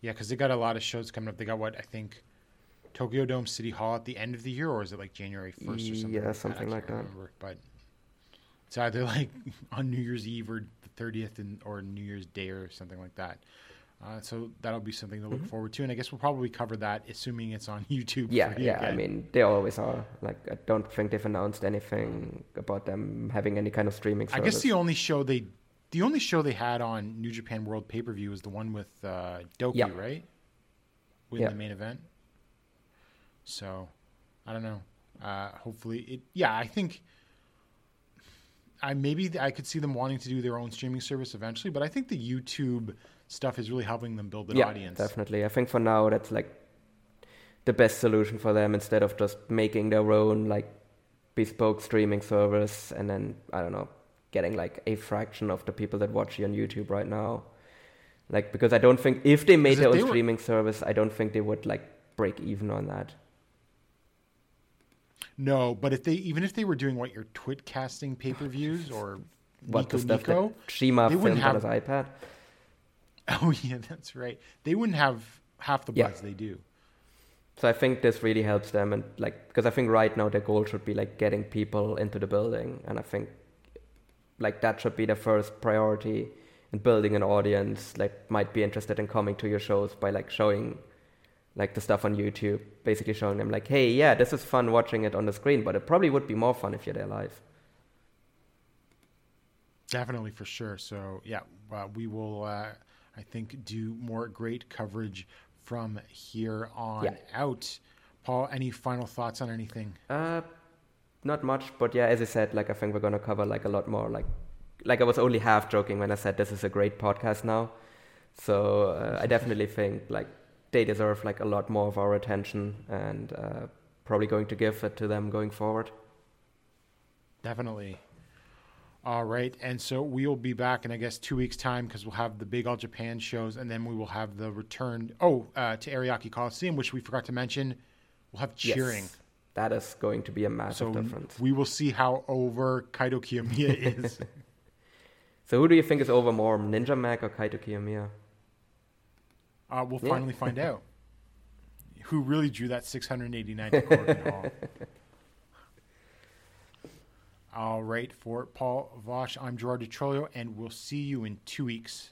B: yeah, because they got a lot of shows coming up. They got what I think Tokyo Dome City Hall at the end of the year, or is it like January first or something?
C: Yeah,
B: like that?
C: Something like
B: can't
C: that.
B: Remember. But it's either like on New Year's Eve or the thirtieth, and or New Year's Day or something like that. Uh, so that'll be something to look
C: Mm-hmm.
B: forward to, and I guess we'll probably cover that, assuming it's on YouTube.
C: Yeah,
B: you
C: yeah. I mean, they always are. Like, I don't think they've announced anything about them having any kind of streaming
B: I guess the only show they, the only show they had on New Japan World Pay Per View was the one with uh, Doki,
C: Yeah.
B: right? With
C: Yeah.
B: the main event. So, I don't know. Uh, hopefully, it. Yeah, I think. I maybe I could see them wanting to do their own streaming service eventually, but I think the YouTube stuff is really helping them build an
C: yeah,
B: audience.
C: definitely. I think for now that's like the best solution for them instead of just making their own like bespoke streaming service and then I don't know getting like a fraction of the people that watch you on YouTube right now. Like because I don't think if they made their own
B: they were-
C: streaming service, I don't think they would like break even on that.
B: No, but if they even if they were doing what your twit casting pay per views or
C: What
B: Nico
C: the stuff
B: Nico,
C: that Shima filmed on his iPad.
B: Oh yeah, that's right. They wouldn't have half the
C: Yeah.
B: buzz they do.
C: So I think this really helps them, and like because I think right now their goal should be like getting people into the building, and I think like that should be the first priority in building an audience like might be interested in coming to your shows by like showing like the stuff on YouTube, basically showing them like, hey, yeah, this is fun watching it on the screen, but it probably would be more fun if you're there live.
B: Definitely for sure. So yeah, uh, we will. Uh, I think do more GLEAT coverage from here on
C: Yeah.
B: out. Paul, any final thoughts on anything?
C: Uh, not much, but yeah, as I said, like I think we're gonna cover like a lot more. Like, like I was only half joking when I said this is a great podcast now. So uh, I definitely think like they deserve like a lot more of our attention, and uh, probably going to give it to them going forward.
B: Definitely. All right, and so we'll be back in I guess two weeks' time because we'll have the big All Japan shows, and then we will have the return. Oh, uh, to Ariake Coliseum, which we forgot to mention. We'll have cheering.
C: Yes, that is going to be a massive
B: So
C: difference.
B: we will see how over Kaito Kiyomiya is.
C: So who do you think is over more, Ninja Mac or Kaito Kiyomiya?
B: Uh, we'll
C: Yeah.
B: finally find out who really drew that 689 to Korakuen Hall. All right, for Paul Vosh, I'm Gerard Di Trolio, and we'll see you in two weeks.